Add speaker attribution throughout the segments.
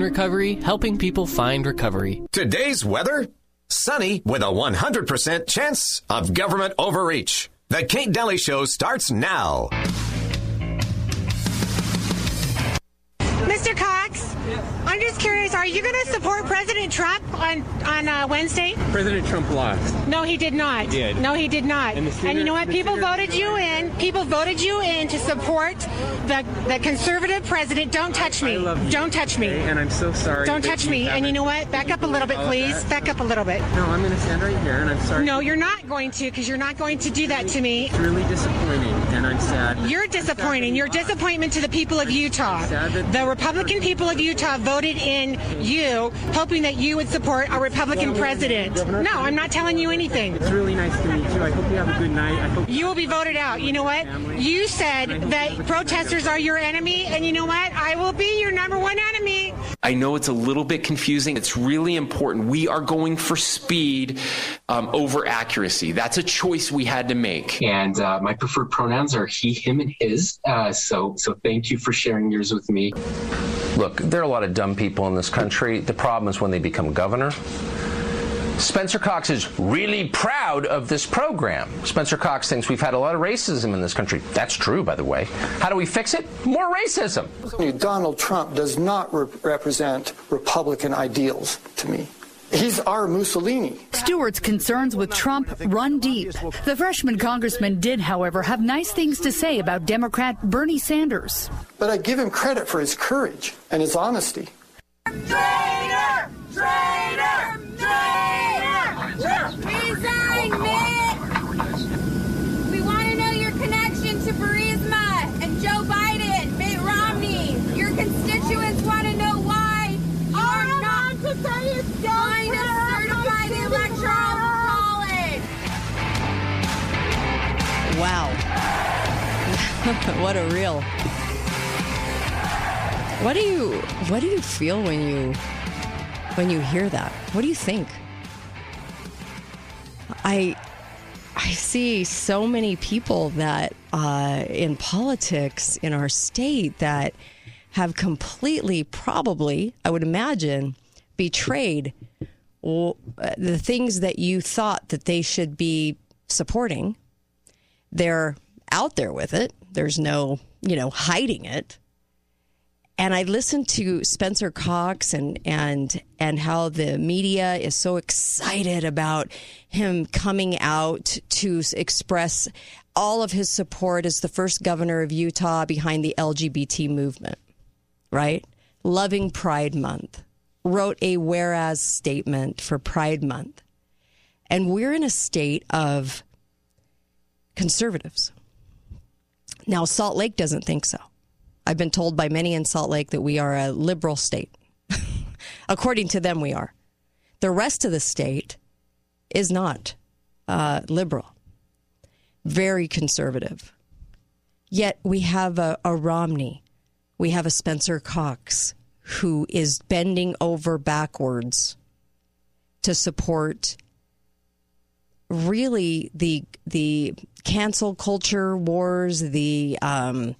Speaker 1: Recovery, helping people find recovery.
Speaker 2: Today's weather? Sunny with a 100% chance of government overreach. The Kate Daly Show starts now.
Speaker 3: Mr. Cox, I'm just curious. Are you going to support President Trump on on uh, Wednesday?
Speaker 4: President Trump lost.
Speaker 3: No, he did not.
Speaker 4: He did.
Speaker 3: No, he did not.
Speaker 4: And
Speaker 3: And, you know what? People voted you in. People voted you in to support the the conservative president. Don't touch me.
Speaker 4: I love you,
Speaker 3: Don't touch me.
Speaker 4: okay? And I'm so sorry.
Speaker 3: Don't touch me. And you know what? Back up a little bit, please. Back up a little bit.
Speaker 4: No, I'm going to stand right here, and I'm sorry.
Speaker 3: No, you're not going to, because you're not going to do that to me.
Speaker 4: It's really disappointing, and I'm sad.
Speaker 3: You're disappointing. Your disappointment to the people of Utah.
Speaker 4: sad that-
Speaker 3: The Republican people of Utah voted in you, hoping that you would support a Republican president. No, I'm not telling you anything.
Speaker 4: It's really nice to meet you. I hope you have a good night. I hope
Speaker 3: You will be voted out. You know what? You said that protesters are your enemy, and you know what? I will be your number one enemy.
Speaker 5: I know it's a little bit confusing. It's really important. We are going for speed um, over accuracy. That's a choice we had to make.
Speaker 6: and uh, my preferred pronouns are he, him, and his. Uh, so, so thank you for sharing yours with me.
Speaker 7: Look, there are a lot of dumb people in this country. The problem is when they become governor. Spencer Cox is really proud of this program. Spencer Cox thinks we've had a lot of racism in this country. That's true, by the way. How do we fix it? More racism.
Speaker 8: Donald Trump does not re- represent Republican ideals to me. He's our Mussolini.
Speaker 9: Stewart's concerns with Trump run deep. The freshman congressman did, however, have nice things to say about Democrat Bernie Sanders.
Speaker 8: But I give him credit for his courage and his honesty.
Speaker 10: Traitor! Traitor! Traitor! Resign, Mitt! We want to know your connection to Burisma and Joe Biden, Mitt Romney. Your constituents want to know why you are not going to certify the electoral college.
Speaker 11: Wow. what a reel. What do you what do you feel when you when you hear that? What do you think? I I see so many people that uh, in politics in our state that have completely, probably, I would imagine, betrayed uh, the things that you thought that they should be supporting. They're out there with it. There's no, you know, hiding it. And I listened to Spencer Cox and and and how the media is so excited about him coming out to express all of his support as the first governor of Utah behind the LGBT movement, right? Loving Pride Month, wrote a whereas statement for Pride Month. And we're in a state of conservatives. Now, Salt Lake doesn't think so. I've been told by many in Salt Lake that we are a liberal state. According to them, we are. The rest of the state is not uh, liberal, very conservative. Yet we have a, a Romney, we have a Spencer Cox who is bending over backwards to support really the the cancel culture wars, the um,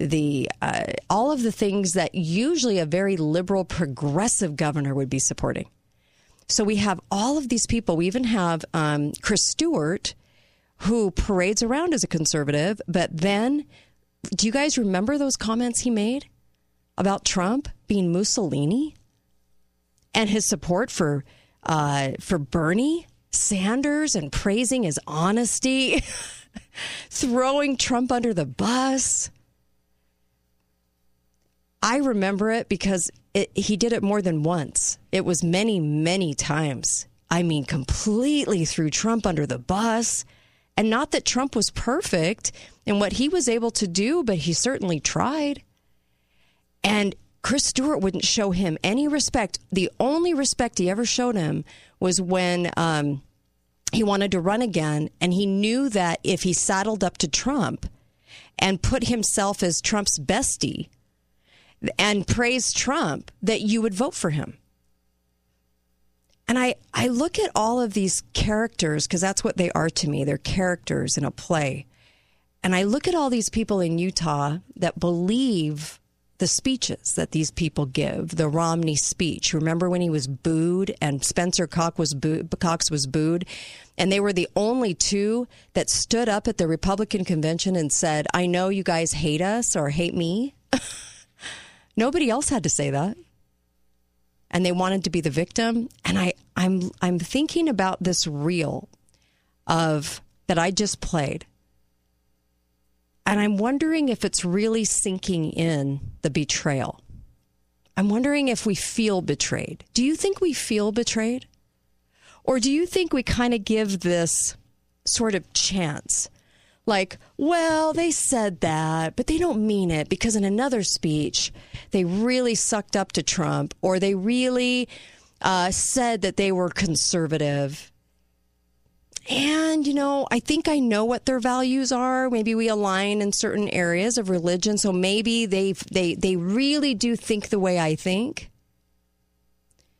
Speaker 11: the uh, all of the things that usually a very liberal progressive governor would be supporting. So we have all of these people. We even have um, Chris Stewart, who parades around as a conservative, but then do you guys remember those comments he made about Trump being Mussolini and his support for uh, for Bernie Sanders and praising his honesty, throwing Trump under the bus? I remember it because it, he did it more than once. It was many, many times. I mean, completely threw Trump under the bus. And not that Trump was perfect in what he was able to do, but he certainly tried. And Chris Stewart wouldn't show him any respect. The only respect he ever showed him was when um, he wanted to run again. And he knew that if he saddled up to Trump and put himself as Trump's bestie, and praise Trump that you would vote for him. And I, I look at all of these characters because that's what they are to me. They're characters in a play. And I look at all these people in Utah that believe the speeches that these people give. The Romney speech. Remember when he was booed and Spencer Cox was boo- Cox was booed, and they were the only two that stood up at the Republican convention and said, "I know you guys hate us or hate me." Nobody else had to say that. And they wanted to be the victim. And I, I'm I'm thinking about this reel of that I just played. And I'm wondering if it's really sinking in the betrayal. I'm wondering if we feel betrayed. Do you think we feel betrayed? Or do you think we kind of give this sort of chance? Like, well, they said that, but they don't mean it because in another speech, they really sucked up to Trump or they really uh, said that they were conservative. And, you know, I think I know what their values are. Maybe we align in certain areas of religion. So maybe they they they really do think the way I think.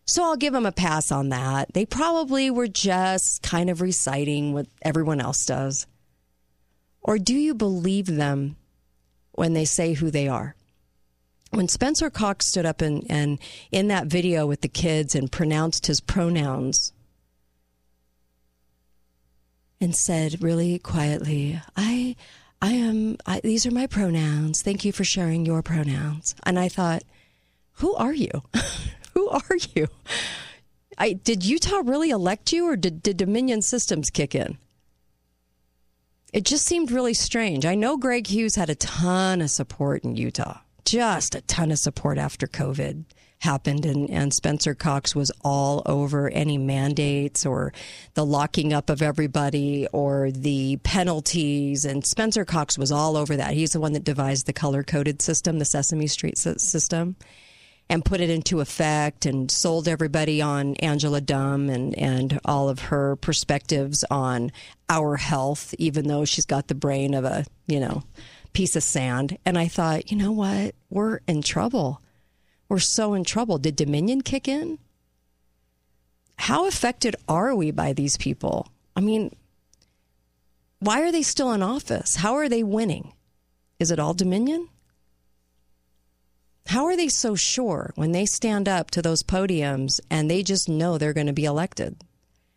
Speaker 11: So I'll give them a pass on that. They probably were just kind of reciting what everyone else does. Or do you believe them when they say who they are? When Spencer Cox stood up and, and in that video with the kids and pronounced his pronouns and said really quietly, I I am I, these are my pronouns. Thank you for sharing your pronouns. And I thought, who are you? who are you? I did Utah really elect you or did, did Dominion Systems kick in? It just seemed really strange. I know Greg Hughes had a ton of support in Utah, just a ton of support after COVID happened and, and Spencer Cox was all over any mandates or the locking up of everybody or the penalties. And Spencer Cox was all over that. He's the one that devised the color coded system, the Sesame Street system, and put it into effect and sold everybody on Angela Dunn and, and all of her perspectives on our health, even though she's got the brain of a, you know, piece of sand. And I thought, you know what? We're in trouble we're so in trouble. Did Dominion kick in? How affected are we by these people? I mean, why are they still in office? How are they winning? Is it all Dominion? How are they so sure when they stand up to those podiums and they just know they're going to be elected?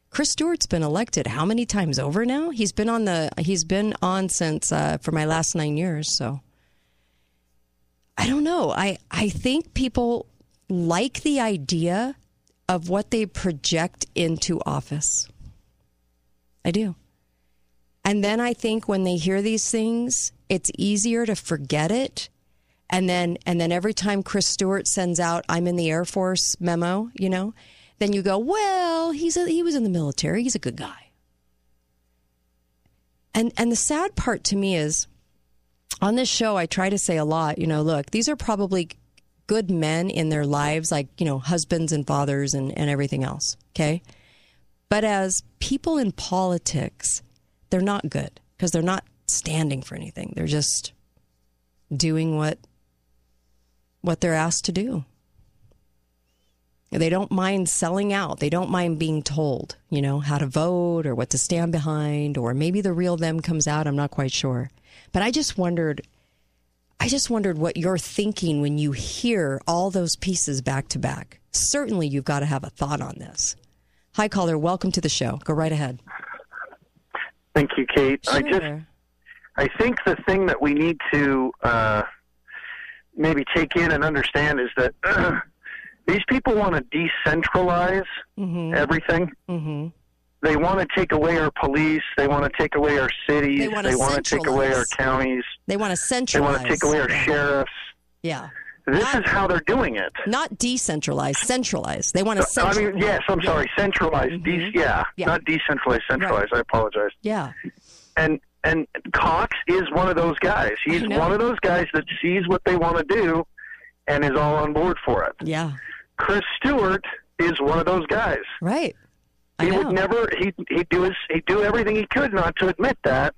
Speaker 11: Chris Stewart's been elected how many times over now? He's been on the he's been on since uh, for my last nine years. So I don't know. I, I think people like the idea of what they project into office. I do. And then I think when they hear these things, it's easier to forget it. And then and then every time Chris Stewart sends out I'm in the Air Force memo, you know, then you go, "Well, he's a, he was in the military. He's a good guy." And and the sad part to me is on this show, I try to say a lot, you know, look, these are probably good men in their lives, like, you know, husbands and fathers and, and everything else. Okay. But as people in politics, they're not good because they're not standing for anything. They're just doing what what they're asked to do. They don't mind selling out. They don't mind being told, you know, how to vote or what to stand behind, or maybe the real them comes out. I'm not quite sure. But I just wondered I just wondered what you're thinking when you hear all those pieces back to back. Certainly you've got to have a thought on this. Hi caller, welcome to the show. Go right ahead.
Speaker 12: Thank you, Kate.
Speaker 11: Sure.
Speaker 12: I just I think the thing that we need to uh, maybe take in and understand is that uh, these people want to decentralize
Speaker 11: Mm-hmm.
Speaker 12: everything.
Speaker 11: hmm
Speaker 12: They want to take away our police. They want to take away our cities.
Speaker 11: They
Speaker 12: want to take away our counties.
Speaker 11: They want to centralize.
Speaker 12: They want to take away our sheriffs.
Speaker 11: Yeah.
Speaker 12: This is how they're doing it.
Speaker 11: Not decentralized, centralized. They want to
Speaker 12: I
Speaker 11: centralize.
Speaker 12: mean, yes, I'm sorry, centralized.
Speaker 11: Mm-hmm. Yeah.
Speaker 12: not decentralized, centralized. I apologize.
Speaker 11: Yeah.
Speaker 12: And and Cox is one of those guys. He's one of those guys that sees what they want to do and is all on board for it.
Speaker 11: Yeah.
Speaker 12: Chris Stewart is one of those guys.
Speaker 11: Right. I
Speaker 12: He
Speaker 11: know.
Speaker 12: would never. He he'd do his he'd do everything he could not to admit that.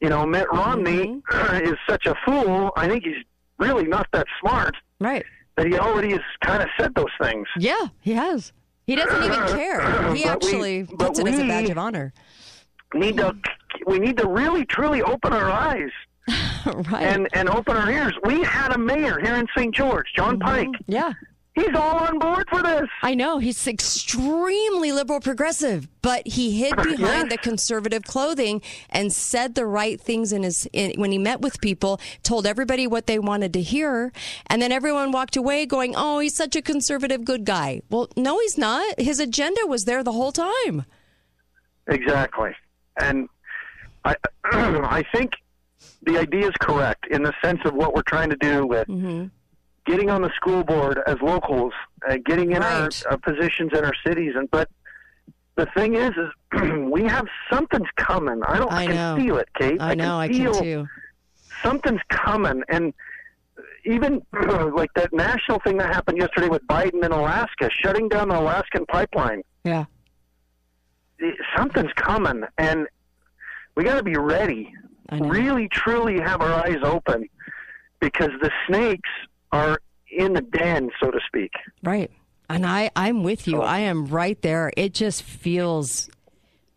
Speaker 12: You know, Mitt Romney
Speaker 11: Mm-hmm.
Speaker 12: is such a fool. I think he's really not that smart.
Speaker 11: Right.
Speaker 12: That he already has kind of said those things.
Speaker 11: Yeah, he has. He doesn't even care. He
Speaker 12: But we-
Speaker 11: actually puts it as a badge of honor.
Speaker 12: Need to we need to really truly open our eyes
Speaker 11: right.
Speaker 12: and and open our ears. We had a mayor here in St. George, John mm-hmm. Pike.
Speaker 11: Yeah.
Speaker 12: He's all on board for this.
Speaker 11: I know he's extremely liberal progressive, but he hid behind
Speaker 12: Yes.
Speaker 11: the conservative clothing and said the right things in his in, when he met with people, told everybody what they wanted to hear, and then everyone walked away going, "Oh, he's such a conservative good guy." Well, no, he's not. His agenda was there the whole time.
Speaker 12: Exactly, and I I think the idea is correct in the sense of what we're trying to do with getting on the school board as locals, uh, getting in our uh, positions in our cities, and but the thing is, is we have something's coming. I don't. I,
Speaker 11: I
Speaker 12: can
Speaker 11: know.
Speaker 12: feel it, Kate.
Speaker 11: I know, I
Speaker 12: can
Speaker 11: can
Speaker 12: feel
Speaker 11: too.
Speaker 12: something's coming, and even like that national thing that happened yesterday with Biden in Alaska, shutting down the Alaskan pipeline.
Speaker 11: Yeah.
Speaker 12: Something's coming, and we got to be ready. Really, truly have our eyes open because the snakes are in the den, so to speak.
Speaker 11: Right. And I, I'm with you. I am right there. It just feels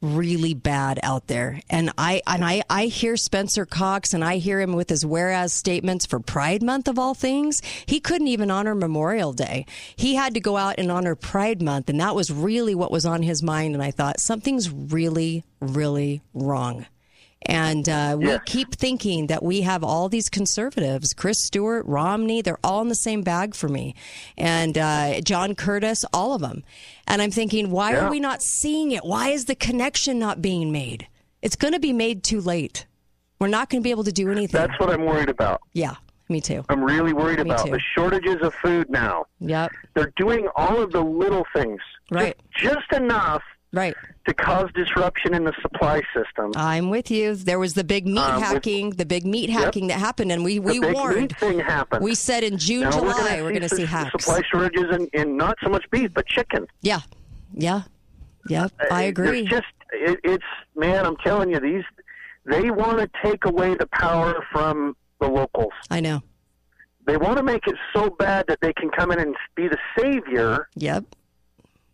Speaker 11: really bad out there. And I and I, I hear Spencer Cox and I hear him with his whereas statements for Pride Month of all things. He couldn't even honor Memorial Day. He had to go out and honor Pride Month, and that was really what was on his mind. And I thought something's really, really wrong. And uh, we keep thinking that we have all these conservatives, Chris Stewart, Romney, they're all in the same bag for me. And uh, John Curtis, all of them. And I'm thinking, why
Speaker 12: Yeah.
Speaker 11: are we not seeing it? Why is the connection not being made? It's going to be made too late. We're not going to be able to do anything.
Speaker 12: That's what I'm worried about.
Speaker 11: Yeah, me too.
Speaker 12: I'm really worried
Speaker 11: Me
Speaker 12: about
Speaker 11: too.
Speaker 12: the shortages of food now.
Speaker 11: Yep.
Speaker 12: They're doing all of the little things,
Speaker 11: Right.
Speaker 12: just, just enough,
Speaker 11: right,
Speaker 12: to cause disruption in the supply system.
Speaker 11: I'm with you. There was the big meat
Speaker 12: Um, with-
Speaker 11: hacking, the big meat hacking that happened, and we, we
Speaker 12: the big
Speaker 11: warned.
Speaker 12: meat thing happened.
Speaker 11: We said in June,
Speaker 12: Now
Speaker 11: July, we're going to
Speaker 12: su-
Speaker 11: see hacks.
Speaker 12: supply shortages in, in not so much beef, but chicken.
Speaker 11: Yeah, yeah, yep. I
Speaker 12: Uh,
Speaker 11: agree.
Speaker 12: There's just it, it's man, I'm telling you, these they want to take away the power from the locals.
Speaker 11: I know.
Speaker 12: They want to make it so bad that they can come in and be the savior.
Speaker 11: Yep.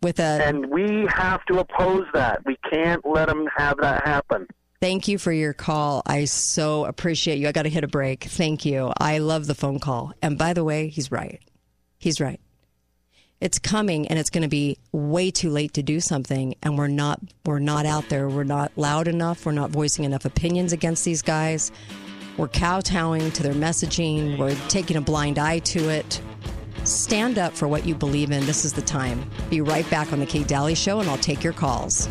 Speaker 11: With a
Speaker 12: and we have to oppose that. We can't let them have that happen.
Speaker 11: Thank you for your call. I so appreciate you. I got to hit a break. Thank you. I love the phone call. And by the way, he's right. He's right. It's coming and it's going to be way too late to do something and we're not we're not out there. We're not loud enough. We're not voicing enough opinions against these guys. We're kowtowing to their messaging. We're taking a blind eye to it. Stand up for what you believe in. This is the time. Be right back on the Kate Daly show and I'll take your calls.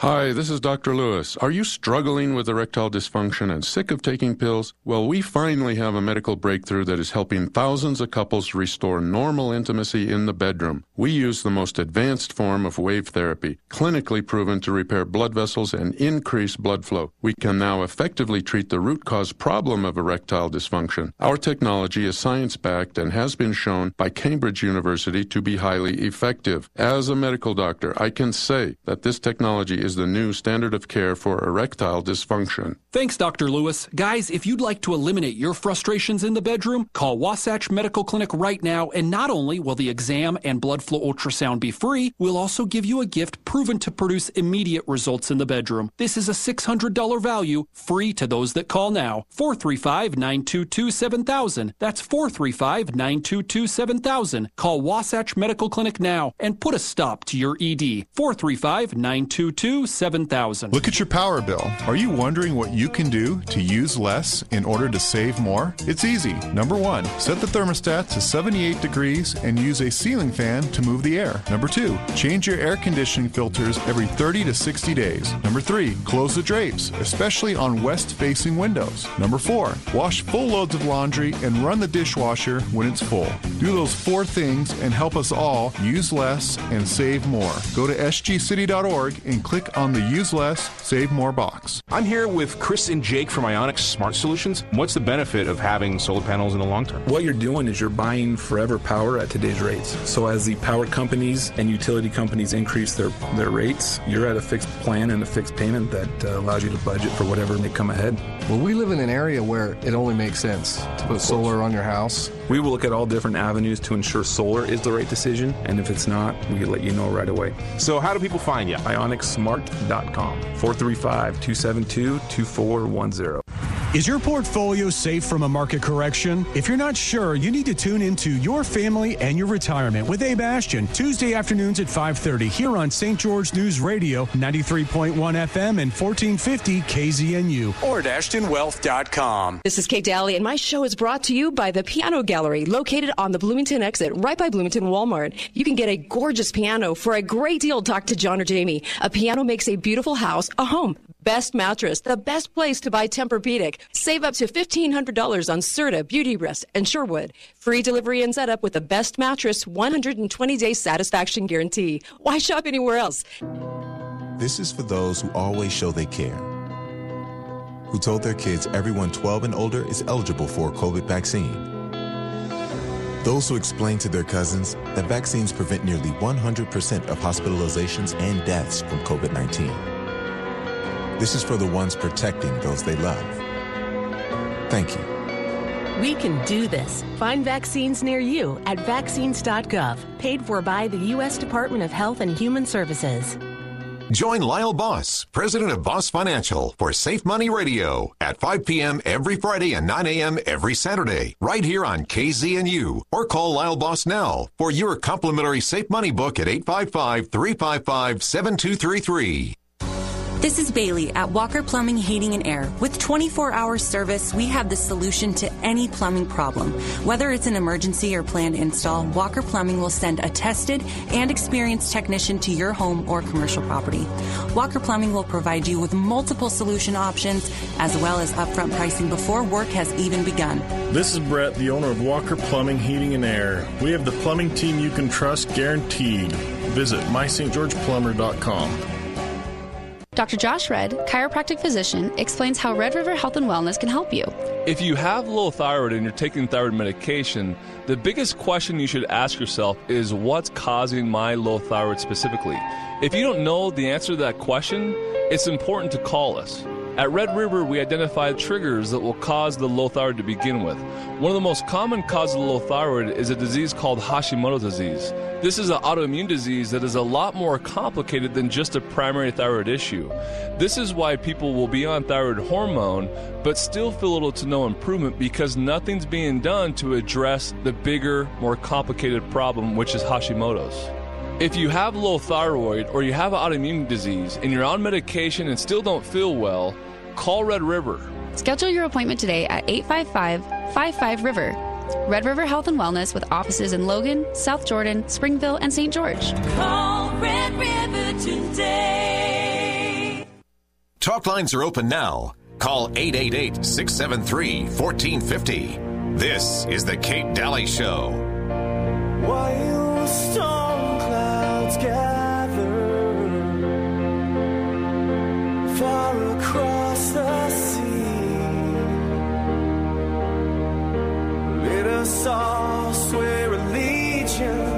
Speaker 13: Hi, this is Dr. Lewis. Are you struggling with erectile dysfunction and sick of taking pills? Well, we finally have a medical breakthrough that is helping thousands of couples restore normal intimacy in the bedroom. We use the most advanced form of wave therapy, clinically proven to repair blood vessels and increase blood flow. We can now effectively treat the root cause problem of erectile dysfunction. Our technology is science backed and has been shown by Cambridge University to be highly effective. As a medical doctor, I can say that this technology is the new standard of care for erectile dysfunction.
Speaker 14: Thanks, Dr. Lewis. Guys, if you'd like to eliminate your frustrations in the bedroom, call Wasatch Medical Clinic right now, and not only will the exam and blood flow ultrasound be free, we'll also give you a gift proven to produce immediate results in the bedroom. This is a $600 value, free to those that call now. 435 922 7000. That's 435 922 7000. Call Wasatch Medical Clinic now and put a stop to your ED. 435 922 7000.
Speaker 15: Look at your power bill. Are you wondering what you can do to use less in order to save more? It's easy. Number one, set the thermostat to 78 degrees and use a ceiling fan to move the air. Number two, change your air conditioning filters every 30 to 60 days. Number three, close the drapes, especially on west facing windows. Number four, wash full loads of laundry and run the dishwasher when it's full. Do those four things and help us all use less and save more. Go to sgcity.org and click on the Use Less, Save More box.
Speaker 16: I'm here with Chris and Jake from Ionic Smart Solutions. What's the benefit of having solar panels in the long term?
Speaker 17: What you're doing is you're buying forever power at today's rates. So as the power companies and utility companies increase their, their rates, you're at a fixed plan and a fixed payment that uh, allows you to budget for whatever may come ahead.
Speaker 18: Well, we live in an area where it only makes sense to put solar on your house.
Speaker 17: We will look at all different avenues to ensure solar is the right decision, and if it's not, we let you know right away.
Speaker 19: So, how do people find you?
Speaker 17: IonicSmart.com 435 272 2410.
Speaker 20: Is your portfolio safe from a market correction? If you're not sure, you need to tune into Your Family and Your Retirement with Abe Ashton, Tuesday afternoons at 5:30 here on St. George News Radio, 93.1 FM and 1450 KZNU or at ashtonwealth.com.
Speaker 11: This is Kate Daly, and my show is brought to you by the Piano Gallery, located on the Bloomington exit, right by Bloomington Walmart. You can get a gorgeous piano for a great deal. Talk to John or Jamie. A piano makes a beautiful house a home. Best mattress, the best place to buy Tempur-Pedic. Save up to $1,500 on Serta, Beautyrest, and Sherwood. Free delivery and setup with the best mattress, 120-day satisfaction guarantee. Why shop anywhere else?
Speaker 21: This is for those who always show they care. Who told their kids everyone 12 and older is eligible for a COVID vaccine. Those who explain to their cousins that vaccines prevent nearly 100% of hospitalizations and deaths from COVID 19. This is for the ones protecting those they love. Thank you.
Speaker 22: We can do this. Find vaccines near you at vaccines.gov, paid for by the U.S. Department of Health and Human Services.
Speaker 2: Join Lyle Boss, president of Boss Financial, for Safe Money Radio at 5 p.m. every Friday and 9 a.m. every Saturday, right here on KZNU. Or call Lyle Boss now for your complimentary Safe Money book at 855 355 7233.
Speaker 23: This is Bailey at Walker Plumbing, Heating, and Air. With 24 hour service, we have the solution to any plumbing problem. Whether it's an emergency or planned install, Walker Plumbing will send a tested and experienced technician to your home or commercial property. Walker Plumbing will provide you with multiple solution options as well as upfront pricing before work has even begun.
Speaker 24: This is Brett, the owner of Walker Plumbing, Heating, and Air. We have the plumbing team you can trust guaranteed. Visit mystgeorgeplumber.com.
Speaker 25: Dr. Josh Redd, chiropractic physician, explains how Red River Health and Wellness can help you.
Speaker 26: If you have low thyroid and you're taking thyroid medication, the biggest question you should ask yourself is what's causing my low thyroid specifically? If you don't know the answer to that question, it's important to call us. At Red River, we identify triggers that will cause the low thyroid to begin with. One of the most common causes of low thyroid is a disease called Hashimoto disease. This is an autoimmune disease that is a lot more complicated than just a primary thyroid issue. This is why people will be on thyroid hormone but still feel little to no improvement because nothing's being done to address the bigger, more complicated problem, which is Hashimoto's. If you have low thyroid or you have an autoimmune disease and you're on medication and still don't feel well, call Red River.
Speaker 25: Schedule your appointment today at 855 55 River. Red River Health and Wellness with offices in Logan, South Jordan, Springville, and St. George.
Speaker 27: Call Red River today.
Speaker 2: Talk lines are open now. Call 888 673 1450. This is The Kate Daly Show.
Speaker 27: While storm let us all swear allegiance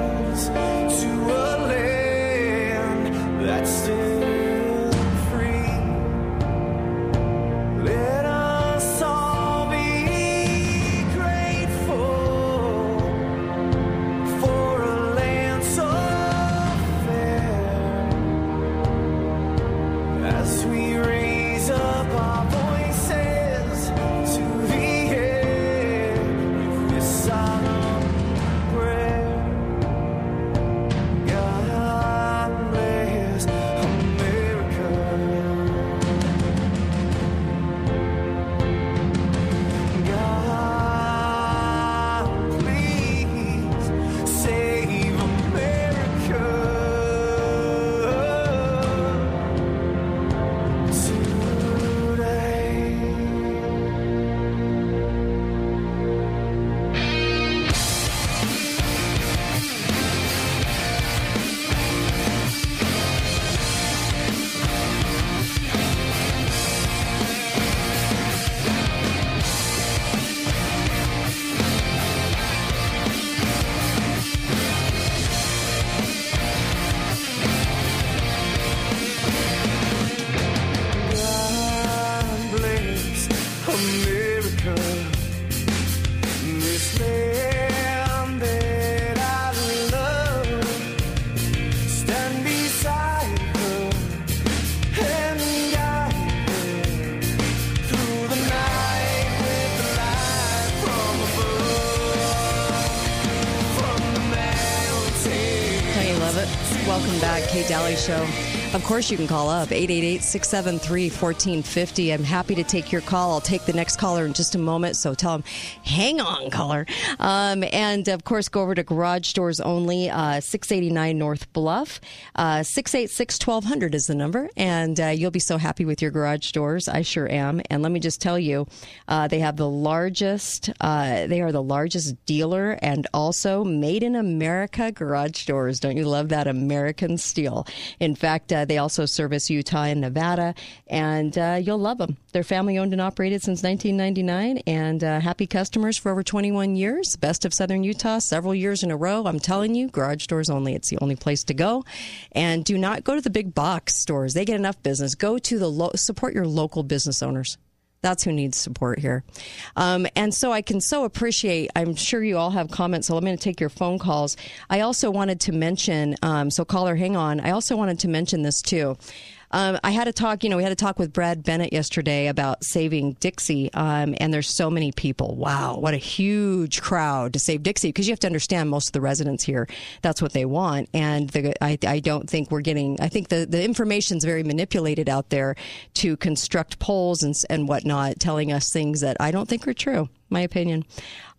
Speaker 11: Show. Of course, you can call up 888 673 1450. I'm happy to take your call. I'll take the next caller in just a moment. So tell them, hang on, caller. Um, and of course, go over to Garage Doors Only, uh, 689 North Bluff. Uh, 686 1200 is the number. And uh, you'll be so happy with your garage doors. I sure am. And let me just tell you, uh, they have the largest, uh, they are the largest dealer and also made in America garage doors. Don't you love that American steel? In fact, uh, they also service Utah and Nevada, and uh, you'll love them. They're family owned and operated since 1999, and uh, happy customers for over 21 years. Best of Southern Utah, several years in a row. I'm telling you, garage doors only. It's the only place to go. And do not go to the big box stores. They get enough business. Go to the lo- support your local business owners. That's who needs support here. Um, and so I can so appreciate, I'm sure you all have comments, so I'm going to take your phone calls. I also wanted to mention, um, so caller, hang on. I also wanted to mention this too. Um, I had a talk, you know, we had a talk with Brad Bennett yesterday about saving Dixie, um, and there's so many people. Wow, what a huge crowd to save Dixie because you have to understand most of the residents here, that's what they want. And the, I, I don't think we're getting, I think the, the information's very manipulated out there to construct polls and, and whatnot, telling us things that I don't think are true my opinion.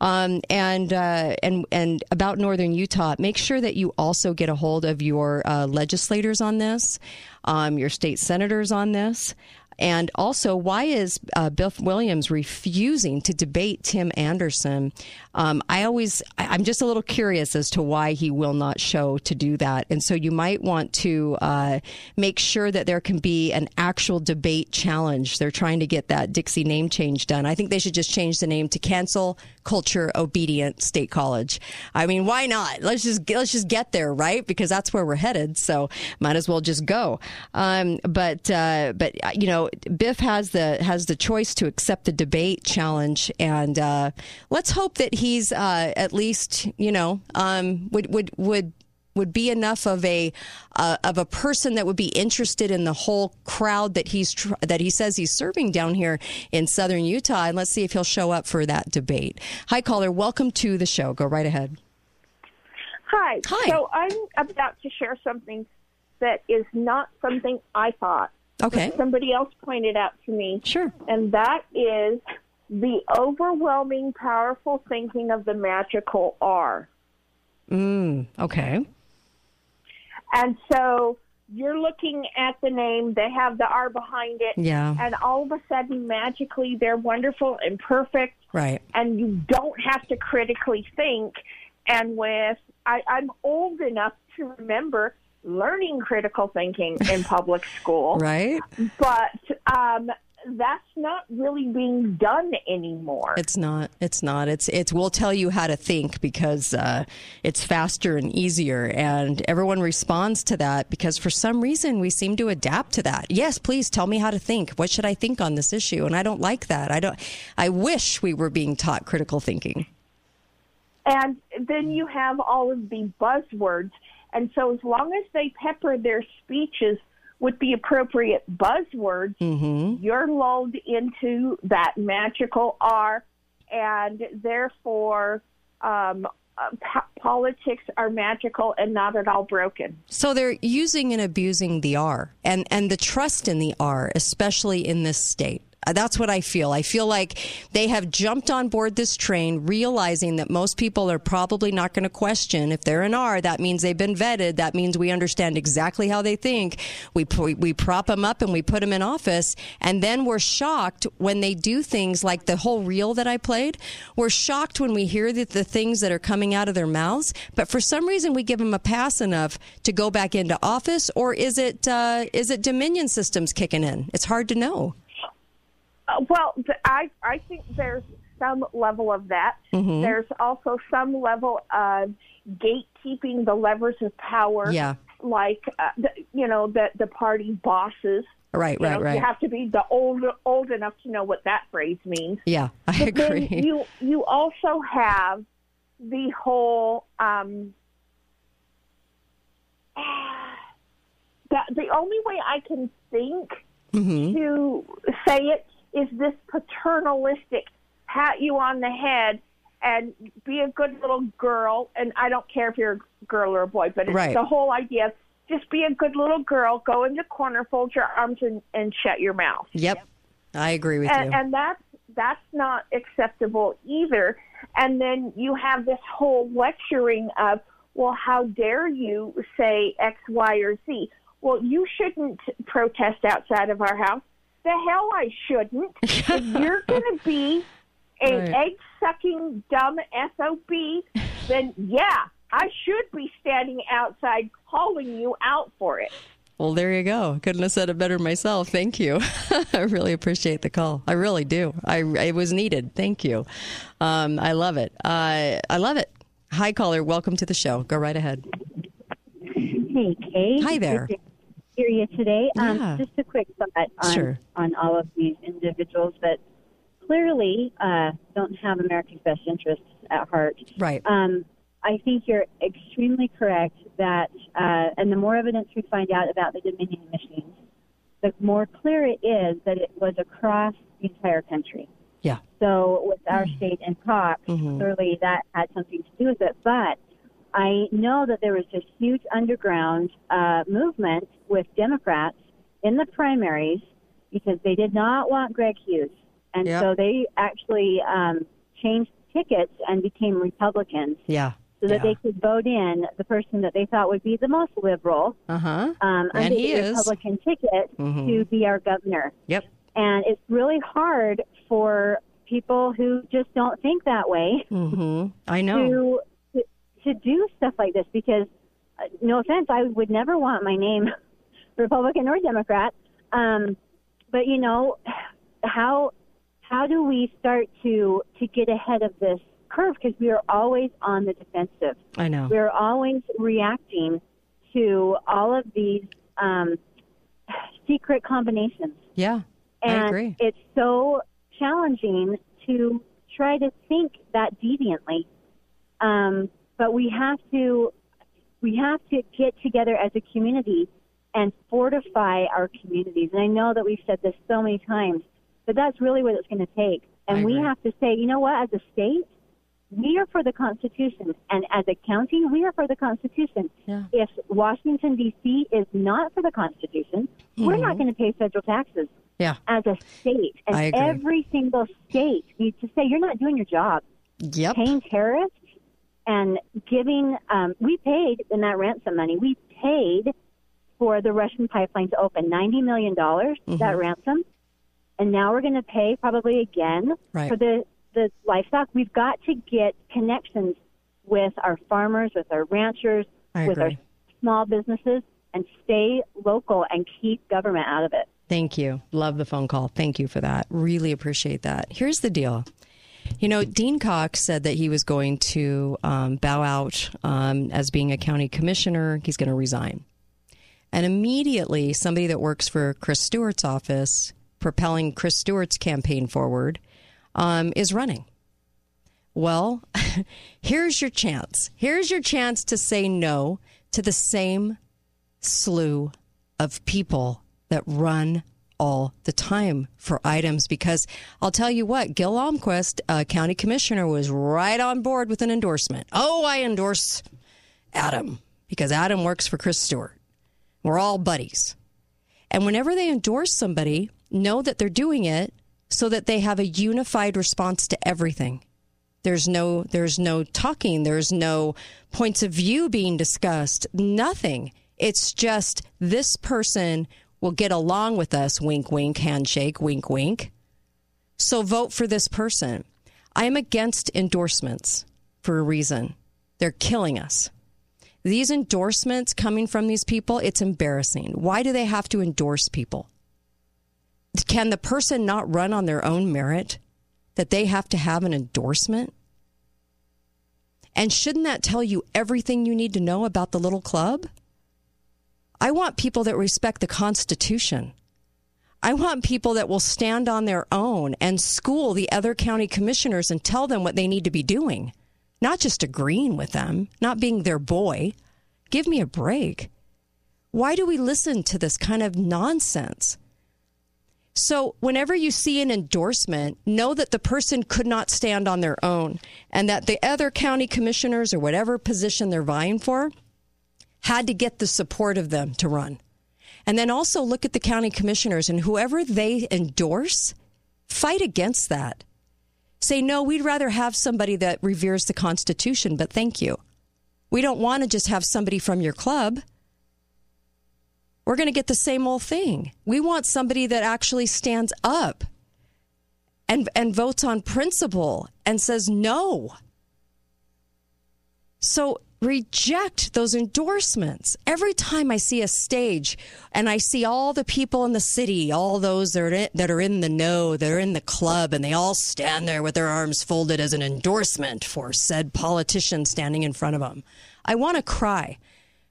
Speaker 11: Um, and uh, and and about northern Utah, make sure that you also get a hold of your uh, legislators on this, um, your state senators on this. And also, why is uh, Biff Williams refusing to debate Tim Anderson? Um, I always, I'm just a little curious as to why he will not show to do that. And so, you might want to uh, make sure that there can be an actual debate challenge. They're trying to get that Dixie name change done. I think they should just change the name to Cancel Culture Obedient State College. I mean, why not? Let's just let's just get there, right? Because that's where we're headed. So might as well just go. Um, but uh, but uh, you know, Biff has the has the choice to accept the debate challenge, and uh, let's hope that he's uh, at least you know um, would would would would be enough of a uh, of a person that would be interested in the whole crowd that he's tr- that he says he's serving down here in southern Utah and let's see if he'll show up for that debate. Hi caller, welcome to the show. Go right ahead.
Speaker 28: Hi.
Speaker 11: Hi.
Speaker 28: So I'm about to share something that is not something I thought.
Speaker 11: Okay.
Speaker 28: Somebody else pointed out to me.
Speaker 11: Sure.
Speaker 28: And that is the overwhelming, powerful thinking of the magical R.
Speaker 11: Mm, okay.
Speaker 28: And so you're looking at the name, they have the R behind it.
Speaker 11: Yeah.
Speaker 28: And all of a sudden, magically, they're wonderful and perfect.
Speaker 11: Right.
Speaker 28: and you don't have to critically think. And with I, I'm old enough to remember learning critical thinking in public school,
Speaker 11: Right?
Speaker 28: but um, that's not really being done anymore.
Speaker 11: It's not. It's not. It's it's we'll tell you how to think because uh, it's faster and easier, and everyone responds to that because for some reason we seem to adapt to that. Yes, please tell me how to think. What should I think on this issue? And I don't like that. I don't. I wish we were being taught critical thinking.
Speaker 28: And then you have all of the buzzwords. And so, as long as they pepper their speeches with the appropriate buzzwords,
Speaker 11: Mm-hmm.
Speaker 28: you're lulled into that magical R, and therefore, um, uh, po- politics are magical and not at all broken.
Speaker 11: So they're using and abusing the R and, and the trust in the R, especially in this state. Uh, That's what I feel. I feel like they have jumped on board this train, realizing that most people are probably not going to question if they're an R. That means they've been vetted. That means we understand exactly how they think. We we, prop them up and we put them in office, and then we're shocked when they do things like the whole reel that I played. We're shocked when we hear that the things that are coming out of their mouths, but for some reason we give them a pass enough to go back into office, or is it uh, is it Dominion systems kicking in? It's hard to know.
Speaker 28: Uh, well, I I think there's some level of that.
Speaker 11: Mhm.
Speaker 28: There's also some level of gatekeeping the levers of power.
Speaker 11: Yeah.
Speaker 28: Like uh, the, you know the the party bosses.
Speaker 11: Right,
Speaker 28: You
Speaker 11: right,
Speaker 28: know,
Speaker 11: right.
Speaker 28: You have to be the old old enough to know what that phrase means.
Speaker 11: Yeah, I
Speaker 28: but
Speaker 11: agree.
Speaker 28: You you also have the whole um, the the only way I can think
Speaker 11: Mhm.
Speaker 28: to say it is this paternalistic pat you on the head and be a good little girl and I don't care if you're a girl or a boy but it's
Speaker 11: Right.
Speaker 28: the whole idea of just be a good little girl, go in the corner, fold your arms, and, and shut your mouth.
Speaker 11: Yep. I agree with
Speaker 28: and,
Speaker 11: you.
Speaker 28: and that's that's not acceptable either. And then you have this whole lecturing of, well, how dare you say X, Y, or Z? Well, you shouldn't protest outside of our house. The hell I shouldn't. if you're going to be a
Speaker 11: Right.
Speaker 28: egg sucking dumb SOB, then yeah, I should be standing outside calling you out for it.
Speaker 11: Well, there you go. Couldn't have said it better myself. Thank you. I really appreciate the call. I really do. I it was needed. Thank you. Um, I love it. Uh, I love it. Hi, caller. Welcome to the show. Go right ahead.
Speaker 29: Hey, Kate.
Speaker 11: Hi there.
Speaker 29: Hear you today.
Speaker 11: Yeah.
Speaker 29: Um, just a quick thought on,
Speaker 11: Sure.
Speaker 29: on all of these individuals that clearly uh, don't have America's best interests at heart.
Speaker 11: Right.
Speaker 29: Um, I think you're extremely correct that, uh, and the more evidence we find out about the Dominion machines, the more clear it is that it was across the entire country.
Speaker 11: Yeah.
Speaker 29: So with our state and Cox,
Speaker 11: Mhm.
Speaker 29: clearly that had something to do with it. But I know that there was this huge underground uh, movement with Democrats in the primaries because they did not want Greg Hughes, and
Speaker 11: Yep.
Speaker 29: so they actually um, changed tickets and became Republicans
Speaker 11: Yeah.
Speaker 29: so that
Speaker 11: Yeah.
Speaker 29: they could vote in the person that they thought would be the most liberal
Speaker 11: Uh huh.
Speaker 29: um, under the
Speaker 11: is.
Speaker 29: Republican ticket
Speaker 11: Mhm.
Speaker 29: to be our governor.
Speaker 11: Yep.
Speaker 29: And it's really hard for people who just don't think that way
Speaker 11: hmm I know.
Speaker 29: to, to do stuff like this because, uh, no offense, I would never want my name Republican or Democrat. Um, but you know, how how do we start to to get ahead of this curve? Because we are always on the defensive.
Speaker 11: I know.
Speaker 29: We're always reacting to all of these um, secret combinations.
Speaker 11: Yeah. I
Speaker 29: And
Speaker 11: agree.
Speaker 29: it's so challenging to try to think that deviantly. Um, but we have to we have to get together as a community and fortify our communities. And I know that we've said this so many times, but that's really what it's going to take. And we have to say, you know what, as a state, we are for the Constitution, and as a county, we are for the Constitution.
Speaker 11: Yeah.
Speaker 29: If Washington D.C. is not for the Constitution, we're not
Speaker 11: Mhm.
Speaker 29: going to pay federal taxes
Speaker 11: Yeah.
Speaker 29: as a state. And every single state needs to say, you're not doing your job.
Speaker 11: Yep.
Speaker 29: Paying terrorists and giving, um, we paid in that ransom money, we paid for the Russian pipeline to open $90 million,
Speaker 11: Mm-hmm.
Speaker 29: that ransom. And now we're going to pay probably again
Speaker 11: Right.
Speaker 29: for the, the livestock. We've got to get connections with our farmers, with our ranchers,
Speaker 11: I
Speaker 29: with our small businesses, and stay local and keep government out of it.
Speaker 11: Thank you. Love the phone call. Thank you for that. Really appreciate that. Here's the deal. You know, Dean Cox said that he was going to um, bow out um, as being a county commissioner. He's going to resign. And immediately, somebody that works for Chris Stewart's office, propelling Chris Stewart's campaign forward, um, is running. Well, here's your chance. Here's your chance to say no to the same slew of people that run all the time for items because I'll tell you what, Gil Almquist, uh, county commissioner, was right on board with an endorsement. Oh, I endorse Adam because Adam works for Chris Stewart. We're all buddies. And whenever they endorse somebody, know that they're doing it so that they have a unified response to everything. There's no there's no talking, there's no points of view being discussed, nothing. It's just this person will get along with us, wink wink, handshake, wink wink. So vote for this person. I am against endorsements for a reason. They're killing us. These endorsements coming from these people, it's embarrassing. Why do they have to endorse people? Can the person not run on their own merit? that they have to have an endorsement? And shouldn't that tell you everything you need to know about the little club? I want people that respect the Constitution. I want people that will stand on their own and school the other county commissioners and tell them what they need to be doing, not just agreeing with them, not being their boy. Give me a break. Why do we listen to this kind of nonsense? So, whenever you see an endorsement, know that the person could not stand on their own and that the other county commissioners or whatever position they're vying for had to get the support of them to run. And then also look at the county commissioners and whoever they endorse, fight against that. Say, no, we'd rather have somebody that reveres the Constitution, but thank you. We don't want to just have somebody from your club. We're going to get the same old thing. We want somebody that actually stands up and, and votes on principle and says no. So reject those endorsements. Every time I see a stage and I see all the people in the city, all those that are, in, that are in the know, that are in the club, and they all stand there with their arms folded as an endorsement for said politician standing in front of them. I want to cry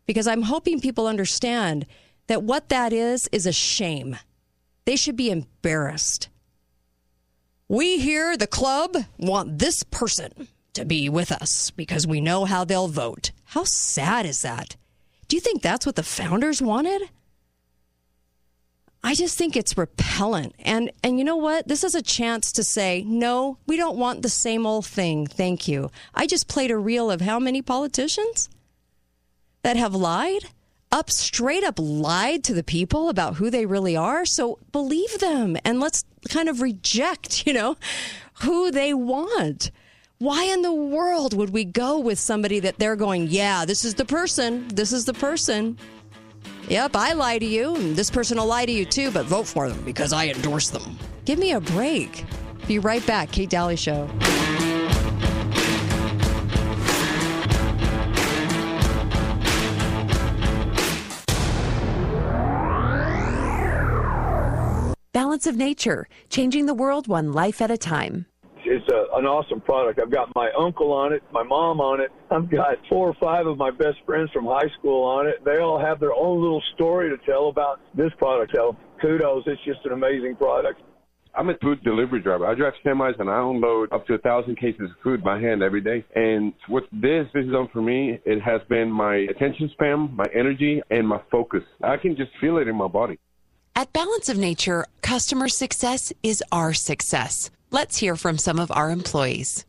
Speaker 11: because I'm hoping people understand that what that is is a shame. They should be embarrassed. We here, the club, want this person to be with us because we know how they'll vote. How sad is that? Do you think that's what the founders wanted? I just think it's repellent. And and you know what? This is a chance to say, no, we don't want the same old thing. Thank you. I just played a reel of how many politicians that have lied? Up straight up lied to the people about who they really are. So believe them and let's kind of reject, you know, who they want. Why in the world would we go with somebody that they're going, yeah, this is the person, this is the person? Yep, I lie to you, and this person will lie to you too, but vote for them because I endorse them. Give me a break. Be right back. Kate Daly Show.
Speaker 30: Balance of Nature, changing the world one life at a time.
Speaker 31: It's a, an awesome product. I've got my uncle on it, my mom on it. I've got four or five of my best friends from high school on it. They all have their own little story to tell about this product. So kudos. It's just an amazing product.
Speaker 32: I'm a food delivery driver. I drive semis and I unload up to a thousand cases of food by hand every day. And what this has done for me, it has been my attention span, my energy, and my focus. I can just feel it in my body.
Speaker 30: At Balance of Nature, customer success is our success. Let's hear from some of our employees.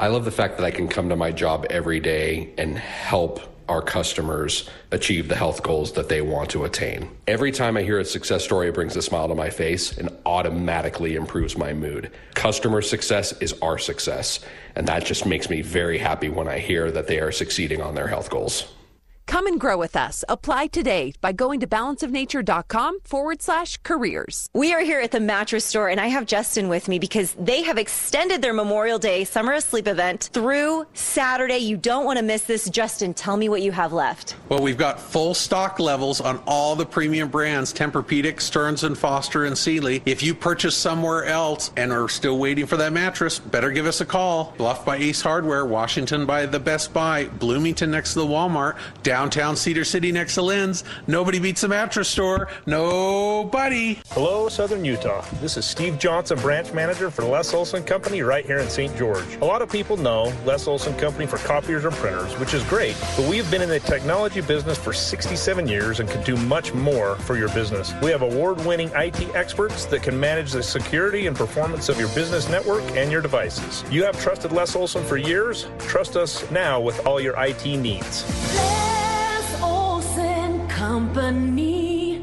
Speaker 33: I love the fact that I can come to my job every day and help our customers achieve the health goals that they want to attain. Every time I hear a success story, it brings a smile to my face and automatically improves my mood. Customer success is our success, and that just makes me very happy when I hear that they are succeeding on their health goals.
Speaker 30: Come and grow with us. Apply today by going to balanceofnature.com forward slash careers.
Speaker 34: We are here at the mattress store, and I have Justin with me because they have extended their Memorial Day Summer Asleep event through Saturday. You don't want to miss this. Justin, tell me what you have left.
Speaker 35: Well, we've got full stock levels on all the premium brands Tempur-Pedic, Stearns and Foster, and Sealy. If you purchase somewhere else and are still waiting for that mattress, better give us a call. Bluff by Ace Hardware, Washington by the Best Buy, Bloomington next to the Walmart, downtown Cedar City next to Lin's. Nobody beats a mattress store. Nobody.
Speaker 36: Hello, Southern Utah. This is Steve Johnson, branch manager for Les Olson Company right here in St. George. A lot of people know Les Olson Company for copiers or printers, which is great, but we have been in the technology business for 67 years and can do much more for your business. We have award winning IT experts that can manage the security and performance of your business network and your devices. You have trusted Les Olson for years. Trust us now with all your IT needs.
Speaker 10: Company.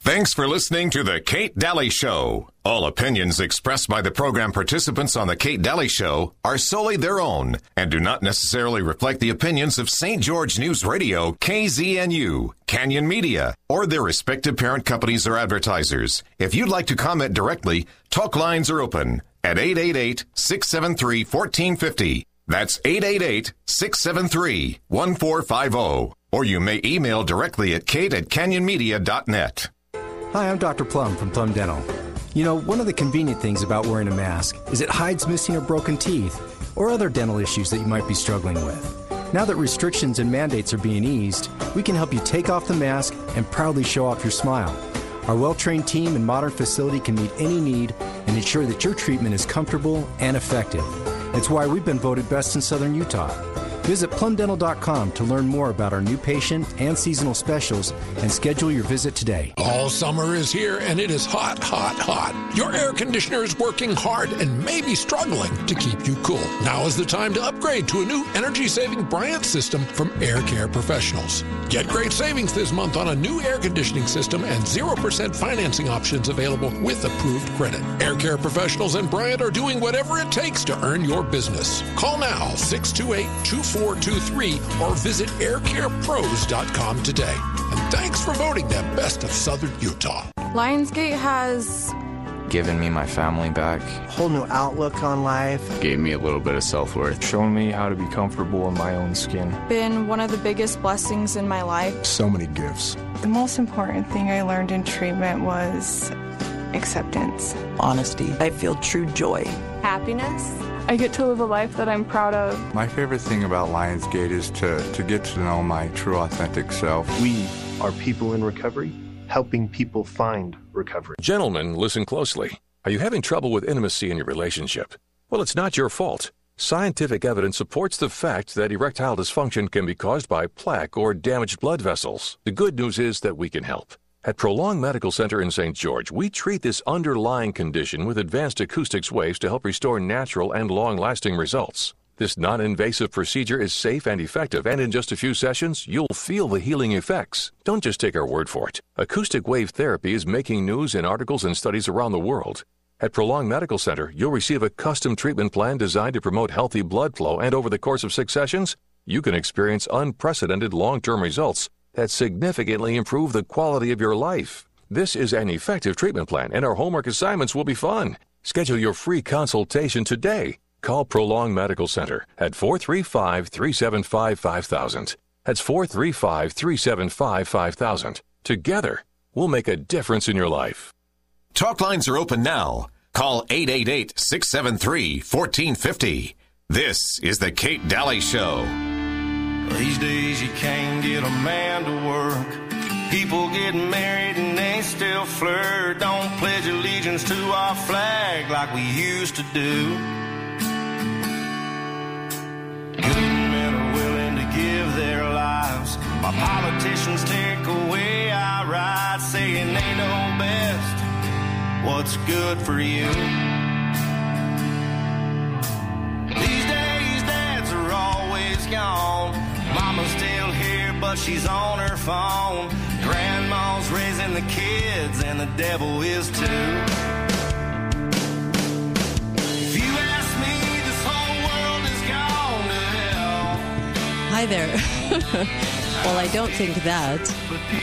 Speaker 2: Thanks for listening to The Kate Daly Show. All opinions expressed by the program participants on The Kate Daly Show are solely their own and do not necessarily reflect the opinions of St. George News Radio, KZNU, Canyon Media, or their respective parent companies or advertisers. If you'd like to comment directly, talk lines are open at 888 673 1450. That's 888 673 1450. Or you may email directly at kate at canyonmedia.net.
Speaker 37: Hi, I'm Dr. Plum from Plum Dental. You know, one of the convenient things about wearing a mask is it hides missing or broken teeth or other dental issues that you might be struggling with. Now that restrictions and mandates are being eased, we can help you take off the mask and proudly show off your smile. Our well trained team and modern facility can meet any need and ensure that your treatment is comfortable and effective. It's why we've been voted best in Southern Utah. Visit plumdental.com to learn more about our new patient and seasonal specials and schedule your visit today.
Speaker 38: All summer is here and it is hot, hot, hot. Your air conditioner is working hard and may be struggling to keep you cool. Now is the time to upgrade to a new energy saving Bryant system from Air Care Professionals. Get great savings this month on a new air conditioning system and 0% financing options available with approved credit. Air Care Professionals and Bryant are doing whatever it takes to earn your business. Call now 628 2423 or visit aircarepros.com today. And thanks for voting them Best of Southern Utah.
Speaker 39: Lionsgate has
Speaker 40: given me my family back.
Speaker 41: A whole new outlook on life.
Speaker 40: Gave me a little bit of self worth.
Speaker 42: Shown me how to be comfortable in my own skin.
Speaker 39: been one of the biggest blessings in my life.
Speaker 42: So many gifts.
Speaker 43: The most important thing I learned in treatment was acceptance.
Speaker 44: Honesty. I feel true joy.
Speaker 39: Happiness. I get to live a life that I'm proud of.
Speaker 45: My favorite thing about Lionsgate is to, to get to know my true, authentic self.
Speaker 46: We are people in recovery, helping people find recovery.
Speaker 47: Gentlemen, listen closely. Are you having trouble with intimacy in your relationship? Well, it's not your fault. Scientific evidence supports the fact that erectile dysfunction can be caused by plaque or damaged blood vessels. The good news is that we can help. At Prolong Medical Center in St. George, we treat this underlying condition with advanced acoustics waves to help restore natural and long lasting results. This non invasive procedure is safe and effective, and in just a few sessions, you'll feel the healing effects. Don't just take our word for it. Acoustic wave therapy is making news in articles and studies around the world. At Prolong Medical Center, you'll receive a custom treatment plan designed to promote healthy blood flow, and over the course of six sessions, you can experience unprecedented long term results that significantly improve the quality of your life. This is an effective treatment plan, and our homework assignments will be fun. Schedule your free consultation today. Call Prolong Medical Center at 435 375 5000. That's 435 375 5000. Together, we'll make a difference in your life.
Speaker 2: Talk lines are open now. Call 888 673 1450. This is The Kate Daly Show.
Speaker 48: These days you can't get a man to work. People get married and they still flirt. Don't pledge allegiance to our flag like we used to do. Good men are willing to give their lives. My politicians take away our rights, saying they know best what's good for you. These days, dads are always gone. Mama's still here, but she's on her phone. Grandma's raising the kids, and the devil is too. If you ask me, this whole world is gone to hell.
Speaker 11: Hi there. well, I don't think that.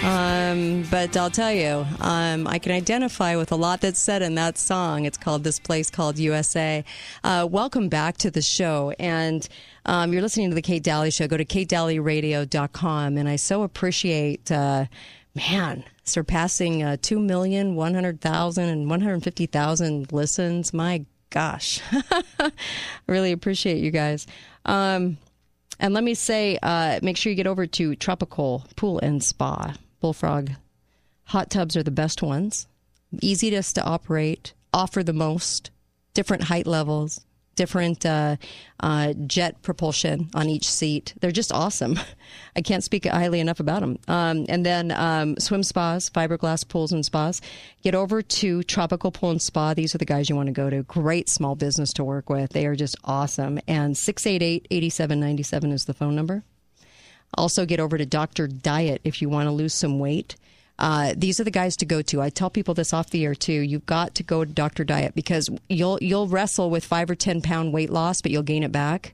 Speaker 11: Um, but I'll tell you, um, I can identify with a lot that's said in that song. It's called This Place Called USA. Uh, welcome back to the show. And um, you're listening to The Kate Daly Show. Go to katedalyradio.com. And I so appreciate, uh, man, surpassing uh, 2,100,000 and 150,000 listens. My gosh. I really appreciate you guys. Um, and let me say, uh, make sure you get over to Tropical Pool and Spa. Bullfrog hot tubs are the best ones. Easiest to operate, offer the most, different height levels, different uh, uh, jet propulsion on each seat. They're just awesome. I can't speak highly enough about them. Um, and then um, swim spas, fiberglass pools and spas. Get over to Tropical Pool and Spa. These are the guys you want to go to. Great small business to work with. They are just awesome. And 688 8797 is the phone number. Also, get over to Dr. Diet if you want to lose some weight. Uh, these are the guys to go to. I tell people this off the air too. You've got to go to Dr. Diet because you'll you'll wrestle with five or ten pound weight loss, but you'll gain it back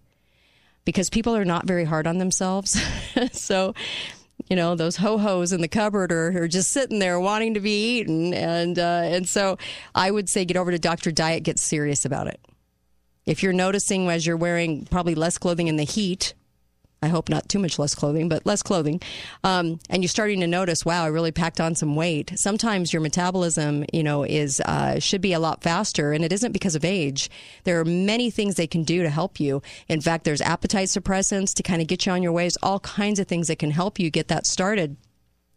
Speaker 11: because people are not very hard on themselves. so, you know, those ho hos in the cupboard are, are just sitting there wanting to be eaten, and uh, and so I would say get over to Dr. Diet, get serious about it. If you're noticing as you're wearing probably less clothing in the heat, I hope not too much less clothing, but less clothing. Um, and you're starting to notice, wow, I really packed on some weight. Sometimes your metabolism, you know, is uh, should be a lot faster, and it isn't because of age. There are many things they can do to help you. In fact, there's appetite suppressants to kind of get you on your ways. All kinds of things that can help you get that started,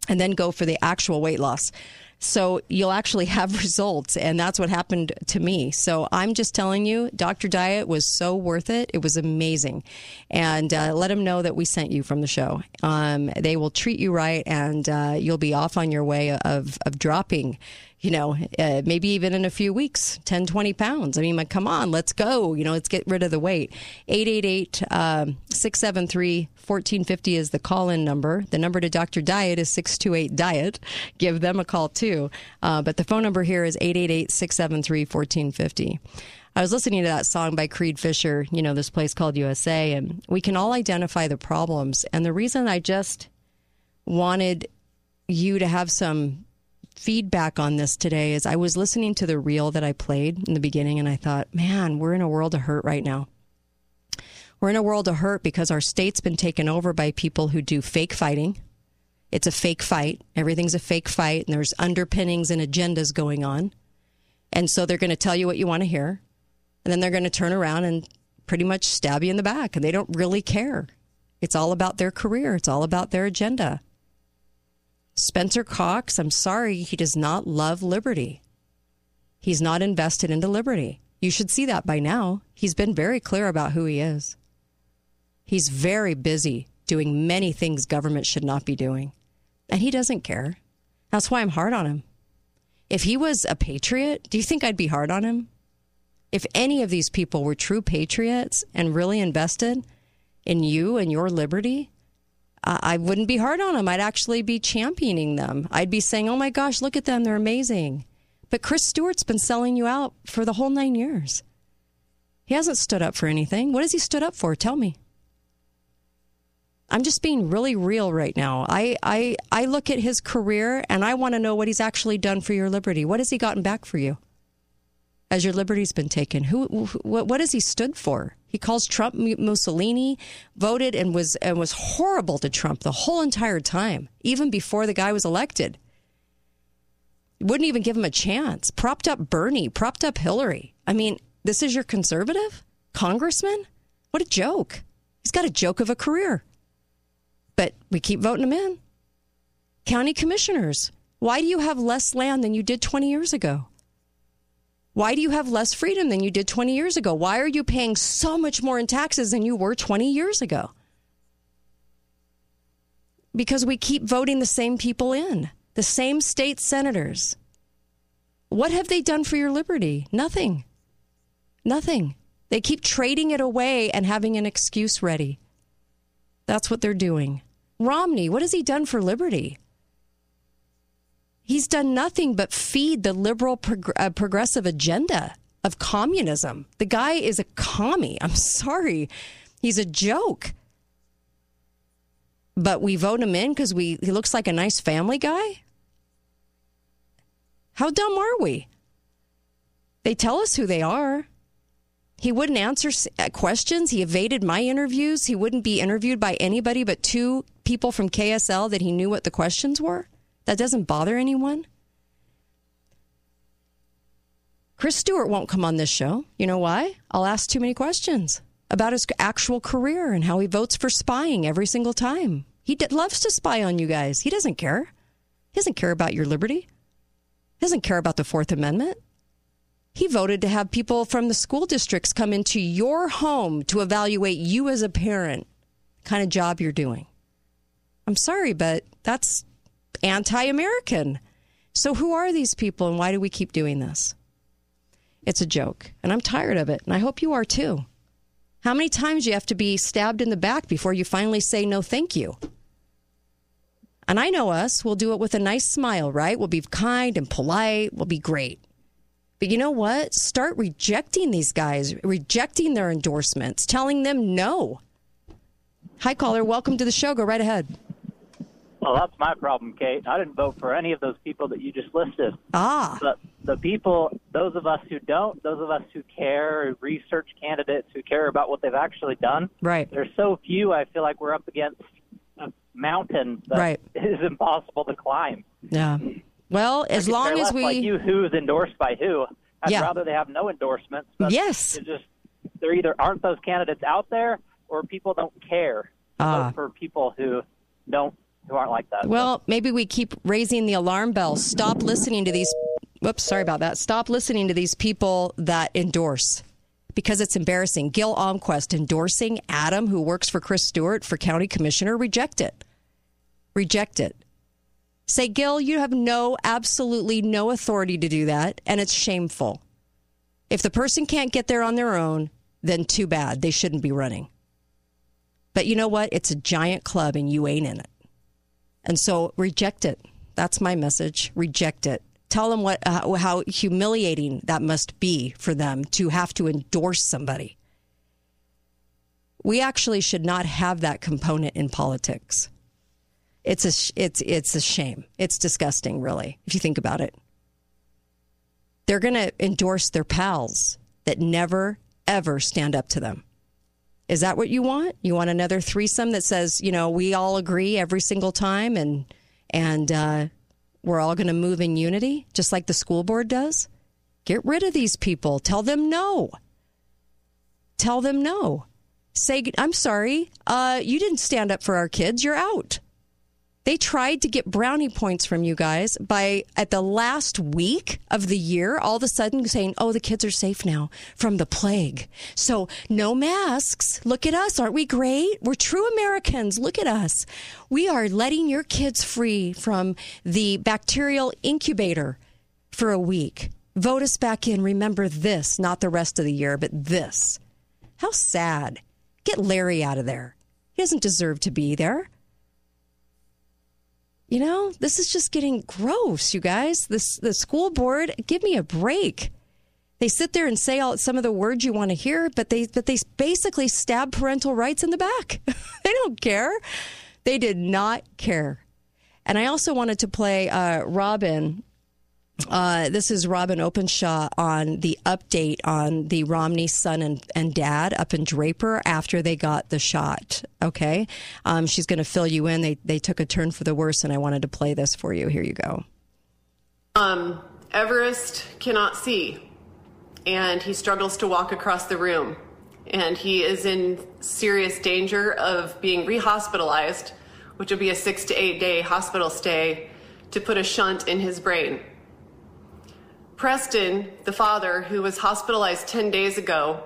Speaker 11: and then go for the actual weight loss. So you'll actually have results. And that's what happened to me. So I'm just telling you, Dr. Diet was so worth it. It was amazing. And uh, let them know that we sent you from the show. Um, they will treat you right and uh, you'll be off on your way of, of dropping you know, uh, maybe even in a few weeks, 10, 20 pounds. I mean, like, come on, let's go. You know, let's get rid of the weight. 888 um, 673 1450 is the call in number. The number to Dr. Diet is 628 Diet. Give them a call too. Uh, but the phone number here is 888 673 1450. I was listening to that song by Creed Fisher, you know, this place called USA, and we can all identify the problems. And the reason I just wanted you to have some feedback on this today is I was listening to the reel that I played in the beginning and I thought, man, we're in a world of hurt right now. We're in a world of hurt because our state's been taken over by people who do fake fighting. It's a fake fight. Everything's a fake fight, and there's underpinnings and agendas going on. And so they're going to tell you what you want to hear, and then they're going to turn around and pretty much stab you in the back, and they don't really care. It's all about their career, it's all about their agenda. Spencer Cox, I'm sorry, he does not love liberty. He's not invested into liberty. You should see that by now. He's been very clear about who he is. He's very busy doing many things government should not be doing, and he doesn't care. That's why I'm hard on him. If he was a patriot, do you think I'd be hard on him? If any of these people were true patriots and really invested in you and your liberty, I wouldn't be hard on them. I'd actually be championing them. I'd be saying, oh my gosh, look at them. They're amazing. But Chris Stewart's been selling you out for the whole nine years. He hasn't stood up for anything. What has he stood up for? Tell me. I'm just being really real right now. I, I, I look at his career and I want to know what he's actually done for your liberty. What has he gotten back for you? As your liberty's been taken, who, what, what has he stood for? He calls Trump Mussolini, voted and was and was horrible to Trump the whole entire time, even before the guy was elected. Wouldn't even give him a chance. Propped up Bernie, propped up Hillary. I mean, this is your conservative congressman? What a joke. He's got a joke of a career. But we keep voting him in. County commissioners. Why do you have less land than you did 20 years ago? Why do you have less freedom than you did 20 years ago? Why are you paying so much more in taxes than you were 20 years ago? Because we keep voting the same people in, the same state senators. What have they done for your liberty? Nothing. Nothing. They keep trading it away and having an excuse ready. That's what they're doing. Romney, what has he done for liberty? He's done nothing but feed the liberal prog- uh, progressive agenda of communism. The guy is a commie. I'm sorry. He's a joke. But we vote him in because we he looks like a nice family guy? How dumb are we? They tell us who they are. He wouldn't answer uh, questions. He evaded my interviews. He wouldn't be interviewed by anybody but two people from KSL that he knew what the questions were. That doesn't bother anyone. Chris Stewart won't come on this show. You know why? I'll ask too many questions about his actual career and how he votes for spying every single time. He d- loves to spy on you guys. He doesn't care. He doesn't care about your liberty. He doesn't care about the Fourth Amendment. He voted to have people from the school districts come into your home to evaluate you as a parent, kind of job you're doing. I'm sorry, but that's anti American. So, who are these people and why do we keep doing this? It's a joke, and I'm tired of it, and I hope you are too. How many times do you have to be stabbed in the back before you finally say no, thank you? And I know us, we'll do it with a nice smile, right? We'll be kind and polite, we'll be great. But you know what? Start rejecting these guys, rejecting their endorsements, telling them no. Hi, caller. Welcome to the show. Go right ahead.
Speaker 49: Well, that's my problem, Kate. I didn't vote for any of those people that you just listed.
Speaker 11: Ah.
Speaker 49: But the people, those of us who don't, those of us who care, research candidates who care about what they've actually done.
Speaker 11: Right.
Speaker 49: There's so few. I feel like we're up against a mountain that
Speaker 11: right.
Speaker 49: is impossible to climb.
Speaker 11: Yeah. Well, as long as we
Speaker 49: like you, who's endorsed by who? I'd
Speaker 11: Yeah.
Speaker 49: rather they have no endorsements. But
Speaker 11: Yes.
Speaker 49: It's just they're either aren't those candidates out there, or people don't care
Speaker 11: Ah.
Speaker 49: vote for people who don't who aren't like that.
Speaker 11: Well, maybe we keep raising the alarm bells. Stop listening to these. Whoops, sorry about that. Stop listening to these people that endorse because it's embarrassing. Gil Almquist endorsing Adam, who works for Chris Stewart for county commissioner. Reject it. Reject it. Say, Gil, you have no, absolutely no authority to do that, and it's shameful. If the person can't get there on their own, then too bad. They shouldn't be running. But you know what? It's a giant club and you ain't in it. And so reject it. That's my message. Reject it. Tell them what uh, how humiliating that must be for them to have to endorse somebody. We actually should not have that component in politics. It's a it's it's a shame. It's disgusting, really, if you think about it. They're going to endorse their pals that never ever stand up to them. Is that what you want? You want another threesome that says, you know, we all agree every single time and and uh, we're all going to move in unity, just like the school board does? Get rid of these people. Tell them no. Tell them no. Say, I'm sorry, uh, you didn't stand up for our kids. You're out. They tried to get brownie points from you guys by at the last week of the year, all of a sudden saying, Oh, the kids are safe now from the plague. So no masks. Look at us. Aren't we great? We're true Americans. Look at us. We are letting your kids free from the bacterial incubator for a week. Vote us back in. Remember this, not the rest of the year, but this. How sad. Get Larry out of there. He doesn't deserve to be there. You know, this is just getting gross, you guys. This the school board, give me a break. They sit there and say all some of the words you want to hear, but they but they basically stab parental rights in the back. they don't care. They did not care. And I also wanted to play uh, Robyn uh, this is Robyn Openshaw on the update on the Romney son and, and dad up in Draper after they got the shot. Okay. Um, she's going to fill you in. They, they took a turn for the worse, and I wanted to play this for you. Here you go.
Speaker 50: Um, Everest cannot see, and he struggles to walk across the room. And he is in serious danger of being rehospitalized, which will be a six to eight day hospital stay to put a shunt in his brain. Preston, the father, who was hospitalized 10 days ago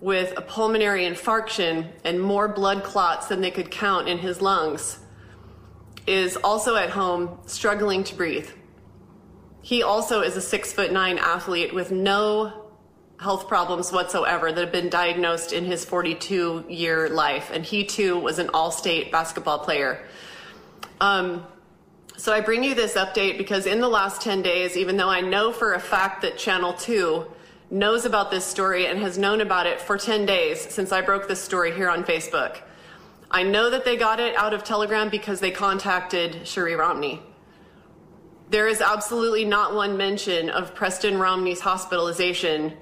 Speaker 50: with a pulmonary infarction and more blood clots than they could count in his lungs, is also at home struggling to breathe. He also is a six foot nine athlete with no health problems whatsoever that have been diagnosed in his 42 year life. And he too was an all state basketball player. Um, so I bring you this update because in the last 10 days, even though I know for a fact that Channel 2 knows about this story and has known about it for 10 days since I broke this story here on Facebook, I know that they got it out of Telegram because they contacted Cherie Romney. There is absolutely not one mention of Preston Romney's hospitalization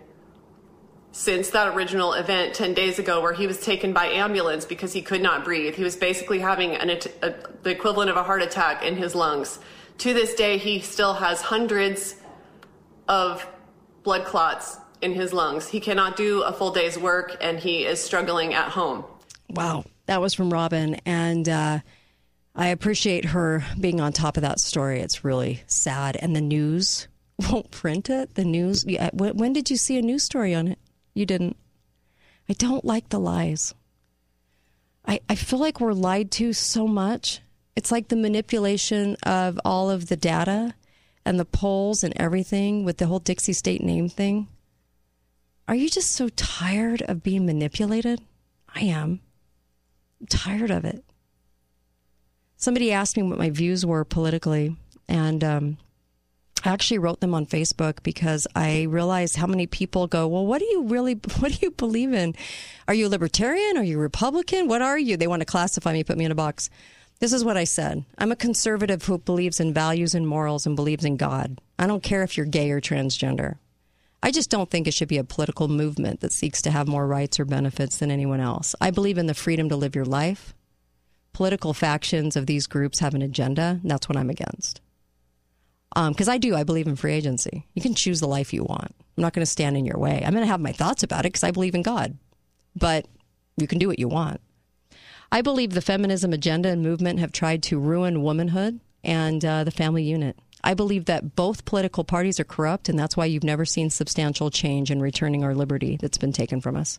Speaker 50: since that original event 10 days ago where he was taken by ambulance because he could not breathe. He was basically having an, a, the equivalent of a heart attack in his lungs. To this day, he still has hundreds of blood clots in his lungs. He cannot do a full day's work and he is struggling at home.
Speaker 11: Wow. That was from Robyn. And uh, I appreciate her being on top of that story. It's really sad. And the news won't print it. The news. When did you see a news story on it? You didn't. I don't like the lies. I, I feel like we're lied to so much. It's like the manipulation of all of the data and the polls and everything with the whole Dixie State name thing. Are you just so tired of being manipulated? I am. I'm tired of it. Somebody asked me what my views were politically, and um, I actually wrote them on Facebook because I realized how many people go, Well, what do you really, what do you believe in? Are you a libertarian? Are you Republican? What are you? They want to classify me, put me in a box. This is what I said I'm a conservative who believes in values and morals and believes in God. I don't care if you're gay or transgender. I just don't think it should be a political movement that seeks to have more rights or benefits than anyone else. I believe in the freedom to live your life. Political factions of these groups have an agenda, and that's what I'm against because um, I do. I believe in free agency. You can choose the life you want. I'm not going to stand in your way. I'm going to have my thoughts about it because I believe in God, but you can do what you want. I believe the feminism agenda and movement have tried to ruin womanhood and uh, the family unit. I believe that both political parties are corrupt, and that's why you've never seen substantial change in returning our liberty that's been taken from us.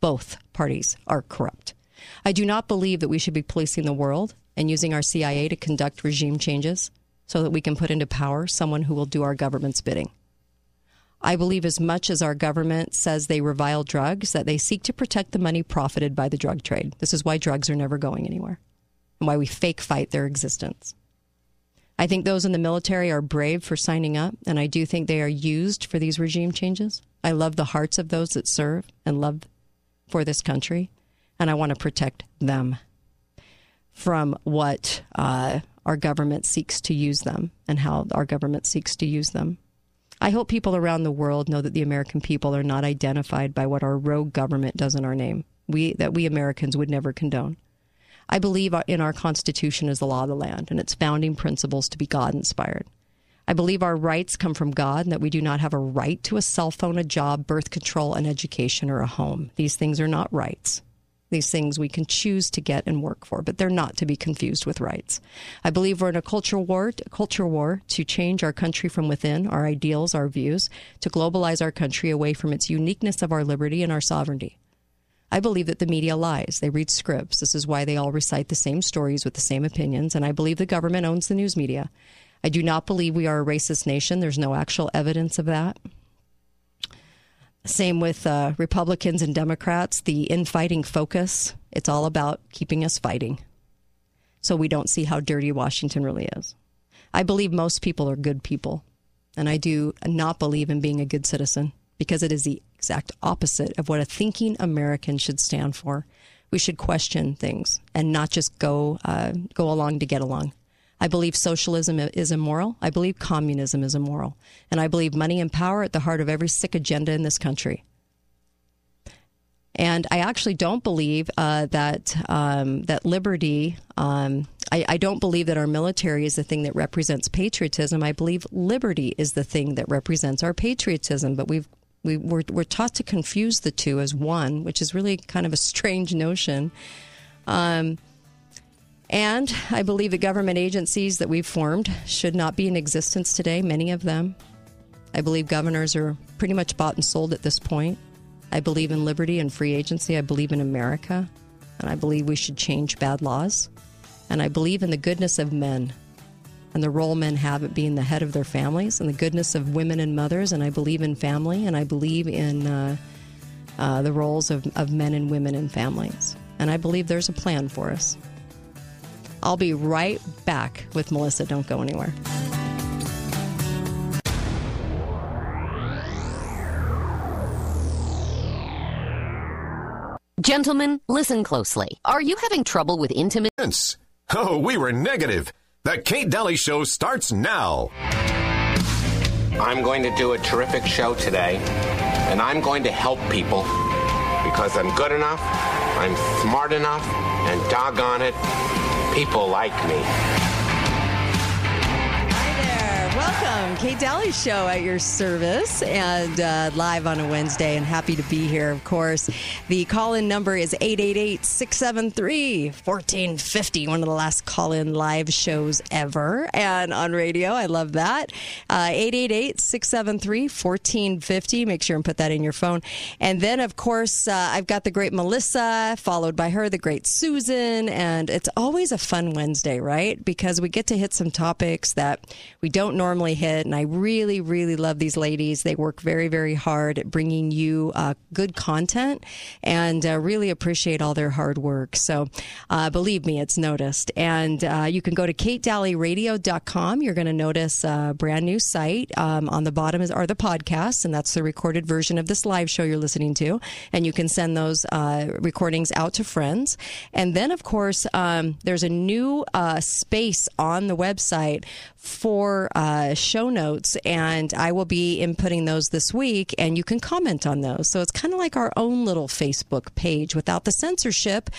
Speaker 11: Both parties are corrupt. I do not believe that we should be policing the world and using our CIA to conduct regime changes so that we can put into power someone who will do our government's bidding. I believe as much as our government says they revile drugs, that they seek to protect the money profited by the drug trade. This is why drugs are never going anywhere and why we fake fight their existence. I think those in the military are brave for signing up, and I do think they are used for these regime changes. I love the hearts of those that serve and love for this country, and I want to protect them from what uh, our government seeks to use them and how our government seeks to use them. I hope people around the world know that the American people are not identified by what our rogue government does in our name. We that we Americans would never condone. I believe in our Constitution as the law of the land and its founding principles to be God inspired. I believe our rights come from God and that we do not have a right to a cell phone, a job, birth control, an education, or a home. These things are not rights. These things we can choose to get and work for, but they're not to be confused with rights. I believe we're in a culture war, a culture war to change our country from within, our ideals, our views, to globalize our country away from its uniqueness of our liberty and our sovereignty. I believe that the media lies. They read scripts. This is why they all recite the same stories with the same opinions. And I believe the government owns the news media. I do not believe we are a racist nation. There's no actual evidence of that. Same with uh, Republicans and Democrats. The infighting focus, it's all about keeping us fighting. So we don't see how dirty Washington really is. I believe most people are good people. And I do not believe in being a good citizen because it is the exact opposite of what a thinking American should stand for. We should question things and not just go uh, go along to get along. I believe socialism is immoral. I believe communism is immoral, and I believe money and power at the heart of every sick agenda in this country. And I actually don't believe uh, that um, that liberty. Um, I, I, don't believe that our military is the thing that represents patriotism. I believe liberty is the thing that represents our patriotism. But we've we, we're, we're taught to confuse the two as one, which is really kind of a strange notion. Um, and I believe the government agencies that we've formed should not be in existence today, many of them. I believe governors are pretty much bought and sold at this point. I believe in liberty and free agency. I believe in America. And I believe we should change bad laws. And I believe in the goodness of men and the role men have at being the head of their families and the goodness of women and mothers. And I believe in family and I believe in uh, uh, the roles of, of men and women in families. And I believe there's a plan for us. I'll be right back with Melissa. Don't go anywhere.
Speaker 51: Gentlemen, listen closely. Are you having trouble with intimate?
Speaker 2: Oh, we were negative. The Kate Daly Show starts now.
Speaker 52: I'm going to do a terrific show today, and I'm going to help people because I'm good enough, I'm smart enough, and doggone it, people like me.
Speaker 11: Welcome, Kate Daly Show at your service and uh, live on a Wednesday, and happy to be here, of course. The call in number is 888 673 1450, one of the last call in live shows ever, and on radio. I love that. Uh, 888 673 1450. Make sure and put that in your phone. And then, of course, uh, I've got the great Melissa, followed by her, the great Susan, and it's always a fun Wednesday, right? Because we get to hit some topics that we don't normally normally hit. And I really, really love these ladies. They work very, very hard at bringing you uh, good content and uh, really appreciate all their hard work. So uh, believe me, it's noticed. And uh, you can go to katedalyradio.com. You're going to notice a brand new site. Um, on the bottom is, are the podcasts, and that's the recorded version of this live show you're listening to. And you can send those uh, recordings out to friends. And then, of course, um, there's a new uh, space on the website for uh, show notes, and I will be inputting those this week, and you can comment on those. So it's kind of like our own little Facebook page without the censorship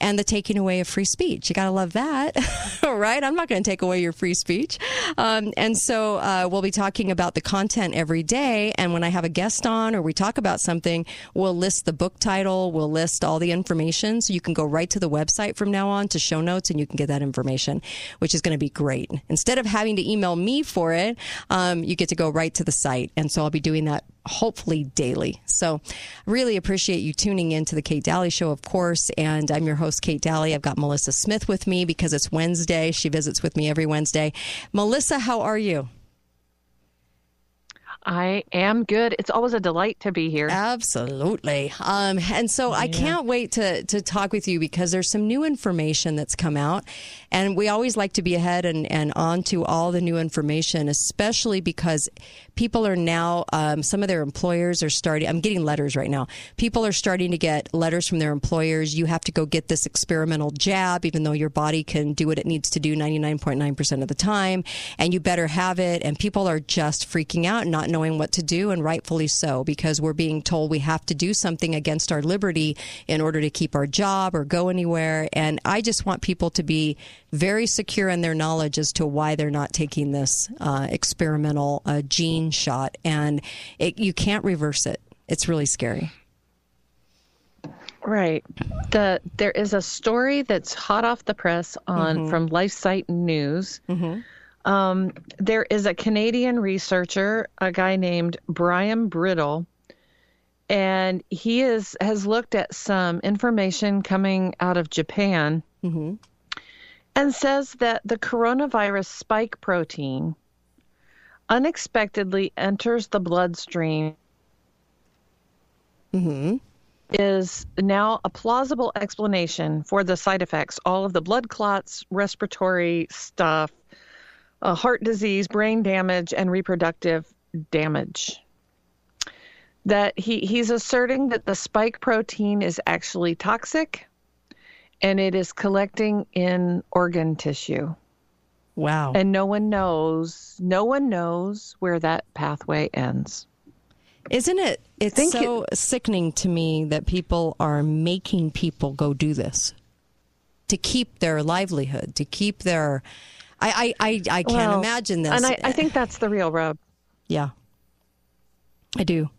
Speaker 11: and the taking away of free speech. You got to love that, right? I'm not going to take away your free speech. Um, and so uh, we'll be talking about the content every day. And when I have a guest on or we talk about something, we'll list the book title, we'll list all the information. So you can go right to the website from now on to show notes and you can get that information, which is going to be great. Instead of having to email me for it, um, you get to go right to the site. And so I'll be doing that hopefully daily. So really appreciate you tuning in to the Kate Daly Show, of course. And I'm your host, Kate Daly. I've got Melissa Smith with me because it's Wednesday. She visits with me every Wednesday. Melissa, how are you?
Speaker 53: I am good. It's always a delight to be here.
Speaker 11: Absolutely. Um, and so yeah. I can't wait to, to talk with you because there's some new information that's come out. And we always like to be ahead and, and on to all the new information, especially because people are now, um, some of their employers are starting, I'm getting letters right now. People are starting to get letters from their employers. You have to go get this experimental jab, even though your body can do what it needs to do 99.9% of the time. And you better have it. And people are just freaking out, not knowing what to do, and rightfully so, because we're being told we have to do something against our liberty in order to keep our job or go anywhere. And I just want people to be very secure in their knowledge as to why they're not taking this uh, experimental uh, gene shot. And it, you can't reverse it. It's really scary.
Speaker 53: Right. The there is a story that's hot off the press on mm-hmm. from LifeSite News. Mm-hmm um, there is a Canadian researcher, a guy named Byram Bridle, and he is has looked at some information coming out of Japan, mm-hmm. and says that the coronavirus spike protein unexpectedly enters the bloodstream.
Speaker 11: Mm-hmm.
Speaker 53: Is now a plausible explanation for the side effects, all of the blood clots, respiratory stuff, uh, heart disease, brain damage, and reproductive damage. That he, he's asserting that the spike protein is actually toxic and it is collecting in organ tissue.
Speaker 11: Wow.
Speaker 53: And no one knows, no one knows where that pathway ends.
Speaker 11: Isn't it? It's so it, sickening to me that people are making people go do this to keep their livelihood, to keep their I I, I, I can't well, imagine this.
Speaker 53: And I, I think that's the real rub.
Speaker 11: Yeah, I do.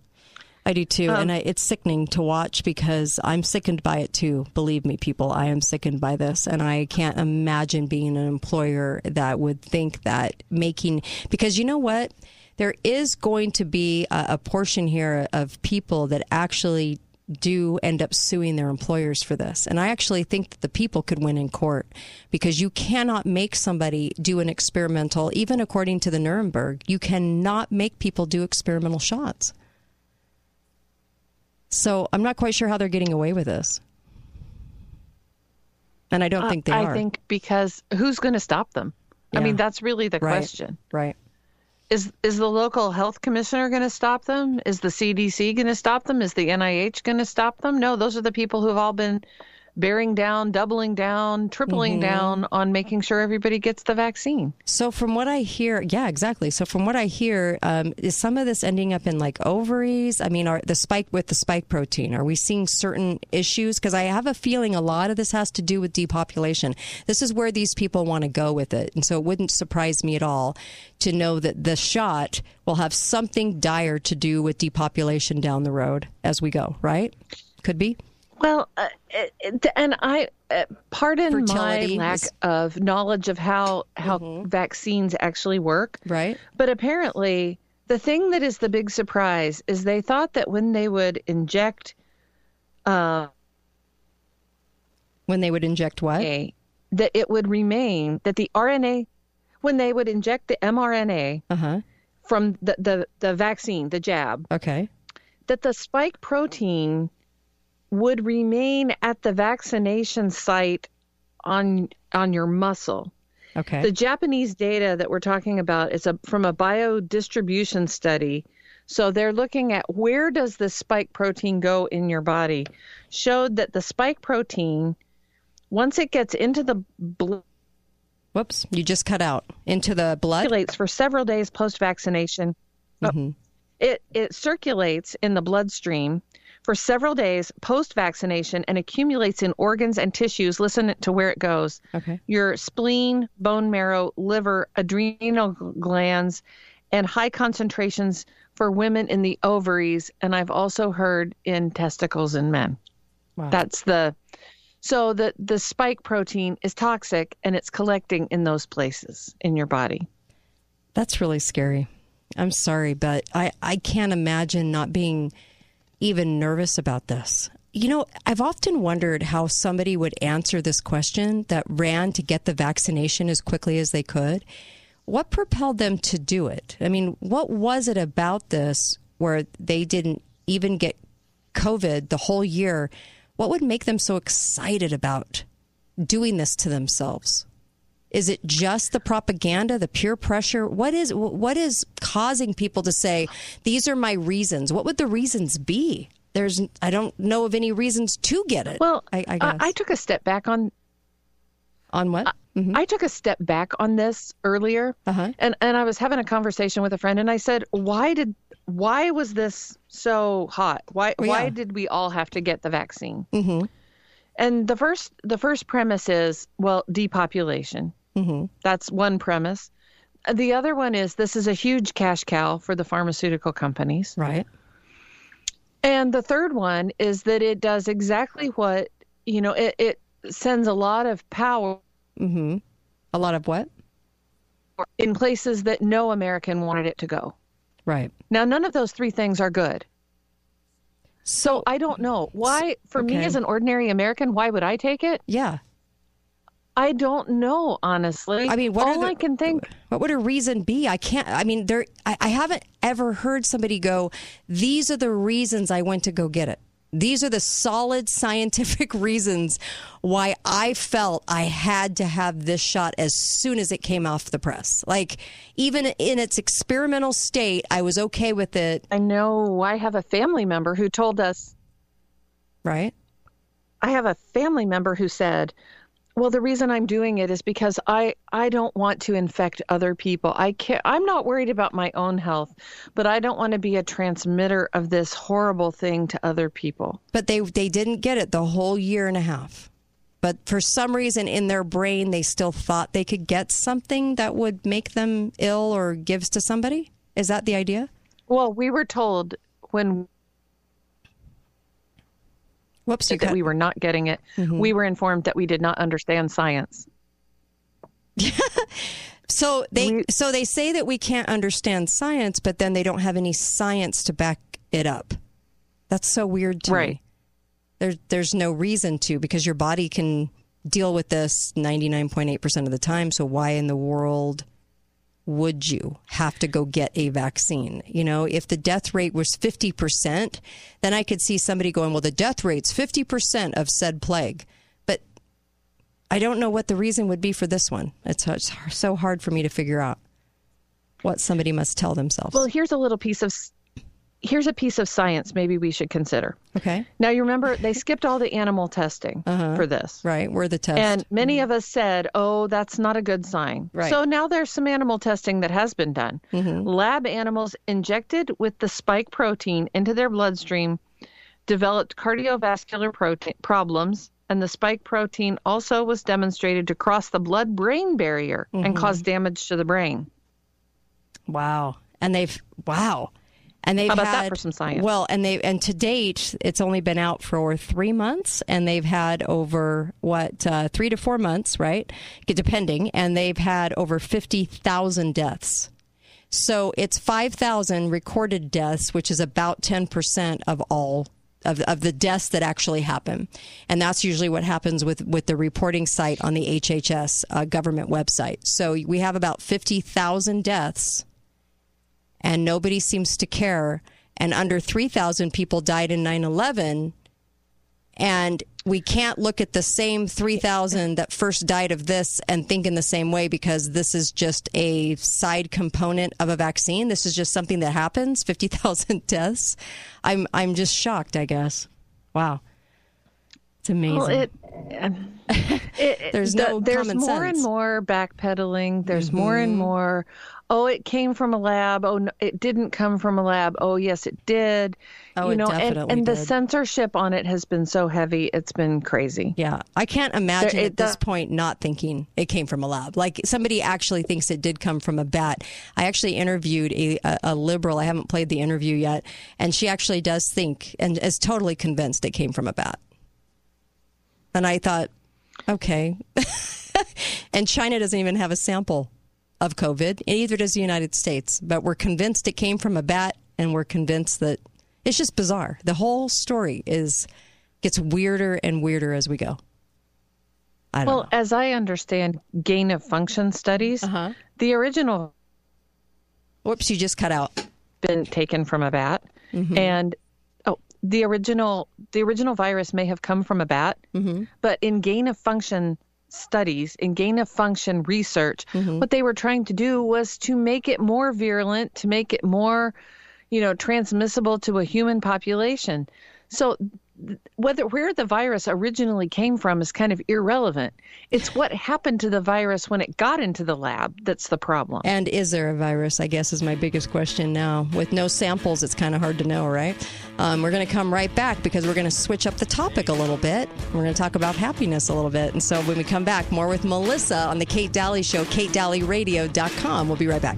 Speaker 11: I do too, um, and I, it's sickening to watch because I'm sickened by it too. Believe me, people, I am sickened by this, and I can't imagine being an employer that would think that making because you know what, there is going to be a, a portion here of people that actually do end up suing their employers for this. And I actually think that the people could win in court because you cannot make somebody do an experimental, even according to the Nuremberg, you cannot make people do experimental shots. So I'm not quite sure how they're getting away with this. And I don't uh, think they
Speaker 53: I
Speaker 11: are.
Speaker 53: I think because who's going to stop them? Yeah. I mean, that's really the
Speaker 11: right.
Speaker 53: question.
Speaker 11: Right.
Speaker 53: Is is the local health commissioner going to stop them? Is the CDC going to stop them? Is the NIH going to stop them? No, those are the people who've all been bearing down, doubling down, tripling mm-hmm. down on making sure everybody gets the vaccine.
Speaker 11: So, from what I hear, yeah, exactly. So, from what I hear, um, is some of this ending up in like ovaries? I mean, are the spike with the spike protein? Are we seeing certain issues? Because I have a feeling a lot of this has to do with depopulation. This is where these people want to go with it, and so it wouldn't surprise me at all to know that the shot will have something dire to do with depopulation down the road as we go. Right? Could be.
Speaker 53: Well, uh, and I uh, pardon Fertility my lack of knowledge of how how mm-hmm. vaccines actually work.
Speaker 11: Right.
Speaker 53: But apparently, the thing that is the big surprise is they thought that when they would inject, uh,
Speaker 11: when they would inject what,
Speaker 53: that it would remain that the RNA, when they would inject the mRNA
Speaker 11: uh-huh.
Speaker 53: from the, the the vaccine, the jab.
Speaker 11: Okay.
Speaker 53: That the spike protein would remain at the vaccination site on on your muscle.
Speaker 11: Okay.
Speaker 53: The Japanese data that we're talking about is a, from a biodistribution study. So they're looking at where does the spike protein go in your body. Showed that the spike protein, once it gets into the blood,
Speaker 11: whoops, you just cut out into the blood.
Speaker 53: Circulates for several days post vaccination.
Speaker 11: Mm-hmm.
Speaker 53: It it circulates in the bloodstream for several days post vaccination and accumulates in organs and tissues. Listen to where it goes.
Speaker 11: Okay.
Speaker 53: Your spleen, bone marrow, liver, adrenal glands, and high concentrations for women in the ovaries. And I've also heard in testicles in men.
Speaker 11: Wow.
Speaker 53: That's the so the the spike protein is toxic and it's collecting in those places in your body.
Speaker 11: That's really scary. I'm sorry, but I, I can't imagine not being even nervous about this. You know, I've often wondered how somebody would answer this question that ran to get the vaccination as quickly as they could. What propelled them to do it? I mean, what was it about this where they didn't even get COVID the whole year? What would make them so excited about doing this to themselves? Is it just the propaganda, the peer pressure? What is what is causing people to say these are my reasons? What would the reasons be? There's I don't know of any reasons to get it.
Speaker 53: Well,
Speaker 11: I, I, guess.
Speaker 53: I took a step back on
Speaker 11: on what? Mm-hmm.
Speaker 53: I took a step back on this earlier,
Speaker 11: uh-huh.
Speaker 53: and and I was having a conversation with a friend, and I said, "Why did why was this so hot? Why
Speaker 11: Well,
Speaker 53: why
Speaker 11: yeah.
Speaker 53: did we all have to get the vaccine?"
Speaker 11: Mm-hmm.
Speaker 53: And the first the first premise is well depopulation.
Speaker 11: Mm-hmm.
Speaker 53: That's one premise. The other one is this is a huge cash cow for the pharmaceutical companies.
Speaker 11: Right.
Speaker 53: And the third one is that it does exactly what, you know, it, it sends a lot of power
Speaker 11: Mm-hmm. A lot of what?
Speaker 53: in places that no American wanted it to go.
Speaker 11: Right.
Speaker 53: Now, none of those three things are good. So I don't know why, for me as an ordinary American, why would I take it?
Speaker 11: Yeah.
Speaker 53: I don't know, honestly.
Speaker 11: I mean, what
Speaker 53: all
Speaker 11: the-
Speaker 53: I can think.
Speaker 11: What would a reason be? I can't. I mean, there. I, I haven't ever heard somebody go. These are the reasons I went to go get it. These are the solid scientific reasons why I felt I had to have this shot as soon as it came off the press. Like even in its experimental state, I was okay with it.
Speaker 53: I know. I have a family member who told us.
Speaker 11: Right.
Speaker 53: I have a family member who said, "Well, the reason I'm doing it is because I I don't want to infect other people. I care. I'm not worried about my own health, but I don't want to be a transmitter of this horrible thing to other people."
Speaker 11: But they they didn't get it the whole year and a half. But for some reason in their brain, they still thought they could get something that would make them ill or gives to somebody. Is that the idea?
Speaker 53: Well, we were told when
Speaker 11: Whoops,
Speaker 53: that
Speaker 11: cut-
Speaker 53: we were not getting it.
Speaker 11: Mhm.
Speaker 53: We were informed that we did not understand science.
Speaker 11: So they so they say that we can't understand science, but then they don't have any science to back it up. That's so weird to
Speaker 53: Right.
Speaker 11: me. There's there's no reason to because your body can deal with this 99.8% of the time. So why in the world would you have to go get a vaccine? You know, if the death rate was 50%, then I could see somebody going, well, the death rate's 50% of said plague. But I don't know what the reason would be for this one. It's, it's so hard for me to figure out what somebody must tell themselves.
Speaker 53: Well, here's a little piece of here's a piece of science maybe we should consider.
Speaker 11: Okay.
Speaker 53: Now you remember they skipped all the animal testing uh-huh. for this.
Speaker 11: Right, we're the test.
Speaker 53: And many mm-hmm. of us said, "Oh, that's not a good sign."
Speaker 11: Right.
Speaker 53: So now there's some animal testing that has been done. Mm-hmm. Lab animals injected with the spike protein into their bloodstream developed cardiovascular protein problems, and the spike protein also was demonstrated to cross the blood-brain barrier and
Speaker 11: Mhm.
Speaker 53: cause damage to the brain.
Speaker 11: Wow. And they've wow. And they've
Speaker 53: How about
Speaker 11: had
Speaker 53: that for some science?
Speaker 11: Well, and they and to date, it's only been out for three months, and they've had over what uh, three to four months, right? Depending, and they've had over fifty thousand deaths. So it's five thousand recorded deaths, which is about ten percent of all. Of, of the deaths that actually happen, and that's usually what happens with with the reporting site on the HHS uh, government website. So we have about fifty thousand deaths and nobody seems to care. And under 3,000 people died in 9 11. And we can't look at the same 3,000 that first died of this and think in the same way because this is just a side component of a vaccine. This is just something that happens 50,000 deaths. I'm, I'm just shocked, I guess. Wow. It's amazing.
Speaker 53: Well, it, um, it-
Speaker 11: There's
Speaker 53: the-
Speaker 11: no
Speaker 53: there's
Speaker 11: common
Speaker 53: more
Speaker 11: sense.
Speaker 53: and more backpedaling. There's more and more. Oh, it came from a lab. Oh, no, it didn't come from a lab. Oh, yes, it did.
Speaker 11: Oh,
Speaker 53: you
Speaker 11: it
Speaker 53: know, and,
Speaker 11: definitely
Speaker 53: and the
Speaker 11: did.
Speaker 53: censorship on it has been so heavy. It's been crazy.
Speaker 11: Yeah, I can't imagine
Speaker 53: There-
Speaker 11: at this
Speaker 53: do-
Speaker 11: point not thinking it came from a lab. Like somebody actually thinks it did come from a bat. I actually interviewed a, a, a liberal. I haven't played the interview yet, and she actually does think and is totally convinced it came from a bat. And I thought, okay. and China doesn't even have a sample of COVID, and neither does the United States. But we're convinced it came from a bat, and we're convinced that it's just bizarre. The whole story is gets weirder and weirder as we go. I don't
Speaker 53: well, as I understand gain of function studies,
Speaker 11: Uh-huh.
Speaker 53: the original.
Speaker 11: Whoops, you just cut out.
Speaker 53: Been taken from a bat,
Speaker 11: Mhm.
Speaker 53: and oh, the original the original virus may have come from a bat,
Speaker 11: Mm-hmm.
Speaker 53: but in gain of function studies, in gain of function research,
Speaker 11: Mm-hmm.
Speaker 53: what they were trying to do was to make it more virulent, to make it more, you know, transmissible to a human population. So whether where the virus originally came from is kind of irrelevant. It's what happened to the virus when it got into the lab that's the problem.
Speaker 11: And is there a virus? I guess is my biggest question now. With no samples, it's kind of hard to know, right? Um, we're going to come right back because we're going to switch up the topic a little bit. We're going to talk about happiness a little bit. And so when we come back, more with Melissa on the Kate Daly Show, katedalyradio.com. We'll be right back.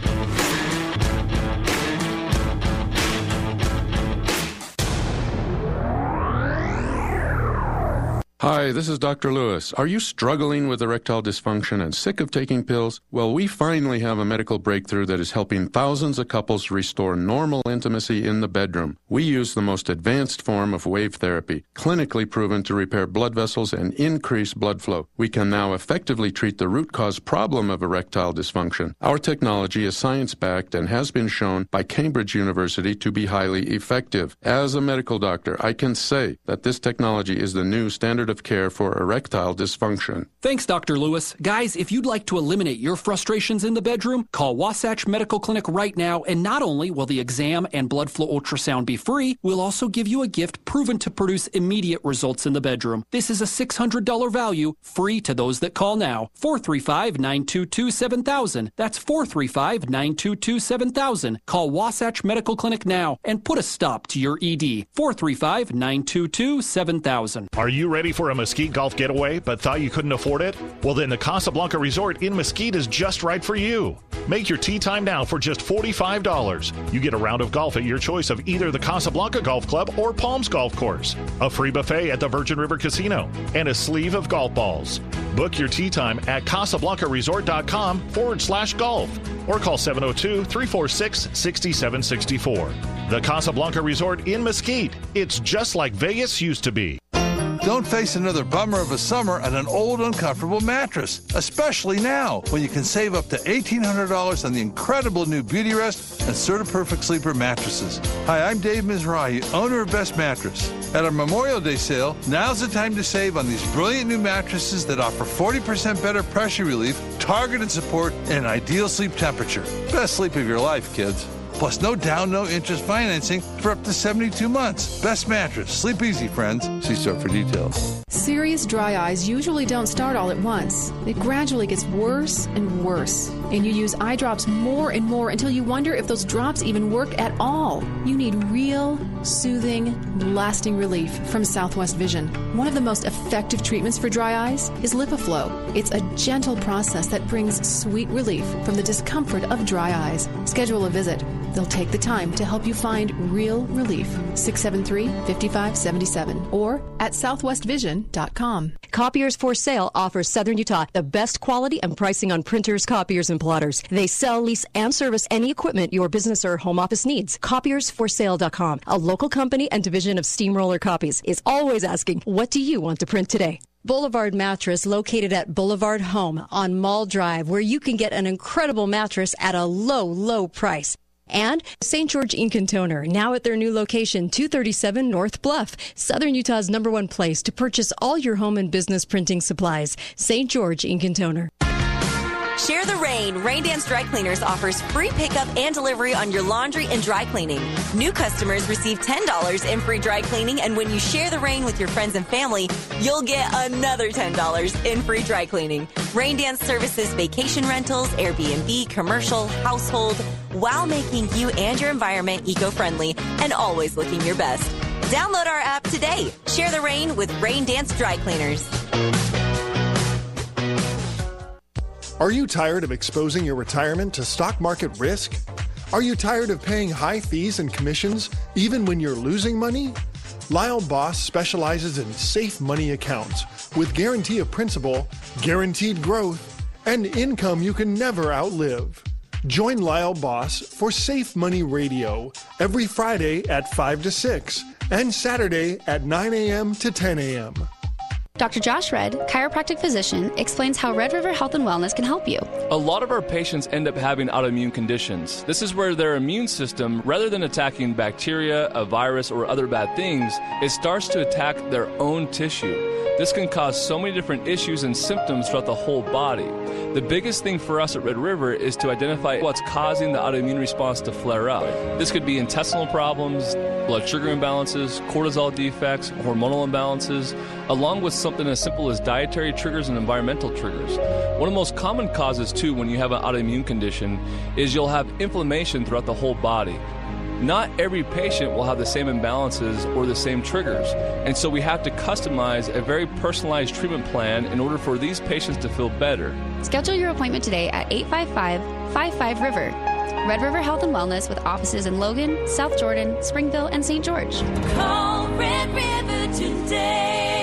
Speaker 13: Hi, this is Dr. Lewis. Are you struggling with erectile dysfunction and sick of taking pills? Well, we finally have a medical breakthrough that is helping thousands of couples restore normal intimacy in the bedroom. We use the most advanced form of wave therapy, clinically proven to repair blood vessels and increase blood flow. We can now effectively treat the root cause problem of erectile dysfunction. Our technology is science backed and has been shown by Cambridge University to be highly effective. As a medical doctor, I can say that this technology is the new standard of care for erectile dysfunction.
Speaker 14: Thanks, Dr. Lewis. Guys, if you'd like to eliminate your frustrations in the bedroom, call Wasatch Medical Clinic right now, and not only will the exam and blood flow ultrasound be free, we'll also give you a gift proven to produce immediate results in the bedroom. This is a $600 value, free to those that call now. 435 922 7000. That's 435 922 7000. Call Wasatch Medical Clinic now and put a stop to your ED. 435 922 7000.
Speaker 54: Are you ready for a Mesquite golf getaway but thought you couldn't afford it? Well, then the Casablanca Resort in Mesquite is just right for you. Make your tee time now for just $45. You get a round of golf at your choice of either the Casablanca Golf Club or Palms Golf Course, a free buffet at the Virgin River Casino, and a sleeve of golf balls. Book your tee time at CasablancaResort.com forward slash golf or call 702 346 6764. The Casablanca Resort in Mesquite. It's just like Vegas used to be.
Speaker 55: Don't face another bummer of a summer on an old, uncomfortable mattress, especially now when you can save up to $1,800 on the incredible new Beauty Rest and Serta Perfect Sleeper mattresses. Hi, I'm Dave Mizrahi, owner of Best Mattress. At our Memorial Day sale, now's the time to save on these brilliant new mattresses that offer 40% better pressure relief, targeted support, and ideal sleep temperature. Best sleep of your life, kids. Plus, no down, no interest financing for up to 72 months. Best mattress. Sleep easy, friends. See store for details.
Speaker 56: Serious dry eyes usually don't start all at once. It gradually gets worse and worse. And you use eye drops more and more until you wonder if those drops even work at all. You need real, soothing, lasting relief from Southwest Vision. One of the most effective treatments for dry eyes is LipiFlow. It's a gentle process that brings sweet relief from the discomfort of dry eyes. Schedule a visit. They'll take the time to help you find real relief. 673 5577 or at southwestvision.com.
Speaker 57: Copiers for Sale offers Southern Utah the best quality and pricing on printers, copiers, and plotters. They sell, lease, and service any equipment your business or home office needs. Copiersforsale.com, a local company and division of Steamroller Copies, is always asking, What do you want to print today? Boulevard Mattress, located at Boulevard Home on Mall Drive, where you can get an incredible mattress at a low, low price. And St. George Ink and Toner, now at their new location, 237 North Bluff, Southern Utah's number one place to purchase all your home and business printing supplies. St. George Ink and Toner.
Speaker 58: Share the rain. Rain Dance Dry Cleaners offers free pickup and delivery on your laundry and dry cleaning. New customers receive $10 in free dry cleaning, and when you share the rain with your friends and family, you'll get another $10 in free dry cleaning. Rain Dance services vacation rentals, Airbnb, commercial, household, while making you and your environment eco friendly and always looking your best. Download our app today. Share the rain with Rain Dance Dry Cleaners.
Speaker 59: Are you tired of exposing your retirement to stock market risk? Are you tired of paying high fees and commissions even when you're losing money? Lyle Boss specializes in safe money accounts with guarantee of principal, guaranteed growth, and income you can never outlive. Join Lyle Boss for Safe Money Radio every Friday at 5 to 6 and Saturday at 9 a.m. to 10 a.m.
Speaker 60: Dr. Josh Redd, chiropractic physician, explains how Red River Health and Wellness can help you.
Speaker 26: A lot of our patients end up having autoimmune conditions. This is where their immune system, rather than attacking bacteria, a virus, or other bad things, it starts to attack their own tissue. This can cause so many different issues and symptoms throughout the whole body. The biggest thing for us at Red River is to identify what's causing the autoimmune response to flare up. This could be intestinal problems, blood sugar imbalances, cortisol defects, hormonal imbalances, along with something as simple as dietary triggers and environmental triggers. One of the most common causes, too, when you have an autoimmune condition is you'll have inflammation throughout the whole body. Not every patient will have the same imbalances or the same triggers, and so we have to customize a very personalized treatment plan in order for these patients to feel better.
Speaker 60: Schedule your appointment today at 855 55 River. Red River Health and Wellness with offices in Logan, South Jordan, Springville, and St. George.
Speaker 48: Call Red River today.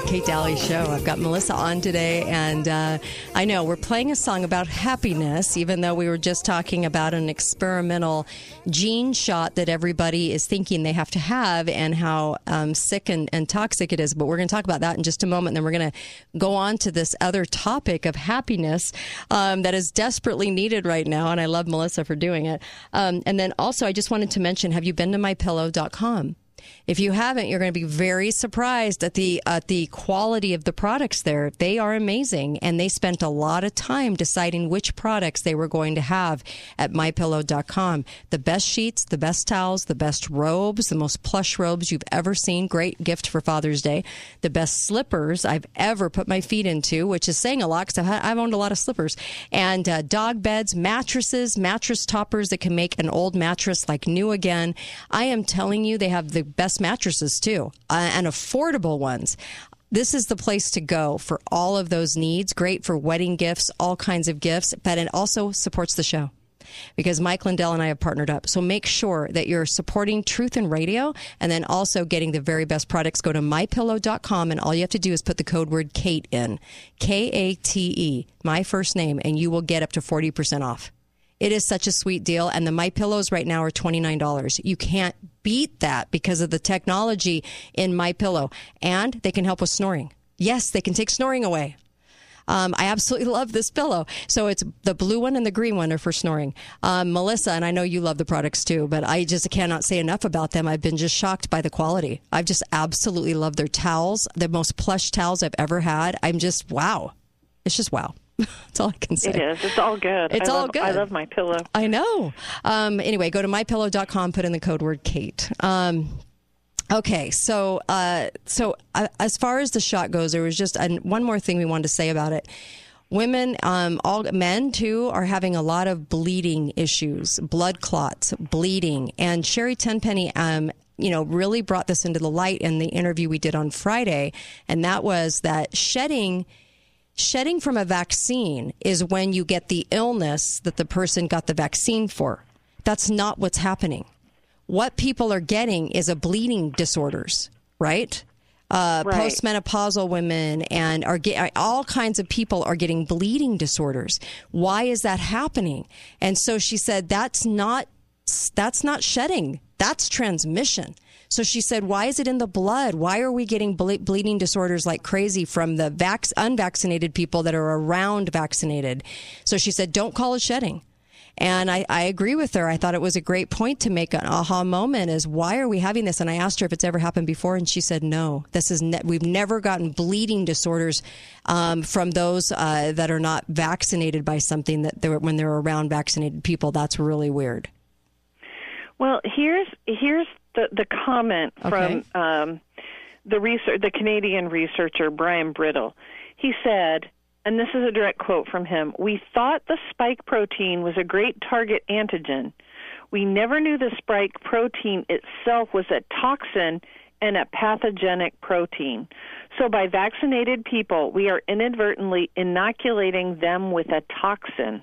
Speaker 11: Back, Kate Daly Show. I've got Melissa on today, and uh, I know we're playing a song about happiness, even though we were just talking about an experimental gene shot that everybody is thinking they have to have, and how um, sick and, and toxic it is. But we're going to talk about that in just a moment. And then we're going to go on to this other topic of happiness um, that is desperately needed right now, and I love Melissa for doing it. Um, and then also, I just wanted to mention: Have you been to mypillow.com? If you haven't, you're going to be very surprised at the at the quality of the products there. They are amazing, and they spent a lot of time deciding which products they were going to have at mypillow.com. The best sheets, the best towels, the best robes, the most plush robes you've ever seen. Great gift for Father's Day. The best slippers I've ever put my feet into, which is saying a lot because I've, owned a lot of slippers. And uh, dog beds, mattresses, mattress toppers that can make an old mattress like new again. I am telling you, they have the best mattresses too, uh, and affordable ones. This is the place to go for all of those needs. Great for wedding gifts, all kinds of gifts, but it also supports the show because Mike Lindell and I have partnered up. So make sure that you're supporting Truth in Radio and then also getting the very best products. Go to mypillow.com and all you have to do is put the code word Kate in K A T E, my first name, and you will get up to 40% off. It is such a sweet deal. And the My Pillows right now are $29. You can't beat that because of the technology in My Pillow. And they can help with snoring. Yes, they can take snoring away. Um, I absolutely love this pillow. So it's the blue one and the green one are for snoring. Um, Melissa, and I know you love the products too, but I just cannot say enough about them. I've been just shocked by the quality. I've just absolutely loved their towels, the most plush towels I've ever had. I'm just, wow. It's just wow. That's all I can say.
Speaker 53: It is. It's all good.
Speaker 11: It's
Speaker 53: I
Speaker 11: all
Speaker 53: love,
Speaker 11: good.
Speaker 53: I love my pillow.
Speaker 11: I know. Um, anyway, go to mypillow.com, put in the code word Kate. Um, okay, so uh, so uh, as far as the shot goes, there was just an, one more thing we wanted to say about it. Women, um, all men too, are having a lot of bleeding issues, blood clots, bleeding, and Sherri Tenpenny. Um, you know, really brought this into the light in the interview we did on Friday, and that was that shedding shedding from a vaccine is when you get the illness that the person got the vaccine for. That's not what's happening. What people are getting is a bleeding disorders, right? Uh,
Speaker 53: Right.
Speaker 11: Postmenopausal women and are get, all kinds of people are getting bleeding disorders. Why is that happening? And so she said that's not that's not shedding. That's transmission. So she said, Why is it in the blood? Why are we getting ble- bleeding disorders like crazy from the vac- unvaccinated people that are around vaccinated? So she said, Don't call it shedding. And I, I agree with her. I thought it was a great point to make an aha moment is why are we having this? And I asked her if it's ever happened before, and she said no. This is ne- we've never gotten bleeding disorders um, from those uh, that are not vaccinated by something that they're, when they're around vaccinated people. That's really weird.
Speaker 61: Well, here's here's the the comment
Speaker 11: Okay.
Speaker 61: from um, the research the Canadian researcher Byram Bridle. He said, and this is a direct quote from him: "We thought the spike protein was a great target antigen. We never knew the spike protein itself was a toxin." And a pathogenic protein. So, by vaccinated people, we are inadvertently inoculating them with a toxin.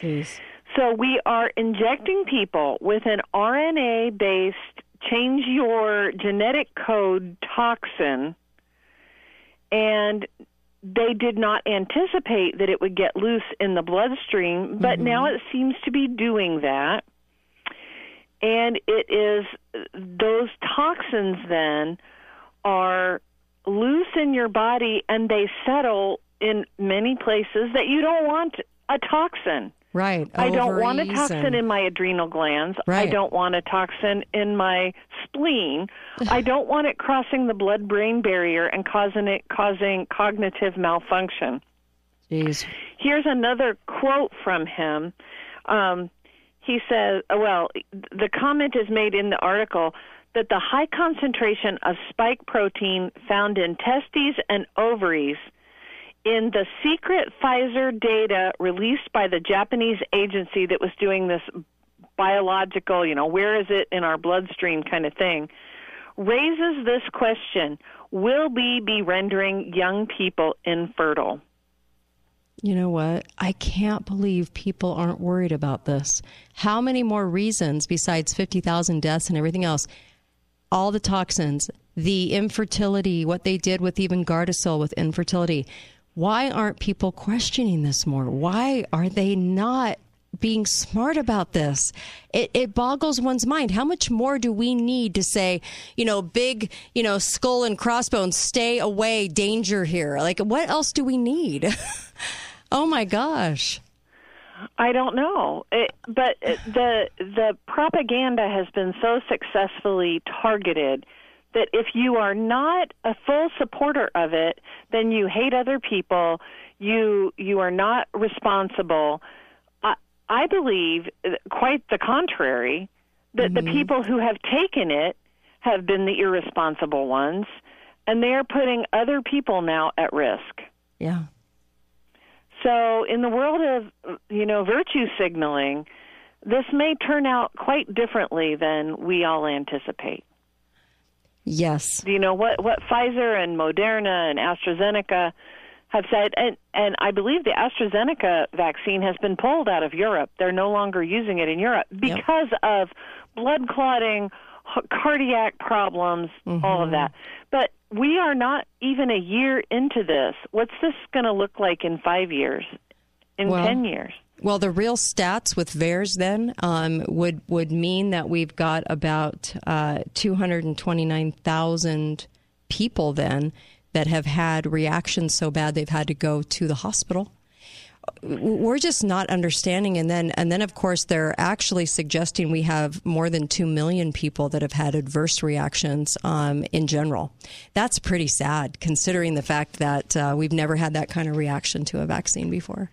Speaker 11: Jeez.
Speaker 61: So we are injecting people with an RNA based change your genetic code toxin, and they did not anticipate that it would get loose in the bloodstream, but mm-hmm. now it seems to be doing that. And it is those toxins then are loose in your body and they settle in many places that you don't want a toxin.
Speaker 11: Right.
Speaker 61: I don't want a toxin
Speaker 11: and-
Speaker 61: in my adrenal glands.
Speaker 11: Right.
Speaker 61: I don't want a toxin in my spleen. I don't want it crossing the blood-brain barrier and causing it causing cognitive malfunction.
Speaker 11: Jeez.
Speaker 61: Here's another quote from him. Um, he says, uh, well, the comment is made in the article that the high concentration of spike protein found in testes and ovaries in the secret Pfizer data released by the Japanese agency that was doing this biological, you know, where is it in our bloodstream kind of thing, raises this question Will we be rendering young people infertile?
Speaker 11: You know what? I can't believe people aren't worried about this. How many more reasons besides 50,000 deaths and everything else? All the toxins, the infertility, what they did with even Gardasil with infertility. Why aren't people questioning this more? Why are they not being smart about this? It, it boggles one's mind. How much more do we need to say, you know, big, you know, skull and crossbones, stay away, danger here? Like, what else do we need? oh my gosh.
Speaker 61: I don't know, it, but the the propaganda has been so successfully targeted that if you are not a full supporter of it, then you hate other people. You you are not responsible. I, I believe uh, quite the contrary. That the people who have taken it have been the irresponsible ones, and they are putting other people now at risk.
Speaker 11: Yeah.
Speaker 61: So, in the world of you know virtue signaling, this may turn out quite differently than we all anticipate.
Speaker 11: Yes.
Speaker 61: You know what what Pfizer and Moderna and AstraZeneca have said, and and I believe the AstraZeneca vaccine has been pulled out of Europe. They're no longer using it in Europe because of blood clotting, cardiac problems, all of mm-hmm. that. But we are not even a year into this. What's this going to look like in five years? In
Speaker 11: Well,
Speaker 61: ten years?
Speaker 11: Well, the real stats with VAERS then um, would would mean that we've got about uh, two hundred and twenty nine thousand people then that have had reactions so bad they've had to go to the hospital. We're just not understanding, and then and then of course they're actually suggesting we have more than two million people that have had adverse reactions um, in general. That's pretty sad, considering the fact that uh, we've never had that kind of reaction to a vaccine before.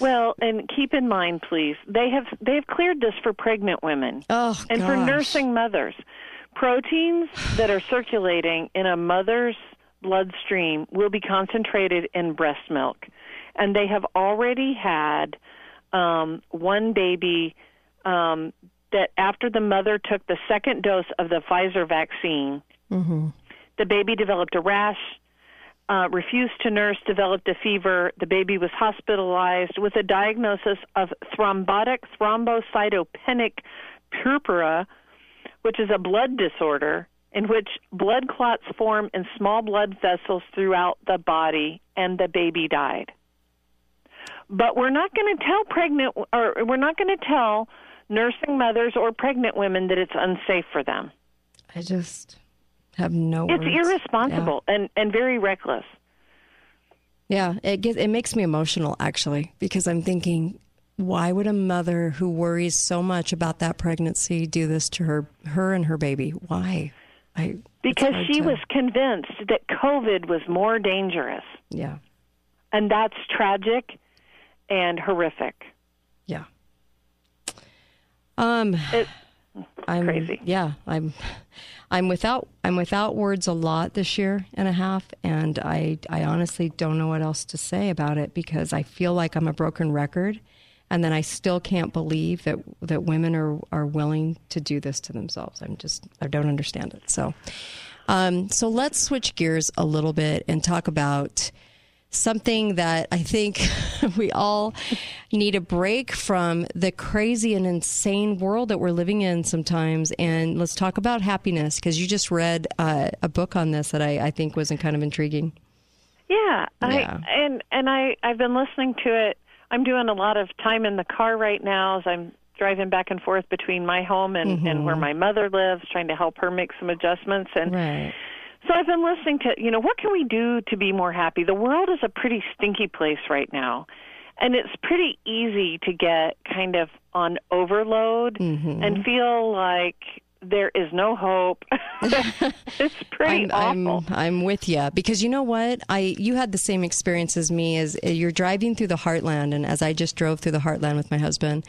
Speaker 61: Well, and keep in mind, please, they have they've cleared this for pregnant women
Speaker 11: oh,
Speaker 61: and for nursing mothers. Proteins that are circulating in a mother's bloodstream will be concentrated in breast milk, and they have already had um, one baby um, that after the mother took the second dose of the Pfizer vaccine,
Speaker 11: Mm-hmm.
Speaker 61: the baby developed a rash, uh, refused to nurse, developed a fever. The baby was hospitalized with a diagnosis of thrombotic thrombocytopenic purpura, which is a blood disorder in which blood clots form in small blood vessels throughout the body, and the baby died. But we're not going to tell pregnant, or we're not going to tell nursing mothers or pregnant women that it's unsafe for them.
Speaker 11: I just have no.
Speaker 61: It's
Speaker 11: words.
Speaker 61: irresponsible and and very reckless.
Speaker 11: Yeah, yeah it gets, it makes me emotional actually because I'm thinking, why would a mother who worries so much about that pregnancy do this to her her and her baby? Why? I
Speaker 61: Because she
Speaker 11: to-
Speaker 61: was convinced that COVID was more dangerous.
Speaker 11: Yeah.
Speaker 61: And that's tragic and horrific.
Speaker 11: Yeah. Um
Speaker 61: It,
Speaker 11: I'm
Speaker 61: crazy.
Speaker 11: Yeah, I'm I'm without I'm without words a lot this year and a half and I I honestly don't know what else to say about it because I feel like I'm a broken record and then I still can't believe that that women are are willing to do this to themselves. I'm just I don't understand it. So um so let's switch gears a little bit and talk about something that I think we all need a break from the crazy and insane world that we're living in sometimes. And let's talk about happiness because you just read uh, a book on this that I, I think was kind of intriguing.
Speaker 61: Yeah,
Speaker 11: Yeah.
Speaker 61: I and and I I've been listening to it. I'm doing a lot of time in the car right now as I'm driving back and forth between my home and and
Speaker 11: Mhm.
Speaker 61: where my mother lives, trying to help her make some adjustments and
Speaker 11: Right.
Speaker 61: So I've been listening to, you know, what can we do to be more happy? The world is a pretty stinky place right now. And it's pretty easy to get kind of on overload
Speaker 11: Mm-hmm.
Speaker 61: and feel like there is no hope. it's pretty
Speaker 11: I'm,
Speaker 61: awful.
Speaker 11: I'm, I'm with you because you know what? I you had the same experience as me. As you're driving through the heartland, and as I just drove through the heartland with my husband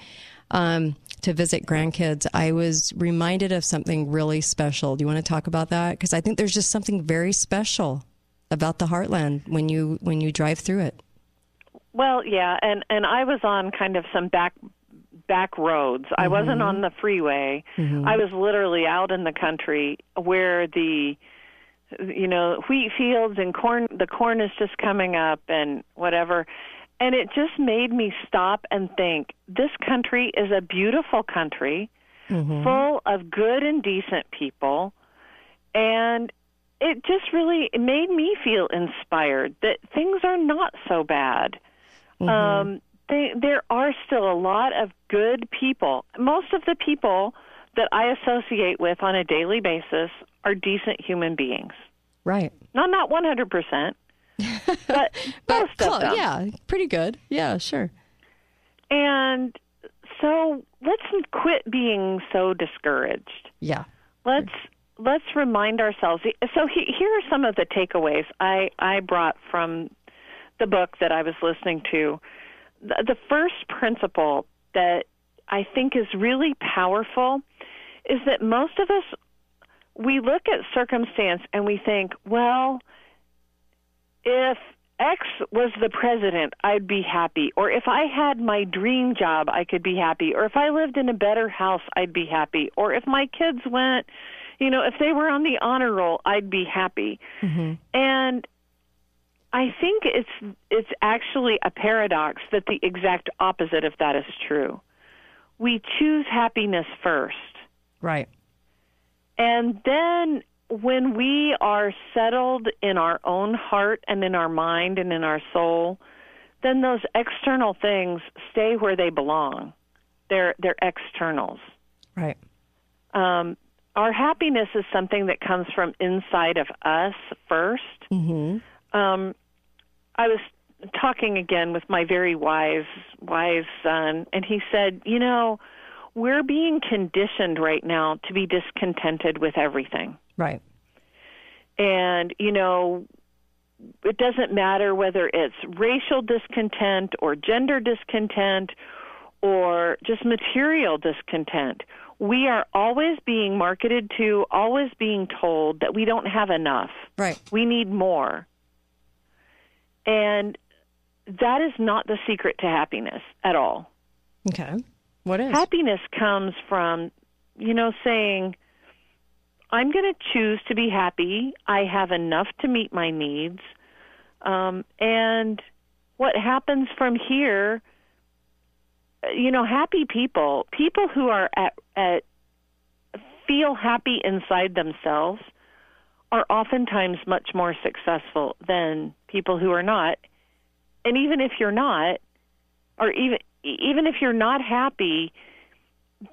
Speaker 11: um, to visit grandkids, I was reminded of something really special. Do you want to talk about that? Because I think there's just something very special about the heartland when you when you drive through it.
Speaker 61: Well, yeah, and and I was on kind of some back back roads. I wasn't
Speaker 11: Mhm.
Speaker 61: on the freeway.
Speaker 11: Mhm.
Speaker 61: I was literally out in the country where the you know wheat fields and corn the corn is just coming up and whatever and it just made me stop and think this country is a beautiful country mm-hmm. full of good and decent people. And it just really made me feel inspired that things are not so bad. Mm-hmm. Um, they, there are still a lot of good people. Most of the people that I associate with on a daily basis are decent human beings.
Speaker 11: Right.
Speaker 61: Not not 100%, but,
Speaker 11: but
Speaker 61: close, them.
Speaker 11: yeah, pretty good. Yeah, sure.
Speaker 61: And so let's quit being so discouraged.
Speaker 11: Yeah.
Speaker 61: Let's sure. let's remind ourselves. So he, here are some of the takeaways I I brought from the book that I was listening to. The, the first principle that I think is really powerful is that most of us we look at circumstance and we think, well, if X was the president, I'd be happy. Or if I had my dream job, I could be happy. Or if I lived in a better house, I'd be happy. Or if my kids went, you know, if they were on the honor roll, I'd be happy. Mm-hmm. And I think it's it's actually a paradox that the exact opposite of that is true. We choose happiness first.
Speaker 11: Right.
Speaker 61: And then when we are settled in our own heart and in our mind and in our soul, then those external things stay where they belong. They're they're externals.
Speaker 11: Right.
Speaker 61: Um, our happiness is something that comes from inside of us 1st
Speaker 11: Mm-hmm.
Speaker 61: Um, I was talking again with my very wise wise son, and he said, "You know, we're being conditioned right now to be discontented with everything."
Speaker 11: Right.
Speaker 61: And, you know, it doesn't matter whether it's racial discontent or gender discontent or just material discontent. We are always being marketed to, always being told that we don't have enough.
Speaker 11: Right.
Speaker 61: We need more. And that is not the secret to happiness at all.
Speaker 11: Okay. What is?
Speaker 61: Happiness comes from, you know, saying, I'm going to choose to be happy. I have enough to meet my needs. Um, and what happens from here, you know, happy people, people who are at, at feel happy inside themselves are oftentimes much more successful than people who are not. And even if you're not, or even even if you're not happy,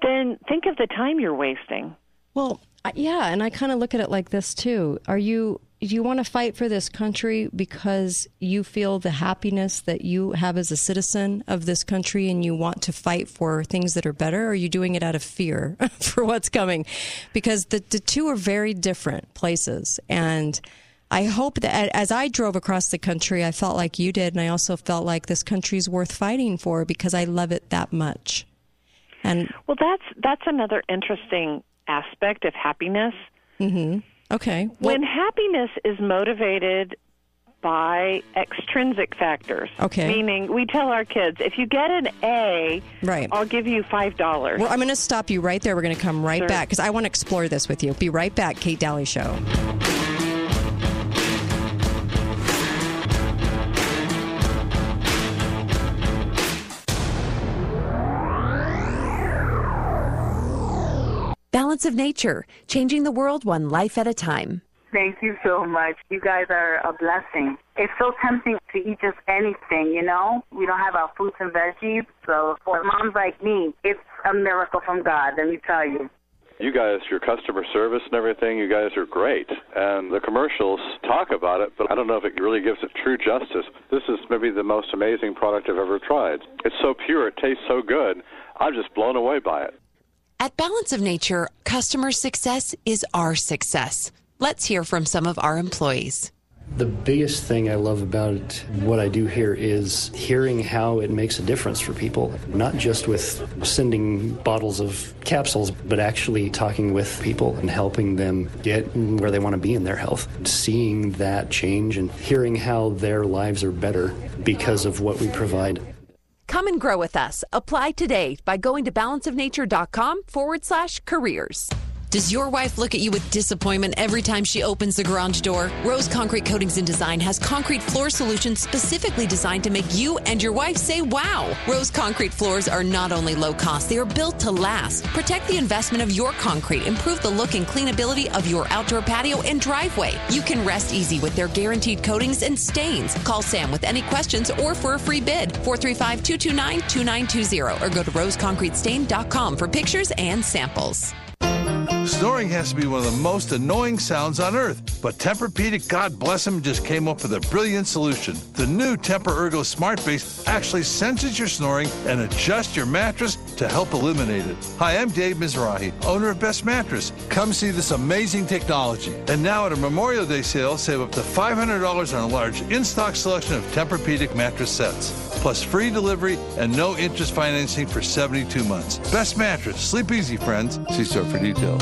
Speaker 61: then think of the time you're wasting.
Speaker 11: Well, Uh, Yeah, and I kind of look at it like this too. Are you do you want to fight for this country because you feel the happiness that you have as a citizen of this country and you want to fight for things that are better or are you doing it out of fear for what's coming? Because the the two are very different places and I hope that as I drove across the country, I felt like you did, and I also felt like this country's worth fighting for because I love it that much. And
Speaker 61: Well, that's that's another interesting aspect of happiness.
Speaker 11: hmm okay,
Speaker 61: when happiness is motivated by extrinsic factors.
Speaker 11: Okay.
Speaker 61: Meaning, we tell our kids, if you get an A,
Speaker 11: Right.
Speaker 61: I'll give you five dollars.
Speaker 11: Well, I'm going to stop you right there. We're going to come right
Speaker 61: Sure.
Speaker 11: back because I want to explore this with you. Be right back, Kate Daly Show.
Speaker 23: Balance of Nature, changing the world one life at a time.
Speaker 62: Thank you so much. You guys are a blessing. It's so tempting to eat just anything, you know? We don't have our fruits and veggies. So for moms like me, it's a miracle from God, let me tell you.
Speaker 63: You guys, your customer service and everything, you guys are great. And the commercials talk about it, but I don't know if it really gives it true justice. This is maybe the most amazing product I've ever tried. It's so pure, it tastes so good. I'm just blown away by it.
Speaker 23: At Balance of Nature, customer success is our success. Let's hear from some of our employees.
Speaker 64: The biggest thing I love about what I do here is hearing how it makes a difference for people, not just with sending bottles of capsules, but actually talking with people and helping them get where they want to be in their health. Seeing that change and hearing how their lives are better because of what we provide.
Speaker 23: Come and grow with us. Apply today by going to balanceofnature.com forward slash careers. Does your wife look at you with disappointment every time she opens the garage door? Rose Concrete Coatings and Design has concrete floor solutions specifically designed to make you and your wife say wow. Rose Concrete floors are not only low cost, they are built to last. Protect the investment of your concrete, improve the look and cleanability of your outdoor patio and driveway. You can rest easy with their guaranteed coatings and stains. Call Sam with any questions or for a free bid 435 229 2920 or go to roseconcretestain.com for pictures and samples.
Speaker 55: Snoring has to be one of the most annoying sounds on earth, but Tempur-Pedic, God bless him, just came up with a brilliant solution. The new Tempur-Ergo Smart Base actually senses your snoring and adjusts your mattress to help eliminate it. Hi, I'm Dave Mizrahi, owner of Best Mattress. Come see this amazing technology. And now at a Memorial Day sale, save up to $500 on a large in-stock selection of Tempur-Pedic mattress sets, plus free delivery and no interest financing for 72 months. Best Mattress. Sleep easy, friends. See store for details.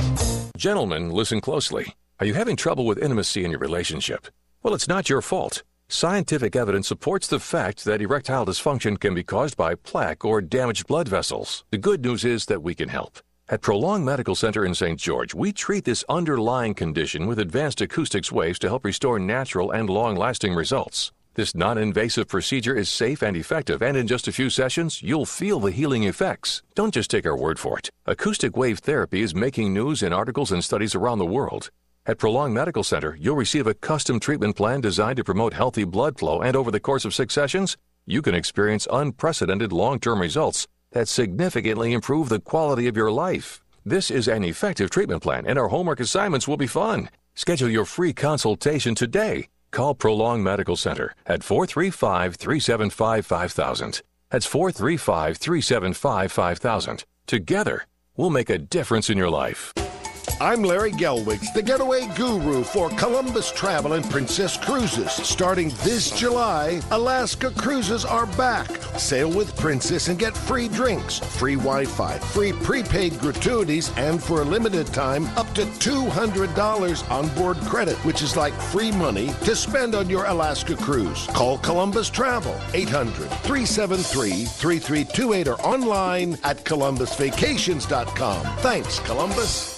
Speaker 47: Gentlemen, listen closely. Are you having trouble with intimacy in your relationship? Well, it's not your fault. Scientific evidence supports the fact that erectile dysfunction can be caused by plaque or damaged blood vessels. The good news is that we can help. At Prolong Medical Center in St. George, we treat this underlying condition with advanced acoustics waves to help restore natural and long lasting results. This non invasive procedure is safe and effective, and in just a few sessions, you'll feel the healing effects. Don't just take our word for it. Acoustic wave therapy is making news in articles and studies around the world. At Prolong Medical Center, you'll receive a custom treatment plan designed to promote healthy blood flow, and over the course of six sessions, you can experience unprecedented long term results that significantly improve the quality of your life. This is an effective treatment plan, and our homework assignments will be fun. Schedule your free consultation today. Call Prolong Medical Center at 435 375 5000. That's 435 375 5000. Together, we'll make a difference in your life.
Speaker 65: I'm Larry Gelwix, the getaway guru for Columbus Travel and Princess Cruises. Starting this July, Alaska Cruises are back. Sail with Princess and get free drinks, free Wi Fi, free prepaid gratuities, and for a limited time, up to $200 on board credit, which is like free money to spend on your Alaska cruise. Call Columbus Travel, 800 373 3328 or online at columbusvacations.com. Thanks, Columbus.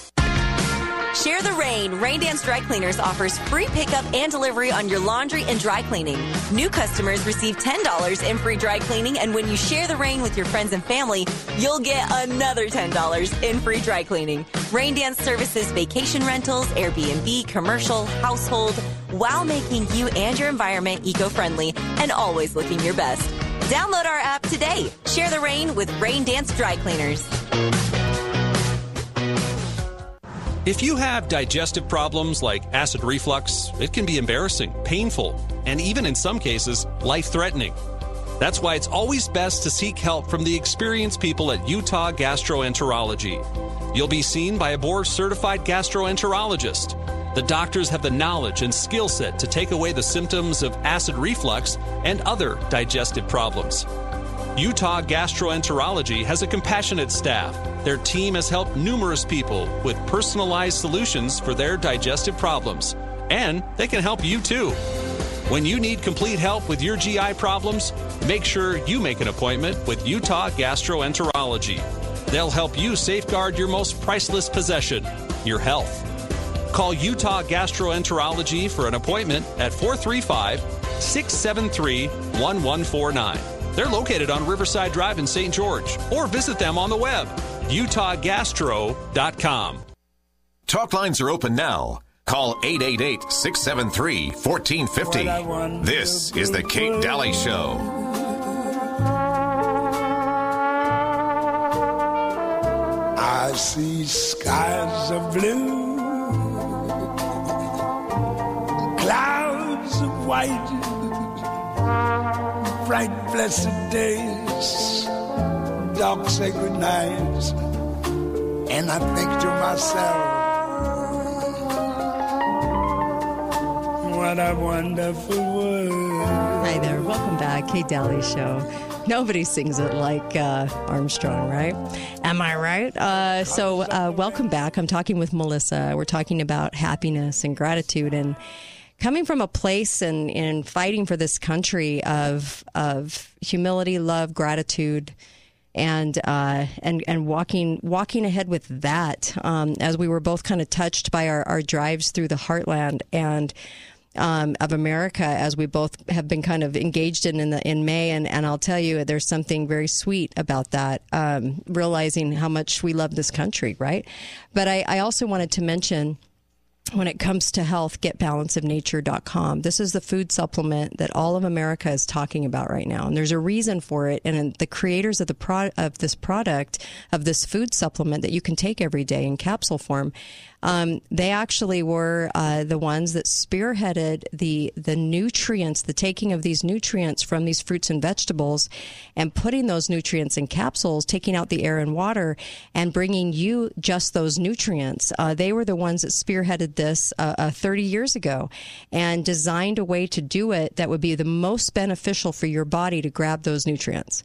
Speaker 58: Share the rain. Rain Dance Dry Cleaners offers free pickup and delivery on your laundry and dry cleaning. New customers receive $10 in free dry cleaning, and when you share the rain with your friends and family, you'll get another $10 in free dry cleaning. Rain Dance services vacation rentals, Airbnb, commercial, household, while making you and your environment eco friendly and always looking your best. Download our app today. Share the rain with Rain Dance Dry Cleaners.
Speaker 14: If you have digestive problems like acid reflux, it can be embarrassing, painful, and even in some cases, life threatening. That's why it's always best to seek help from the experienced people at Utah Gastroenterology. You'll be seen by a board certified gastroenterologist. The doctors have the knowledge and skill set to take away the symptoms of acid reflux and other digestive problems. Utah Gastroenterology has a compassionate staff. Their team has helped numerous people with personalized solutions for their digestive problems, and they can help you too. When you need complete help with your GI problems, make sure you make an appointment with Utah Gastroenterology. They'll help you safeguard your most priceless possession, your health. Call Utah Gastroenterology for an appointment at 435 673 1149. They're located on Riverside Drive in St. George, or visit them on the web, utahgastro.com.
Speaker 2: Talk lines are open now. Call 888 673 1450. This is The Kate Daly Show.
Speaker 66: I see skies of blue, clouds of white, bright blessed days, dark sacred nights, and I think to myself, what a wonderful world.
Speaker 11: Hi there. Welcome back. Kate Daly Show. Nobody sings it like uh, Armstrong, right? Am I right? Uh, so, uh, welcome back. I'm talking with Melissa. We're talking about happiness and gratitude and coming from a place and in fighting for this country of of humility, love, gratitude, and uh, and and walking walking ahead with that. Um, as we were both kind of touched by our, our drives through the heartland and um, of America, as we both have been kind of engaged in in, the, in May, and, and I'll tell you, there's something very sweet about that. Um, realizing how much we love this country, right? But I, I also wanted to mention when it comes to health, getbalanceofnature.com. This is the food supplement that all of America is talking about right now. And there's a reason for it. And the creators of the pro- of this product, of this food supplement that you can take every day in capsule form, um, they actually were uh, the ones that spearheaded the the nutrients, the taking of these nutrients from these fruits and vegetables, and putting those nutrients in capsules, taking out the air and water, and bringing you just those nutrients. Uh, they were the ones that spearheaded this uh, uh 30 years ago, and designed a way to do it that would be the most beneficial for your body to grab those nutrients.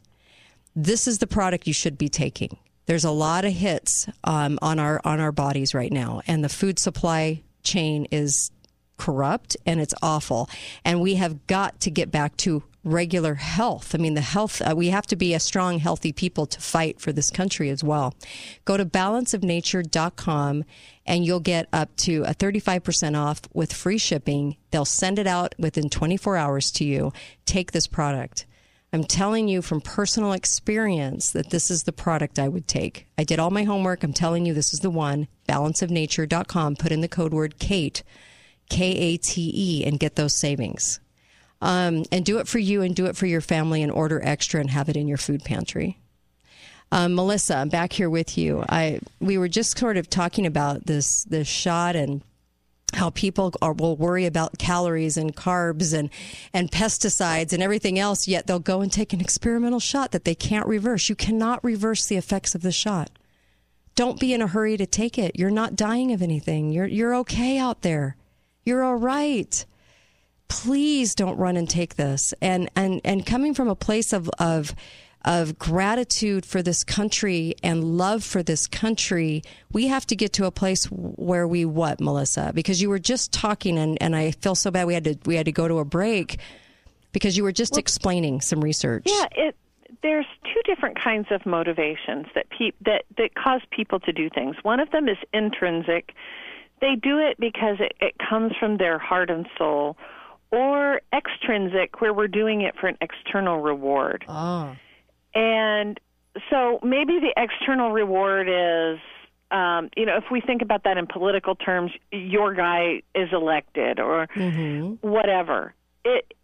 Speaker 11: This is the product you should be taking. There's a lot of hits um, on our on our bodies right now, and the food supply chain is corrupt and it's awful. And we have got to get back to regular health. I mean, the health, uh, we have to be a strong, healthy people to fight for this country as well. Go to balanceofnature.com and you'll get up to a 35% off with free shipping. They'll send it out within 24 hours to you. Take this product. I'm telling you from personal experience that this is the product I would take. I did all my homework. I'm telling you this is the one. Balanceofnature.com. Put in the code word Kate, K A T E, and get those savings. Um, and do it for you and do it for your family and order extra and have it in your food pantry. Um, Melissa, I'm back here with you. I we were just sort of talking about this this shot and how people are, will worry about calories and carbs and, and pesticides and everything else, yet they'll go and take an experimental shot that they can't reverse. You cannot reverse the effects of the shot. Don't be in a hurry to take it. You're not dying of anything. You're, you're okay out there. You're all right. Please don't run and take this. And, and, and coming from a place of, of, of gratitude for this country and love for this country, we have to get to a place where we what, Melissa? Because you were just talking, and, and I feel so bad we had to we had to go to a break because you were just well, explaining some research.
Speaker 61: Yeah, it there's two different kinds of motivations that pe- that that cause people to do things. One of them is intrinsic. They do it because it, it comes from their heart and soul, or extrinsic, where we're doing it for an external reward.
Speaker 11: Oh.
Speaker 61: And so maybe the external reward is, um, you know, if we think about that in political terms, your guy is elected or
Speaker 11: mm-hmm.
Speaker 61: whatever. It,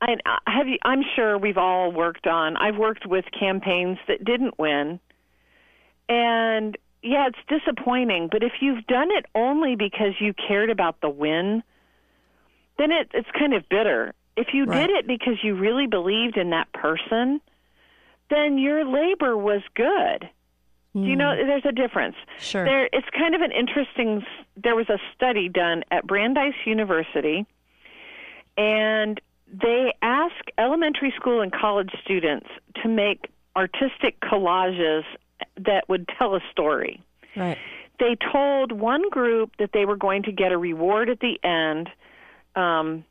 Speaker 61: I have you, I'm sure we've all worked on. I've worked with campaigns that didn't win, and yeah, it's disappointing. But if you've done it only because you cared about the win, then it, it's kind of bitter. If you
Speaker 11: Right.
Speaker 61: did it because you really believed in that person, then your labor was good. Do you know there's a difference?
Speaker 11: Sure.
Speaker 61: There it's kind of an interesting there was a study done at Brandeis University and they ask elementary school and college students to make artistic collages that would tell a story.
Speaker 11: Right.
Speaker 61: They told one group that they were going to get a reward at the end, um,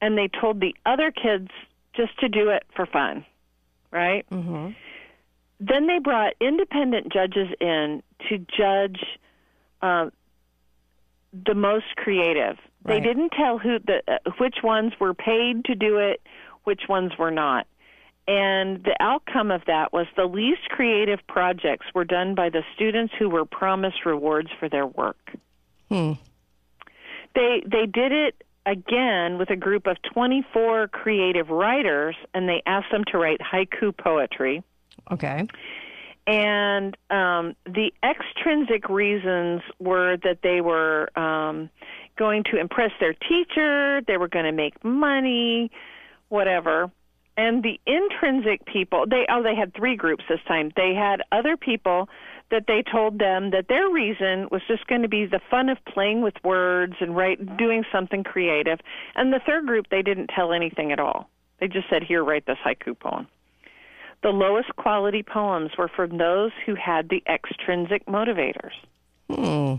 Speaker 61: and they told the other kids just to do it for fun, right?
Speaker 11: Mm-hmm.
Speaker 61: Then they brought independent judges in to judge uh, the most creative. They didn't tell who the uh, which ones were paid to do it, which ones were not. And the outcome of that was the least creative projects were done by the students who were promised rewards for their work.
Speaker 11: Hmm.
Speaker 61: They they did it again with a group of 24 creative writers and they asked them to write haiku poetry.
Speaker 11: Okay.
Speaker 61: And um, the extrinsic reasons were that they were um, going to impress their teacher, they were going to make money, whatever. And the intrinsic people, they oh they had three groups this time. They had other people that they told them that their reason was just going to be the fun of playing with words and write doing something creative. And the third group they didn't tell anything at all. They just said, "Here, write this haiku poem." The lowest quality poems were from those who had the extrinsic motivators.
Speaker 11: Hmm.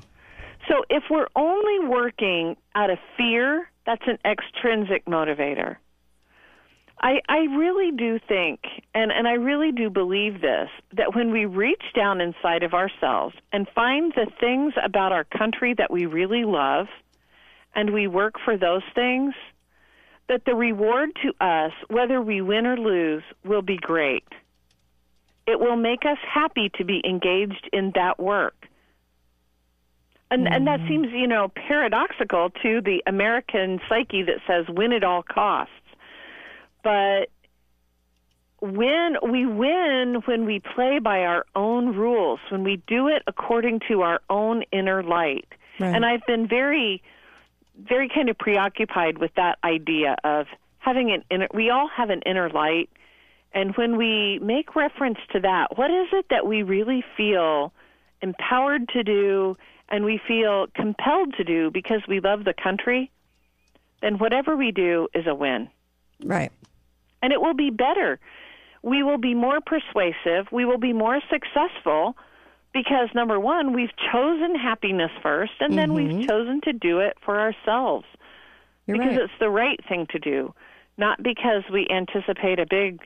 Speaker 61: So if we're only working out of fear, that's an extrinsic motivator. I, I really do think, and, and I really do believe this, that when we reach down inside of ourselves and find the things about our country that we really love, and we work for those things, that the reward to us, whether we win or lose, will be great. It will make us happy to be engaged in that work. And and that mm. seems, you know, paradoxical to the American psyche that says win at all costs. But when we win when we play by our own rules, when we do it according to our own inner light.
Speaker 11: Right.
Speaker 61: And I've been very very kind of preoccupied with that idea of having an inner we all have an inner light and when we make reference to that, what is it that we really feel empowered to do and we feel compelled to do because we love the country? Then whatever we do is a win.
Speaker 11: Right.
Speaker 61: And it will be better. We will be more persuasive. We will be more successful because, number one, we've chosen happiness first, and then we've mm-hmm. chosen to do it for ourselves
Speaker 11: You're
Speaker 61: because
Speaker 11: right.
Speaker 61: it's the right thing to do, not because we anticipate a big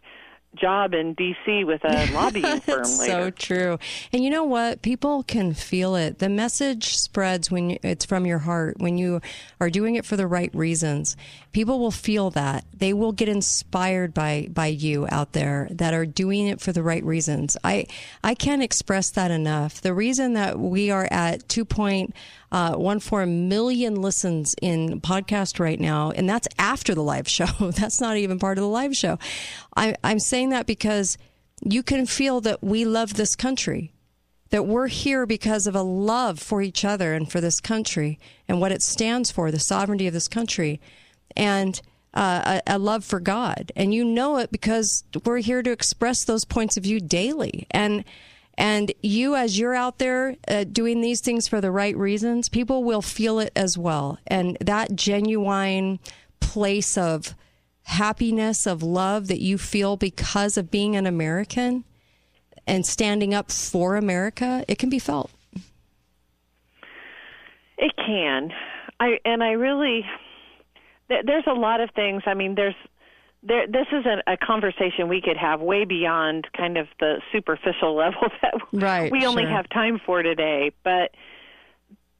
Speaker 61: job in D.C. with a lobbying firm
Speaker 11: so true. And you know what? People can feel it. The message spreads when it's from your heart, when you are doing it for the right reasons. People will feel that. They will get inspired by by you out there that are doing it for the right reasons. I I can't express that enough. The reason that we are at 2.14 million listens in podcast right now, and that's after the live show. That's not even part of the live show. I, I'm saying that because you can feel that we love this country, that we're here because of a love for each other and for this country and what it stands for, the sovereignty of this country, and uh, a, a love for God. And you know it because we're here to express those points of view daily. And and you, as you're out there uh, doing these things for the right reasons, people will feel it as well. And that genuine place of happiness, of love that you feel because of being an American and standing up for America, it can be felt.
Speaker 61: It can. I and I really there's a lot of things. I mean, there's there this is a, a conversation we could have way beyond kind of the superficial level that
Speaker 11: Right,
Speaker 61: we only
Speaker 11: sure.
Speaker 61: have time for today, but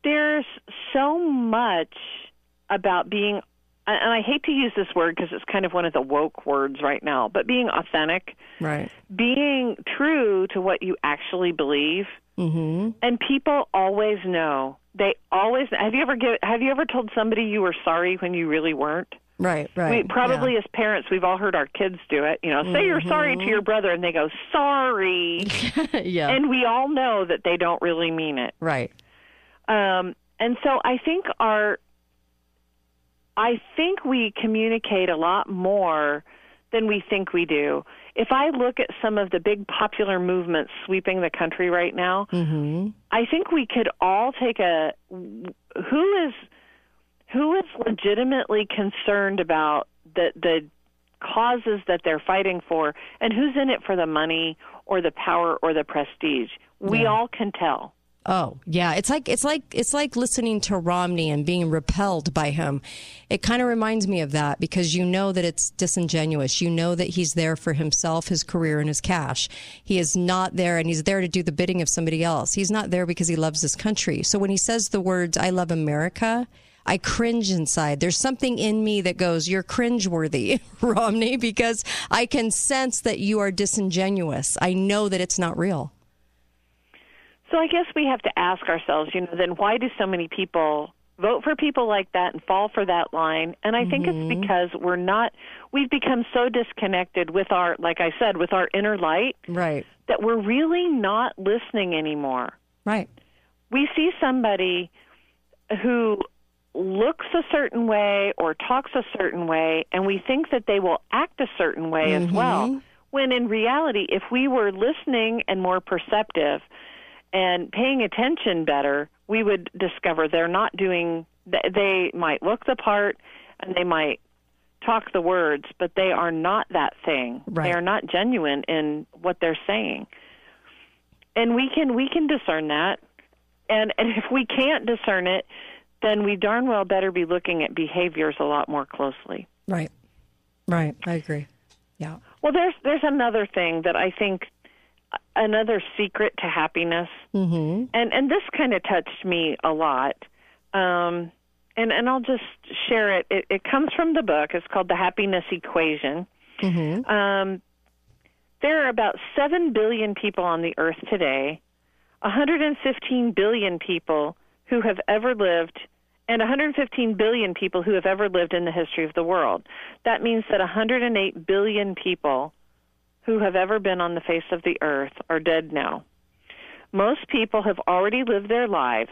Speaker 61: there's so much about being and I hate to use this word because it's kind of one of the woke words right now, but being authentic,
Speaker 11: Right.
Speaker 61: being true to what you actually believe.
Speaker 11: Mm-hmm.
Speaker 61: And people always know. They always have you ever give, have you ever told somebody you were sorry when you really weren't?
Speaker 11: Right, right.
Speaker 61: We probably
Speaker 11: yeah.
Speaker 61: as parents, we've all heard our kids do it. You know, say you're sorry to
Speaker 11: Mhm.
Speaker 61: your brother, and they go sorry,
Speaker 11: yeah.
Speaker 61: and we all know that they don't really mean it.
Speaker 11: right.
Speaker 61: Um, and so I think our, I think we communicate a lot more than we think we do. If I look at some of the big popular movements sweeping the country right now,
Speaker 11: Mm-hmm.
Speaker 61: I think we could all take a who is legitimately concerned about the the causes that they're fighting for and who's in it for the money or the power or the prestige. We
Speaker 11: Yeah.
Speaker 61: all can tell.
Speaker 11: Oh, yeah. It's like it's like it's like listening to Romney and being repelled by him. It kind of reminds me of that because you know that it's disingenuous. You know that he's there for himself, his career, and his cash. He is not there, and he's there to do the bidding of somebody else. He's not there because he loves this country. So when he says the words "I love America," I cringe inside. There's something in me that goes, "You're cringeworthy, Romney," because I can sense that you are disingenuous. I know that it's not real.
Speaker 61: So I guess we have to ask ourselves, you know, then why do so many people vote for people like that and fall for that line? And I think it's mm-hmm. because we're not we've become so disconnected with our like I said, with our inner light
Speaker 11: Right.
Speaker 61: that we're really not listening anymore.
Speaker 11: Right.
Speaker 61: We see somebody who looks a certain way or talks a certain way and we think that they will act a certain way as mm-hmm. well. When in reality, if we were listening and more perceptive and paying attention better, we would discover they're not doing, they might look the part and they might talk the words, but they are not that thing.
Speaker 11: Right.
Speaker 61: They are not genuine in what they're saying. And we can we can discern that. And and if we can't discern it, then we darn well better be looking at behaviors a lot more closely.
Speaker 11: Right. Right. I agree. Yeah.
Speaker 61: Well, there's there's another thing that I think another secret to happiness,
Speaker 11: Mm-hmm.
Speaker 61: and and this kind of touched me a lot. Um, and and I'll just share it. It, it comes from the book. It's called the Happiness Equation.
Speaker 11: Mm-hmm.
Speaker 61: Um, there are about seven billion people on the earth today. 115 billion people who have ever lived and 115 billion people who have ever lived in the history of the world. That means that 108 billion people who have ever been on the face of the earth are dead now. Most people have already lived their lives.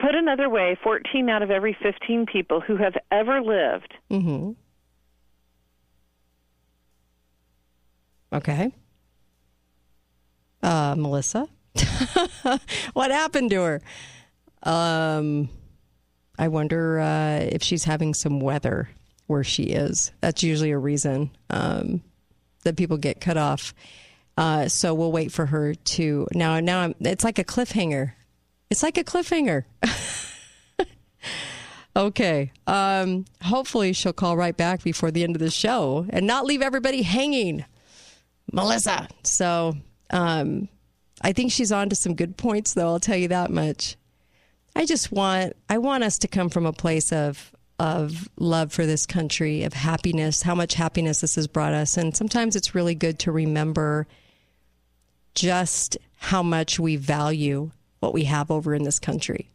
Speaker 61: Put another way, 14 out of every 15 people who have ever lived
Speaker 11: Mm-hmm. Okay. Uh, Melissa, what happened to her? Um, I wonder uh, if she's having some weather where she is. That's usually a reason um, that people get cut off. Uh, so we'll wait for her to now. Now I'm, it's like a cliffhanger. It's like a cliffhanger. okay. Um, hopefully she'll call right back before the end of the show and not leave everybody hanging. Melissa. So um, I think she's on to some good points, though. I'll tell you that much. I just want I want us to come from a place of of love for this country, of happiness, how much happiness this has brought us. And sometimes it's really good to remember just how much we value what we have over in this country.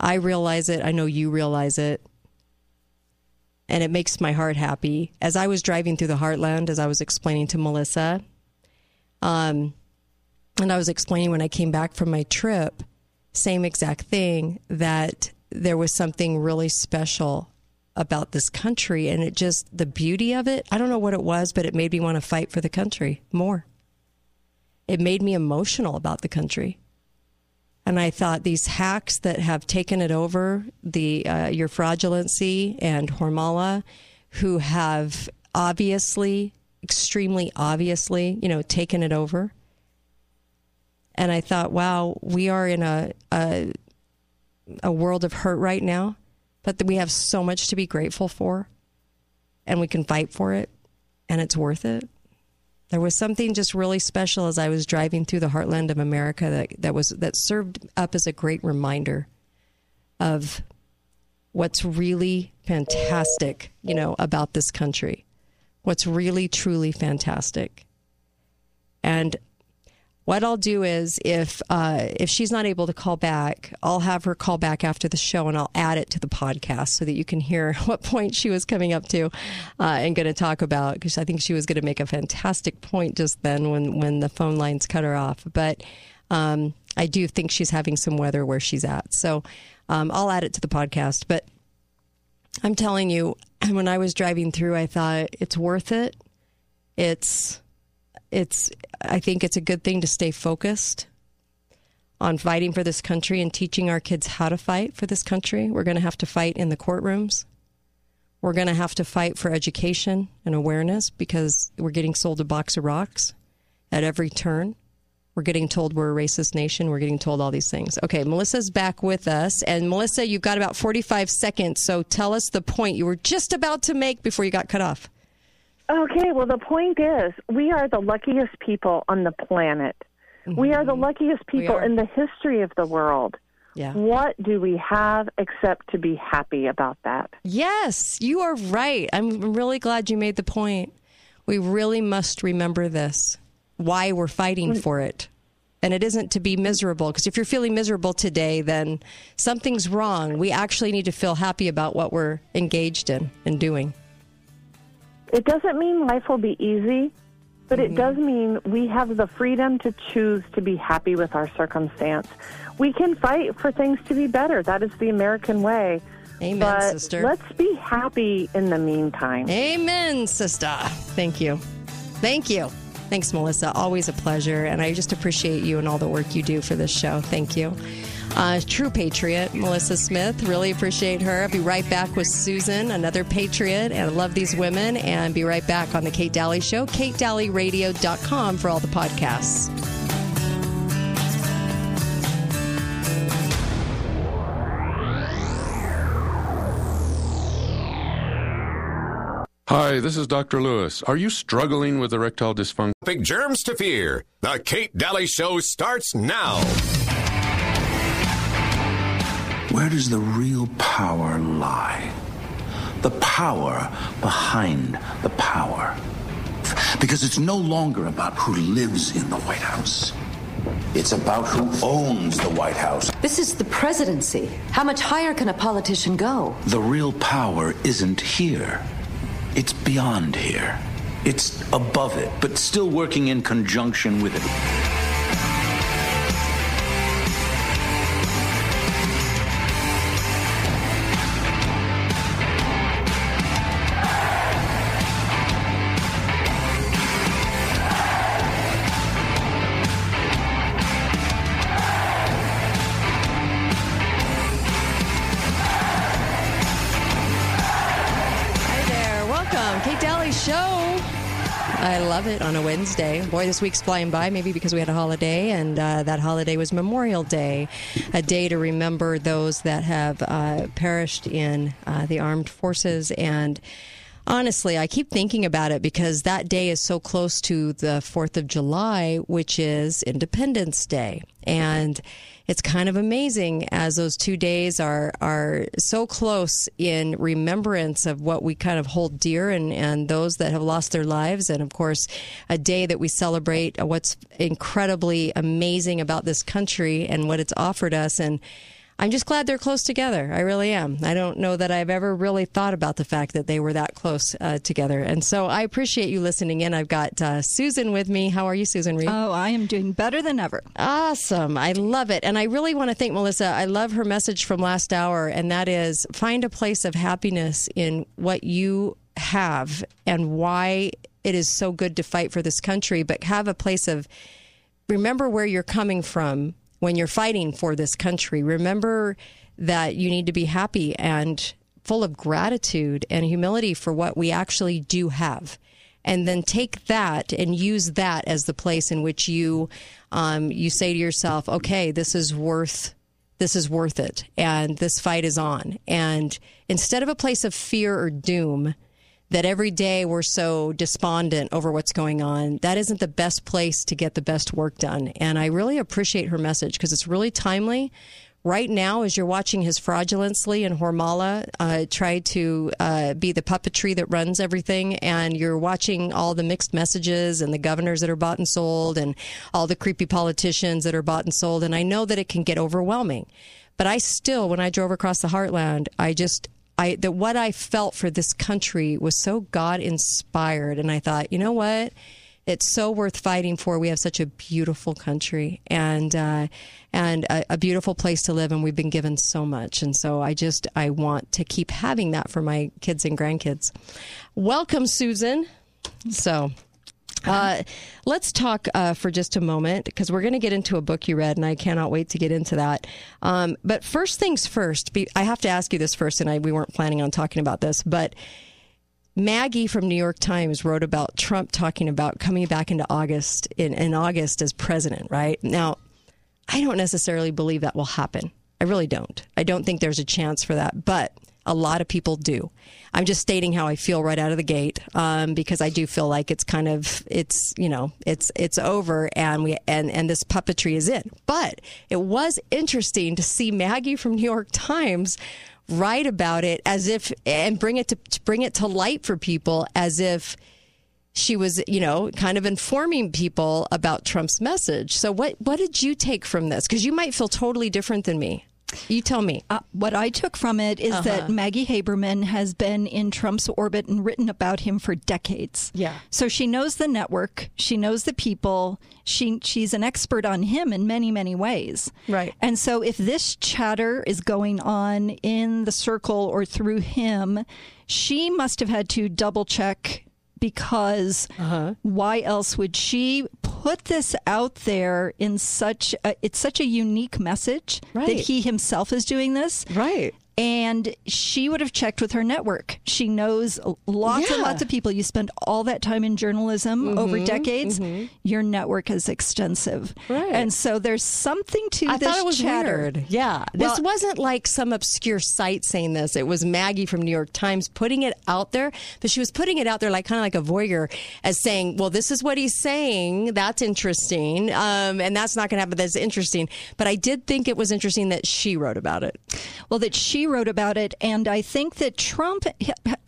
Speaker 11: I realize it, I know you realize it. And it makes my heart happy. As I was driving through the heartland, as I was explaining to Melissa, um, and I was explaining when I came back from my trip, same exact thing, that there was something really special about this country. And it just, the beauty of it, I don't know what it was, but it made me want to fight for the country more. It made me emotional about the country. And I thought these hacks that have taken it over, the uh, your fraudulency and Hormala, who have obviously, extremely obviously, you know, taken it over. And I thought, wow, we are in a a, a world of hurt right now, but we have so much to be grateful for, and we can fight for it, and it's worth it. There was something just really special as I was driving through the heartland of America that, that was that served up as a great reminder of what's really fantastic, you know, about this country. What's really truly fantastic. And what I'll do is if uh, if she's not able to call back, I'll have her call back after the show and I'll add it to the podcast so that you can hear what point she was coming up to uh, and going to talk about because I think she was going to make a fantastic point just then when when the phone lines cut her off. But um, I do think she's having some weather where she's at, so um, I'll add it to the podcast. But I'm telling you, when I was driving through, I thought it's worth it. It's it's I think it's a good thing to stay focused on fighting for this country and teaching our kids how to fight for this country. We're going to have to fight in the courtrooms. We're going to have to fight for education and awareness because we're getting sold a box of rocks at every turn. We're getting told we're a racist nation. We're getting told all these things. Okay, Melissa's back with us. And Melissa, you've got about 45 seconds. So tell us the point you were just about to make before you got cut off.
Speaker 61: Okay, well, the point is, we are the luckiest people on the planet. We are the mm-hmm. luckiest people in the history of the world.
Speaker 11: Yeah.
Speaker 61: What do we have except to be happy about that?
Speaker 11: Yes, you are right. I'm really glad you made the point. We really must remember this why we're fighting mm. for it. And it isn't to be miserable, because if you're feeling miserable today, then something's wrong. We actually need to feel happy about what we're engaged in and doing.
Speaker 61: It doesn't mean life will be easy, but it mm-hmm. does mean we have the freedom to choose to be happy with our circumstance. We can fight for things to be better. That is the American way.
Speaker 11: Amen,
Speaker 61: but
Speaker 11: sister.
Speaker 61: Let's be happy in the meantime.
Speaker 11: Amen, sister. Thank you. Thank you. Thanks, Melissa. Always a pleasure. And I just appreciate you and all the work you do for this show. Thank you. Uh, true patriot, Melissa Smith. Really appreciate her. I'll be right back with Susan, another patriot. And I love these women. And be right back on The Kate Daly Show, katedalyradio.com for all the podcasts.
Speaker 13: Hi, this is Dr. Lewis. Are you struggling with erectile dysfunction?
Speaker 2: Big germs to fear. The Kate Daly Show starts now.
Speaker 67: Where does the real power lie? The power behind the power. Because it's no longer about who lives in the White House. It's about who owns the White House.
Speaker 68: This is the presidency. How much higher can a politician go?
Speaker 67: The real power isn't here. It's beyond here. It's above it, but still working in conjunction with it.
Speaker 11: Wednesday. Boy, this week's flying by, maybe because we had a holiday, and uh, that holiday was Memorial Day, a day to remember those that have uh, perished in uh, the armed forces. And honestly, I keep thinking about it because that day is so close to the 4th of July, which is Independence Day. And it's kind of amazing as those two days are are so close in remembrance of what we kind of hold dear and, and those that have lost their lives. And of course a day that we celebrate what's incredibly amazing about this country and what it's offered us. And I'm just glad they're close together. I really am. I don't know that I've ever really thought about the fact that they were that close uh, together. And so I appreciate you listening in. I've got uh, Susan with me. How are you, Susan Reed?
Speaker 69: Oh, I am doing better than ever.
Speaker 11: Awesome. I love it. And I really want to thank Melissa. I love her message from last hour, and that is find a place of happiness in what you have and why it is so good to fight for this country, but have a place of remember where you're coming from when you're fighting for this country. Remember that you need to be happy and full of gratitude and humility for what we actually do have. And then take that and use that as the place in which you um, you say to yourself, "Okay, this is worth this is worth it, and this fight is on." And instead of a place of fear or doom, that every day we're so despondent over what's going on. That isn't the best place to get the best work done. And I really appreciate her message because it's really timely right now, as you're watching his fraudulency and Hormala uh, try to uh, be the puppetry that runs everything, and you're watching all the mixed messages and the governors that are bought and sold, and all the creepy politicians that are bought and sold, and I know that it can get overwhelming. But I still, when I drove across the heartland, I just I that what I felt for this country was so God inspired, and I thought, you know what, it's so worth fighting for. We have such a beautiful country and uh, and a, a beautiful place to live, and we've been given so much, and so I just I want to keep having that for my kids and grandkids. Welcome, Susan. So. Uh, let's talk uh, for just a moment because we're going to get into a book you read, and I cannot wait to get into that. Um, but first things first, be, I have to ask you this first, and I, we weren't planning on talking about this, but Maggie from New York Times wrote about Trump talking about coming back into August in, in August as president. Right now, I don't necessarily believe that will happen. I really don't. I don't think there's a chance for that, but a lot of people do. I'm just stating how I feel right out of the gate um, because I do feel like it's kind of it's you know it's it's over and we and and this puppetry is in. But it was interesting to see Maggie from New York Times write about it as if and bring it to, to bring it to light for people as if she was, you know, kind of informing people about Trump's message. So what what did you take from this? Because you might feel totally different than me. You tell me.
Speaker 69: Uh, what I took from it is
Speaker 11: Uh-huh.
Speaker 69: that Maggie Haberman has been in Trump's orbit and written about him for decades.
Speaker 11: Yeah.
Speaker 69: So she knows the network, she knows the people, she she's an expert on him in many many ways.
Speaker 11: Right.
Speaker 69: And so if this chatter is going on in the circle or through him, she must have had to double check because
Speaker 11: Uh-huh.
Speaker 69: why else would she put this out there in such a, it's such a unique message that he himself is doing this?
Speaker 11: Right
Speaker 69: and she would have checked with her network she knows lots and lots of people you spend all that time in journalism over
Speaker 11: Mhm,
Speaker 69: decades
Speaker 11: mhm.
Speaker 69: your network is extensive
Speaker 11: Right.
Speaker 69: and so there's something to
Speaker 11: I
Speaker 69: this
Speaker 11: thought it was
Speaker 69: chatter
Speaker 11: weird. Yeah,
Speaker 69: Well-
Speaker 11: this wasn't like some obscure site saying this. It was Maggie from New York Times putting it out there, but she was putting it out there like kind of like a voyeur, as saying, "Well, this is what he's saying. That's interesting, um, and that's not going to happen. That's interesting." But I did think it was interesting that she wrote about it.
Speaker 69: Well, that she wrote about it, and I think that Trump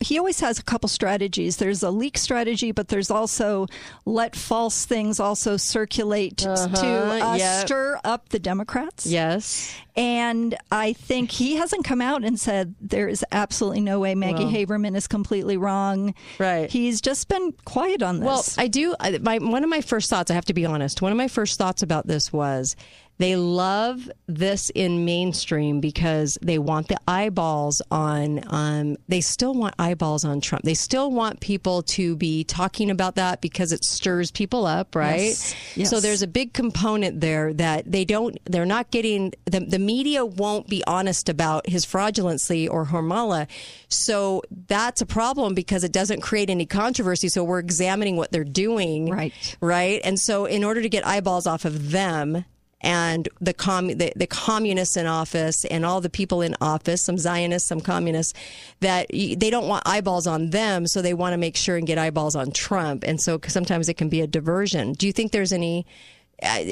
Speaker 69: he- always has a couple strategies. There's a leak strategy, but there's also let false things also circulate to
Speaker 11: Uh-huh,
Speaker 69: uh,
Speaker 11: yep.
Speaker 69: stir up the Democrats.
Speaker 11: Yes.
Speaker 69: And I think he hasn't come out and said there is absolutely no way Maggie
Speaker 11: Well.
Speaker 69: Haberman is completely wrong.
Speaker 11: Right.
Speaker 69: He's just been quiet on this.
Speaker 11: Well, I do. I- My one of my first thoughts. I have to be honest. One of my first thoughts about this was they love this in mainstream because they want the eyeballs on. Um, they still want eyeballs on Trump. They still want people to be talking about that because it stirs people up, right?
Speaker 69: Yes. Yes.
Speaker 11: So there's a big component there that they don't. They're not getting the the media won't be honest about his fraudulency or Hormala. So that's a problem because it doesn't create any controversy. So we're examining what they're doing,
Speaker 69: right?
Speaker 11: Right, and so in order to get eyeballs off of them. And the, com- the the communists in office and all the people in office, some Zionists, some communists, that they don't want eyeballs on them, so they want to make sure and get eyeballs on Trump. And so sometimes it can be a diversion. Do you think there's any? Uh,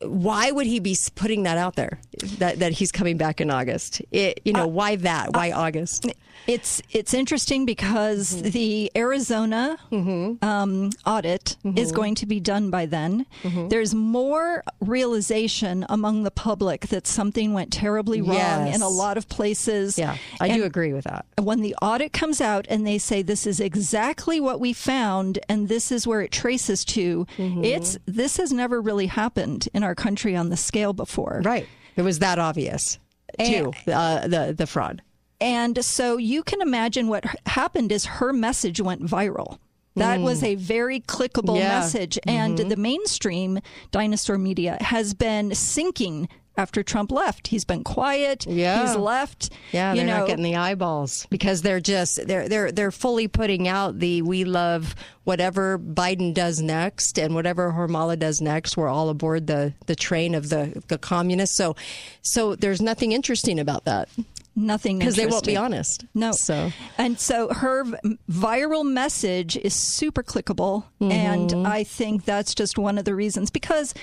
Speaker 11: why would he be putting that out there? That that he's coming back in August. It, you know, why that? Why August?
Speaker 69: It's it's interesting because
Speaker 11: Mm-hmm.
Speaker 69: the Arizona um, audit
Speaker 11: Mm-hmm.
Speaker 69: is going to be done by then. There's more realization among the public that something went terribly wrong
Speaker 11: Yes.
Speaker 69: in a lot of places.
Speaker 11: Yeah, I do agree with that.
Speaker 69: When the audit comes out and they say this is exactly what we found and this is where it traces to,
Speaker 11: Mm-hmm.
Speaker 69: it's this has never really happened in our country on the scale before.
Speaker 11: Right. It was that obvious too. Uh, the the fraud.
Speaker 69: And so you can imagine what happened is her message went viral. That
Speaker 11: Mm.
Speaker 69: was a very clickable
Speaker 11: Yeah.
Speaker 69: message. And
Speaker 11: Mhm.
Speaker 69: the mainstream dinosaur media has been sinking after Trump left. He's been quiet.
Speaker 11: Yeah.
Speaker 69: He's left.
Speaker 11: Yeah,
Speaker 69: you
Speaker 11: they're
Speaker 69: know,
Speaker 11: not getting the eyeballs because they're just they're they're they're fully putting out the we love whatever Biden does next and whatever Hormala does next. We're all aboard the the train of the the communists. So so there's nothing interesting about that.
Speaker 69: Nothing
Speaker 11: because they won't be honest.
Speaker 69: No.
Speaker 11: So
Speaker 69: And so her viral message is super clickable.
Speaker 11: Mhm.
Speaker 69: And I think that's just one of the reasons because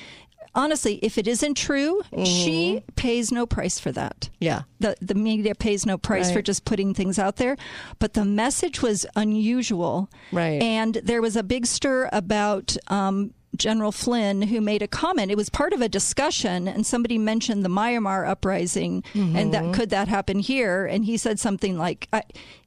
Speaker 69: honestly, if it isn't true, she pays no price for that.
Speaker 11: Mm-hmm. Yeah.
Speaker 69: The the media pays no price for just putting things out there, but the message was unusual.
Speaker 11: Right.
Speaker 69: And there was a big stir about um, General Flynn, who made a comment. It was part of a discussion, and somebody mentioned the Myanmar uprising, and that
Speaker 11: Mhm.
Speaker 69: could that happen here? And he said something like, I,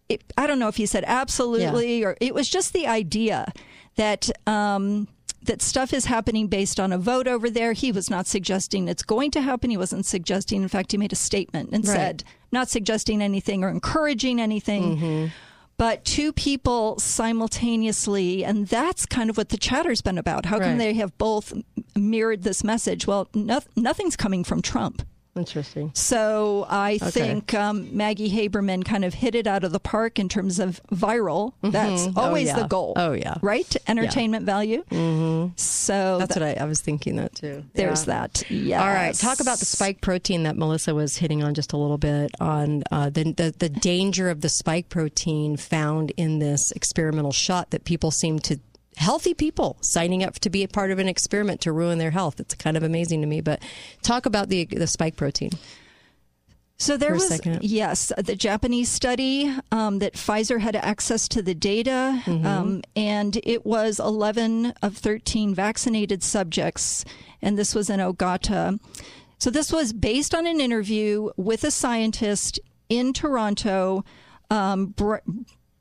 Speaker 69: it, I don't know if he said absolutely, or it was just the idea that. Um, that stuff is happening based on a vote over there. He was not suggesting it's going to happen. He wasn't suggesting. In fact, he made a statement and
Speaker 11: Right.
Speaker 69: said, not suggesting anything or encouraging anything
Speaker 11: Mm-hmm.
Speaker 69: but two people simultaneously, and that's kind of what the chatter's been about. How can they have both mirrored this message? Well, no, nothing's coming from Trump.
Speaker 11: Interesting.
Speaker 69: So I
Speaker 11: Okay.
Speaker 69: think um, Maggie Haberman kind of hit it out of the park in terms of viral. That's
Speaker 11: Mhm. Oh,
Speaker 69: always
Speaker 11: yeah.
Speaker 69: the goal.
Speaker 11: Oh, yeah.
Speaker 69: Right? Entertainment value.
Speaker 11: Mm-hmm.
Speaker 69: So
Speaker 11: That's
Speaker 69: that-
Speaker 11: what I, I was thinking that too.
Speaker 69: There's
Speaker 11: Yeah.
Speaker 69: that. Yes.
Speaker 11: All right, talk about the spike protein that Melissa was hitting on just a little bit on uh, the, the the danger of the spike protein found in this experimental shot that people seem to healthy people signing up to be a part of an experiment to ruin their health. It's kind of amazing to me. But talk about the the spike protein.
Speaker 69: So there was yes, the Japanese study um, that Pfizer had access to the data,
Speaker 11: Mhm.
Speaker 69: um, and it was 11 of 13 vaccinated subjects, and this was in Ogata. So this was based on an interview with a scientist in Toronto. Um, Br-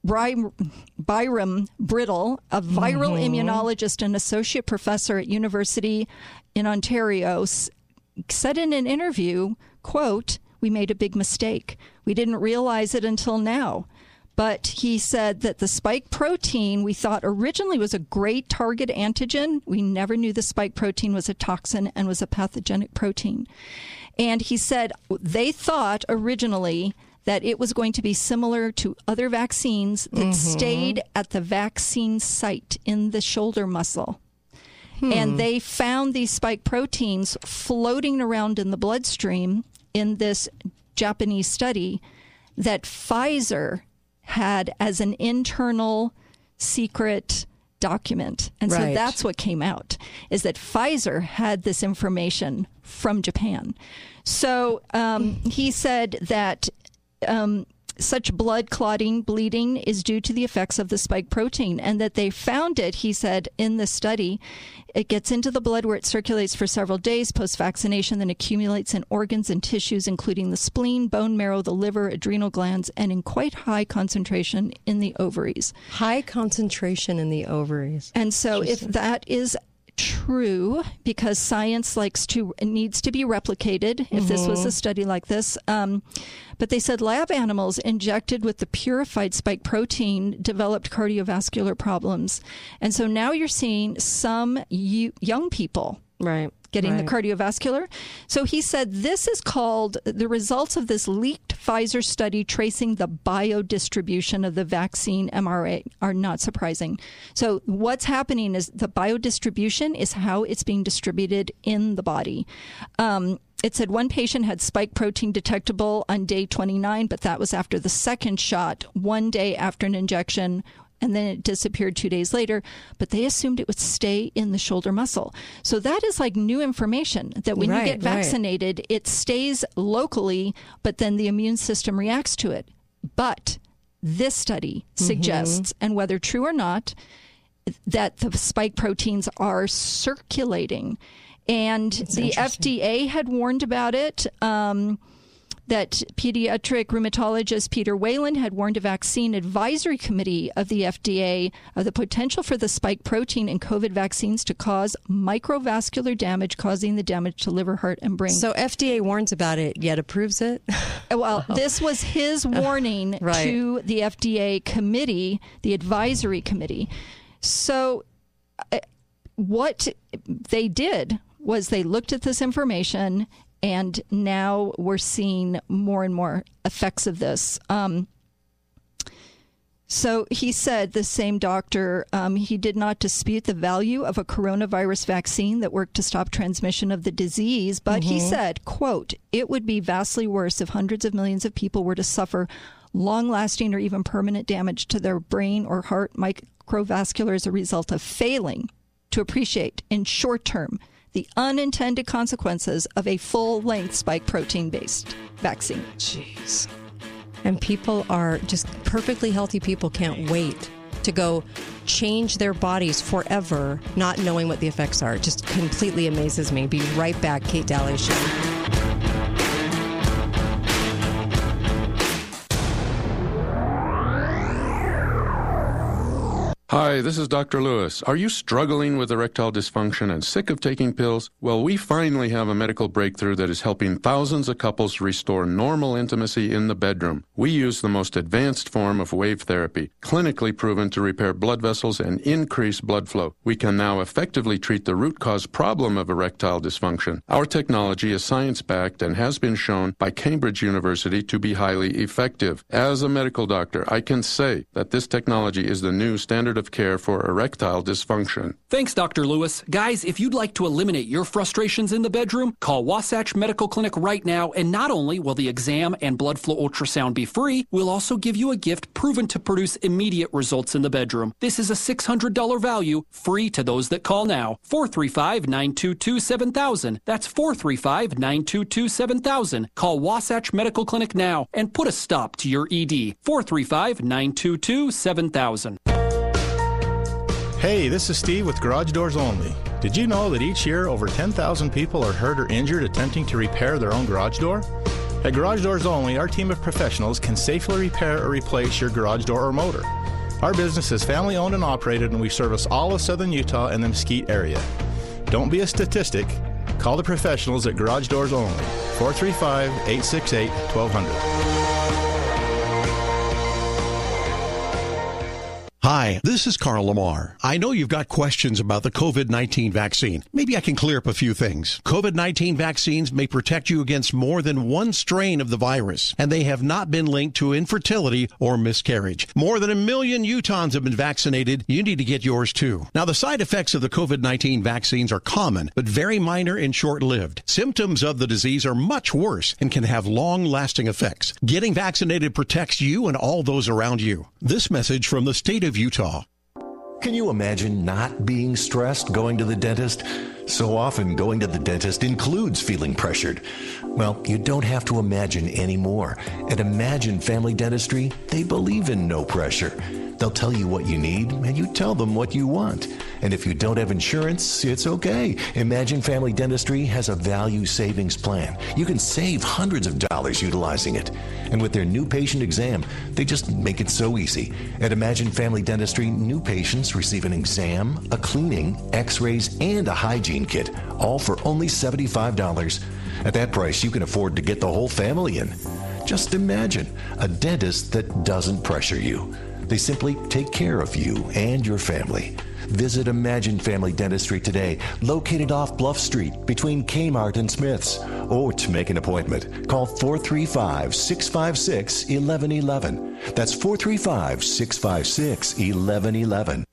Speaker 69: Bry- Byram Bridle, a viral
Speaker 11: Mhm.
Speaker 69: immunologist and associate professor at University in Ontario, s- said in an interview, quote, we made a big mistake. We didn't realize it until now. But he said that the spike protein we thought originally was a great target antigen. We never knew the spike protein was a toxin and was a pathogenic protein. And he said they thought originally that it was going to be similar to other vaccines that
Speaker 11: Mhm.
Speaker 69: stayed at the vaccine site in the shoulder muscle.
Speaker 11: Hmm.
Speaker 69: And they found these spike proteins floating around in the bloodstream in this Japanese study that Pfizer had as an internal secret document. And so that's what came out is that Pfizer had this information from Japan. So um, he said that um, such blood clotting, bleeding is due to the effects of the spike protein, and that they found it, he said, in the study. It gets into the blood where it circulates for several days post vaccination, then accumulates in organs and tissues, including the spleen, bone marrow, the liver, adrenal glands, and in quite high concentration in the ovaries.
Speaker 11: High concentration in the ovaries.
Speaker 69: And so, if that is true, because science likes to needs to be replicated, if this was
Speaker 11: Mhm.
Speaker 69: a study like this, um, but they said lab animals injected with the purified spike protein developed cardiovascular problems, and so now you're seeing some you, young people
Speaker 11: right
Speaker 69: getting the cardiovascular. So he said this is called the results of this leaked Pfizer study tracing the biodistribution of the vaccine mRNA are not surprising. So what's happening is the biodistribution is how it's being distributed in the body. Um, it said one patient had spike protein detectable on day 29, but that was after the second shot, one day after an injection, and then it disappeared two days later. But they assumed it would stay in the shoulder muscle. So that is like new information that when you
Speaker 11: Right,
Speaker 69: get
Speaker 11: right.
Speaker 69: vaccinated, it stays locally, but then the immune system reacts to it. But this study
Speaker 11: Mm-hmm.
Speaker 69: suggests, and whether true or not, that the spike proteins are circulating. And the FDA had warned about it. Um, that pediatric rheumatologist Peter Whelan had warned a vaccine advisory committee of the FDA of the potential for the spike protein in COVID vaccines to cause microvascular damage, causing the damage to liver, heart, and brain.
Speaker 11: So FDA warns about it, yet approves it.
Speaker 69: Well, this was his warning
Speaker 11: Right.
Speaker 69: to the FDA committee, the advisory committee. So, uh, what they did was they looked at this information, and now we're seeing more and more effects of this. Um, so he said, the same doctor, um, he did not dispute the value of a coronavirus vaccine that worked to stop transmission of the disease, but he
Speaker 11: Mhm.
Speaker 69: said, quote, it would be vastly worse if hundreds of millions of people were to suffer long lasting or even permanent damage to their brain or heart microvascular as a result of failing to appreciate in short term the unintended consequences of a full length spike protein based vaccine.
Speaker 11: Jeez. And people are just perfectly healthy people can't wait to go change their bodies forever, not knowing what the effects are. It just completely amazes me. Be right back, Kate Daly Show.
Speaker 13: Hi, this is Dr. Lewis. Are you struggling with erectile dysfunction and sick of taking pills? Well, we finally have a medical breakthrough that is helping thousands of couples restore normal intimacy in the bedroom. We use the most advanced form of wave therapy, clinically proven to repair blood vessels and increase blood flow. We can now effectively treat the root cause problem of erectile dysfunction. Our technology is science backed and has been shown by Cambridge University to be highly effective. As a medical doctor, I can say that this technology is the new standard of care for erectile dysfunction.
Speaker 14: Thanks, Dr. Lewis. Guys, if you'd like to eliminate your frustrations in the bedroom, call Wasatch Medical Clinic right now, and not only will the exam and blood flow ultrasound be free, we'll also give you a gift proven to produce immediate results in the bedroom. This is a $600 value, free to those that call now. 435 922 7000. That's 435 922 7000. Call Wasatch Medical Clinic now and put a stop to your ED. 435 922 7000.
Speaker 70: Hey, this is Steve with Garage Doors Only. Did you know that each year over 10,000 people are hurt or injured attempting to repair their own garage door? At Garage Doors Only, our team of professionals can safely repair or replace your garage door or motor. Our business is family owned and operated, and we service all of southern Utah and the Mesquite area. Don't be a statistic. Call the professionals at Garage Doors Only, 435 868 1200.
Speaker 71: Hi, this is Carl Lamar. I know you've got questions about the COVID 19 vaccine. Maybe I can clear up a few things. COVID 19 vaccines may protect you against more than one strain of the virus, and they have not been linked to infertility or miscarriage. More than a million Utahns have been vaccinated. You need to get yours too. Now, the side effects of the COVID 19 vaccines are common, but very minor and short lived. Symptoms of the disease are much worse and can have long lasting effects. Getting vaccinated protects you and all those around you. This message from the state of Utah.
Speaker 72: Can you imagine not being stressed going to the dentist? So often, going to the dentist includes feeling pressured. Well, you don't have to imagine anymore. At Imagine Family Dentistry, they believe in no pressure. They'll tell you what you need, and you tell them what you want. And if you don't have insurance, it's okay. Imagine Family Dentistry has a value savings plan. You can save hundreds of dollars utilizing it. And with their new patient exam, they just make it so easy. At Imagine Family Dentistry, new patients receive an exam, a cleaning, x rays, and a hygiene kit, all for only $75. At that price, you can afford to get the whole family in. Just imagine a dentist that doesn't pressure you. They simply take care of you and your family. Visit Imagine Family Dentistry today, located off Bluff Street between Kmart and Smith's. Or to make an appointment, call 435 656 1111. That's 435 656 1111.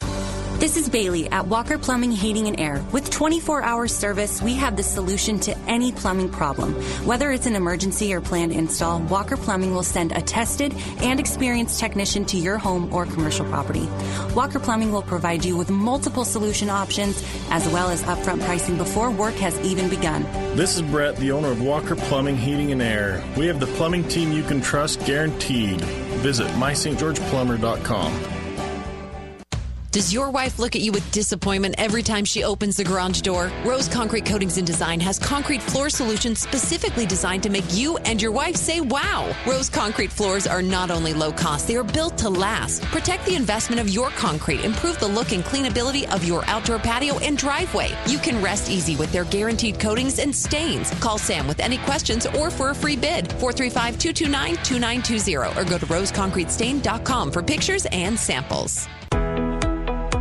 Speaker 58: This is Bailey at Walker Plumbing, Heating, and Air. With 24 hour service, we have the solution to any plumbing problem. Whether it's an emergency or planned install, Walker Plumbing will send a tested and experienced technician to your home or commercial property. Walker Plumbing will provide you with multiple solution options as well as upfront pricing before work has even begun.
Speaker 36: This is Brett, the owner of Walker Plumbing, Heating, and Air. We have the plumbing team you can trust guaranteed. Visit mystgeorgeplumber.com.
Speaker 23: Does your wife look at you with disappointment every time she opens the garage door? Rose Concrete Coatings and Design has concrete floor solutions specifically designed to make you and your wife say wow. Rose Concrete floors are not only low cost, they are built to last. Protect the investment of your concrete, improve the look and cleanability of your outdoor patio and driveway. You can rest easy with their guaranteed coatings and stains. Call Sam with any questions or for a free bid. 435 229 2920 or go to roseconcretestain.com for pictures and samples.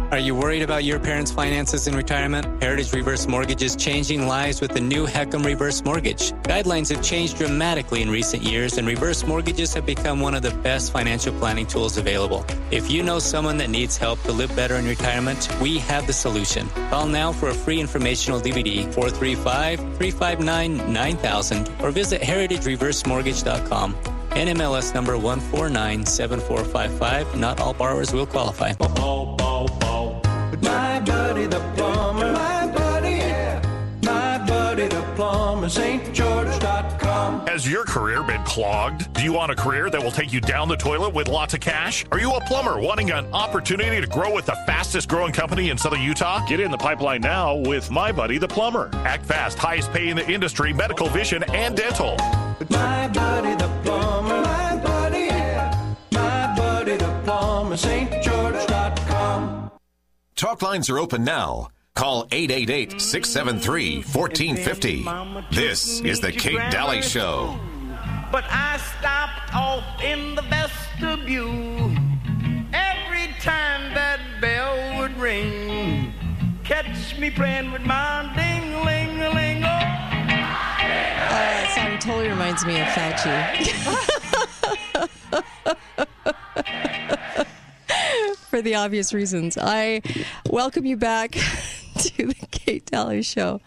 Speaker 73: Are you worried about your parents' finances in retirement? Heritage Reverse Mortgage is changing lives with the new HECM Reverse Mortgage. Guidelines have changed dramatically in recent years, and reverse mortgages have become one of the best financial planning tools available. If you know someone that needs help to live better in retirement, we have the solution. Call now for a free informational DVD 435 359 9000 or visit heritagereversemortgage.com. NMLS number 1497455. Not all borrowers will qualify.
Speaker 74: My buddy the plumber. My buddy, yeah. My
Speaker 75: stgeorge.com.
Speaker 76: Has your career been clogged? Do you want a career that will take you down the toilet with lots of cash? Are you a plumber wanting an opportunity to grow with the fastest growing company in Southern Utah? Get in the pipeline now with my buddy the plumber. Act fast, highest pay in the industry, medical, vision, and dental.
Speaker 75: My buddy the plumber. My buddy, yeah. My buddy the plumber. stgeorge.com.
Speaker 2: Talk lines are open now. Call 888 673 1450. This is The Kate Daly Show.
Speaker 48: But I stopped off in the vestibule every time that bell would ring. Catch me playing with my ding ling ling.
Speaker 11: Uh, that song totally reminds me of Fauci. The obvious reasons. I welcome you back to the Kate Daly Show.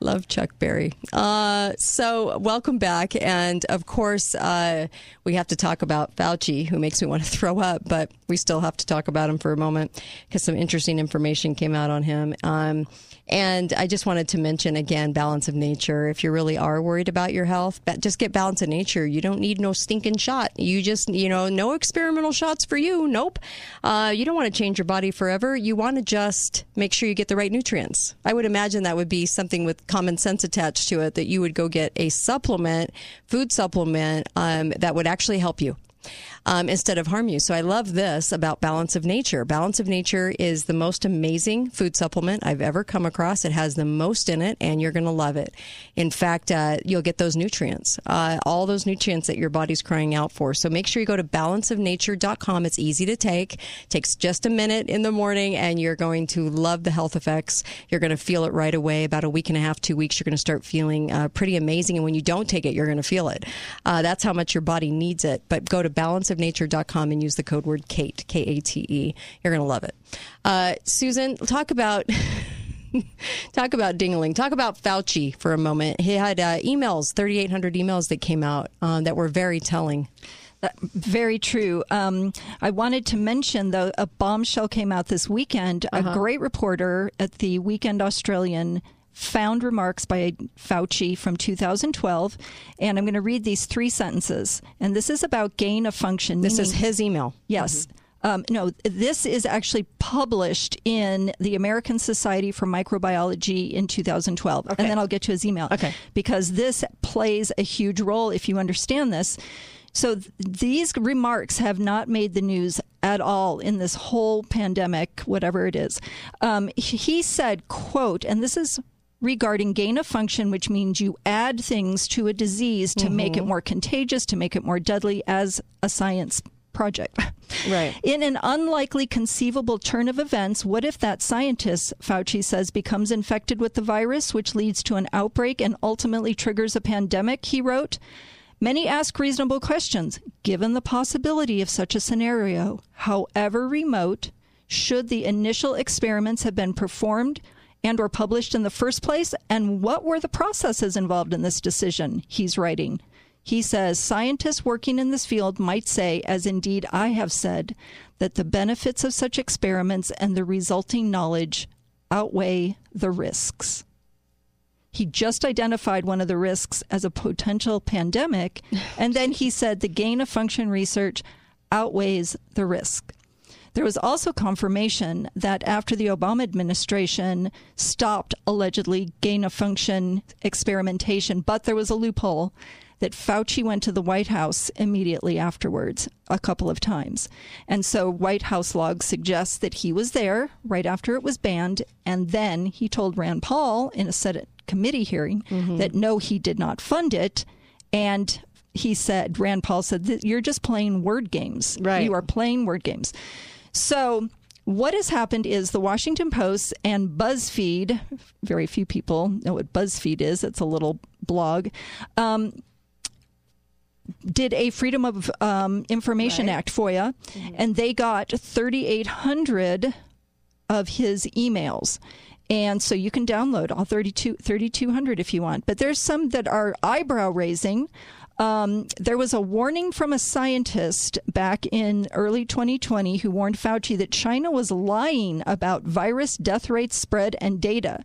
Speaker 11: Love Chuck Berry. Uh, so, welcome back. And of course, uh, we have to talk about Fauci, who makes me want to throw up, but we still have to talk about him for a moment because some interesting information came out on him. Um, and I just wanted to mention again balance of nature. If you really are worried about your health, just get balance of nature. You don't need no stinking shot. You just, you know, no experimental shots for you. Nope. Uh, you don't want to change your body forever. You want to just make sure you get the right nutrients. I would imagine that would be something with common sense attached to it that you would go get a supplement, food supplement um, that would actually help you um, instead of harm you. So I love this about Balance of Nature. Balance of Nature is the most amazing food supplement I've ever come across. It has the most in it, and you're going to love it. In fact, uh, you'll get those nutrients, uh, all those nutrients that your body's crying out for. So make sure you go to balanceofnature.com. It's easy to take, takes just a minute in the morning, and you're going to love the health effects. You're going to feel it right away. About a week and a half, two weeks, you're going to start feeling uh, pretty amazing. And when you don't take it, you're going to feel it. Uh, that's how much your body needs it. But go to balanceofnature.com and use the code word Kate, K A T E. You're going to love it. Uh, Susan, talk about. Talk about Dingling. Talk about Fauci for a moment. He had uh, emails, 3,800 emails that came out uh, that were very telling.
Speaker 69: Very true. Um, I wanted to mention, though, a bombshell came out this weekend.
Speaker 11: Uh-huh.
Speaker 69: A great reporter at the Weekend Australian found remarks by Fauci from 2012. And I'm going to read these three sentences. And this is about gain of function.
Speaker 11: This is his email.
Speaker 69: Yes. Um, no, this is actually published in the American Society for Microbiology in 2012. And then I'll get to his email. Okay. Because this plays a huge role if you understand this. So th- these remarks have not made the news at all in this whole pandemic, whatever it is. Um, he said, quote, and this is regarding gain of function, which means you add things to a disease to make it
Speaker 11: Mhm.
Speaker 69: more contagious, to make it more deadly as a science project.
Speaker 11: Right.
Speaker 69: In an unlikely conceivable turn of events, what if that scientist, Fauci says, becomes infected with the virus, which leads to an outbreak and ultimately triggers a pandemic? He wrote. Many ask reasonable questions. Given the possibility of such a scenario, however remote, should the initial experiments have been performed and or published in the first place? And what were the processes involved in this decision? He's writing. He says scientists working in this field might say, as indeed I have said, that the benefits of such experiments and the resulting knowledge outweigh the risks. He just identified one of the risks as a potential pandemic, and then he said the gain of function research outweighs the risk. There was also confirmation that after the Obama administration stopped allegedly gain of function experimentation, but there was a loophole that Fauci went to the White House immediately afterwards a couple of times. And so White House logs suggest that he was there right after it was banned. And then he told Rand Paul in a Senate committee hearing mm-hmm. that no, he did not fund it. And he said, Rand Paul said, you're just playing word games.
Speaker 11: Right.
Speaker 69: You are playing word games. So, what has happened is the Washington Post and BuzzFeed, very few people know what BuzzFeed is, it's a little blog, um, did a Freedom of um, Information Act, FOIA, and they got 3,800 of his emails. And so you can download all 32 3,200 if you want. But there's some that are eyebrow raising. Um, there was a warning from a scientist back in early 2020 who warned Fauci that China was lying about virus death rates, spread, and data.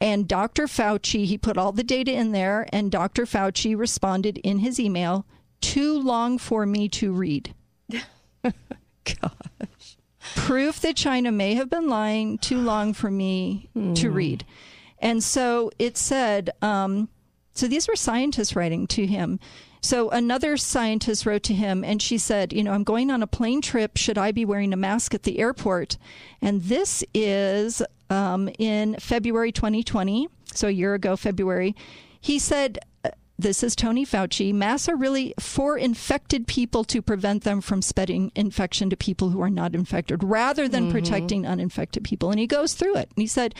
Speaker 69: And Dr. Fauci, he put all the data in there, and Dr. Fauci responded in his email, too long for me to read.
Speaker 11: Gosh.
Speaker 69: Proof that China may have been lying, too long for me to read. And so it said, um, so these were scientists writing to him. So another scientist wrote to him and she said, You know, I'm going on a plane trip. Should I be wearing a mask at the airport? And this is um, in February 2020, so a year ago, February. He said, uh, this is Tony Fauci. Masks are really for infected people to prevent them from spreading infection to people who are not infected rather than
Speaker 77: Mhm.
Speaker 69: protecting uninfected people. And he goes through it. And he said,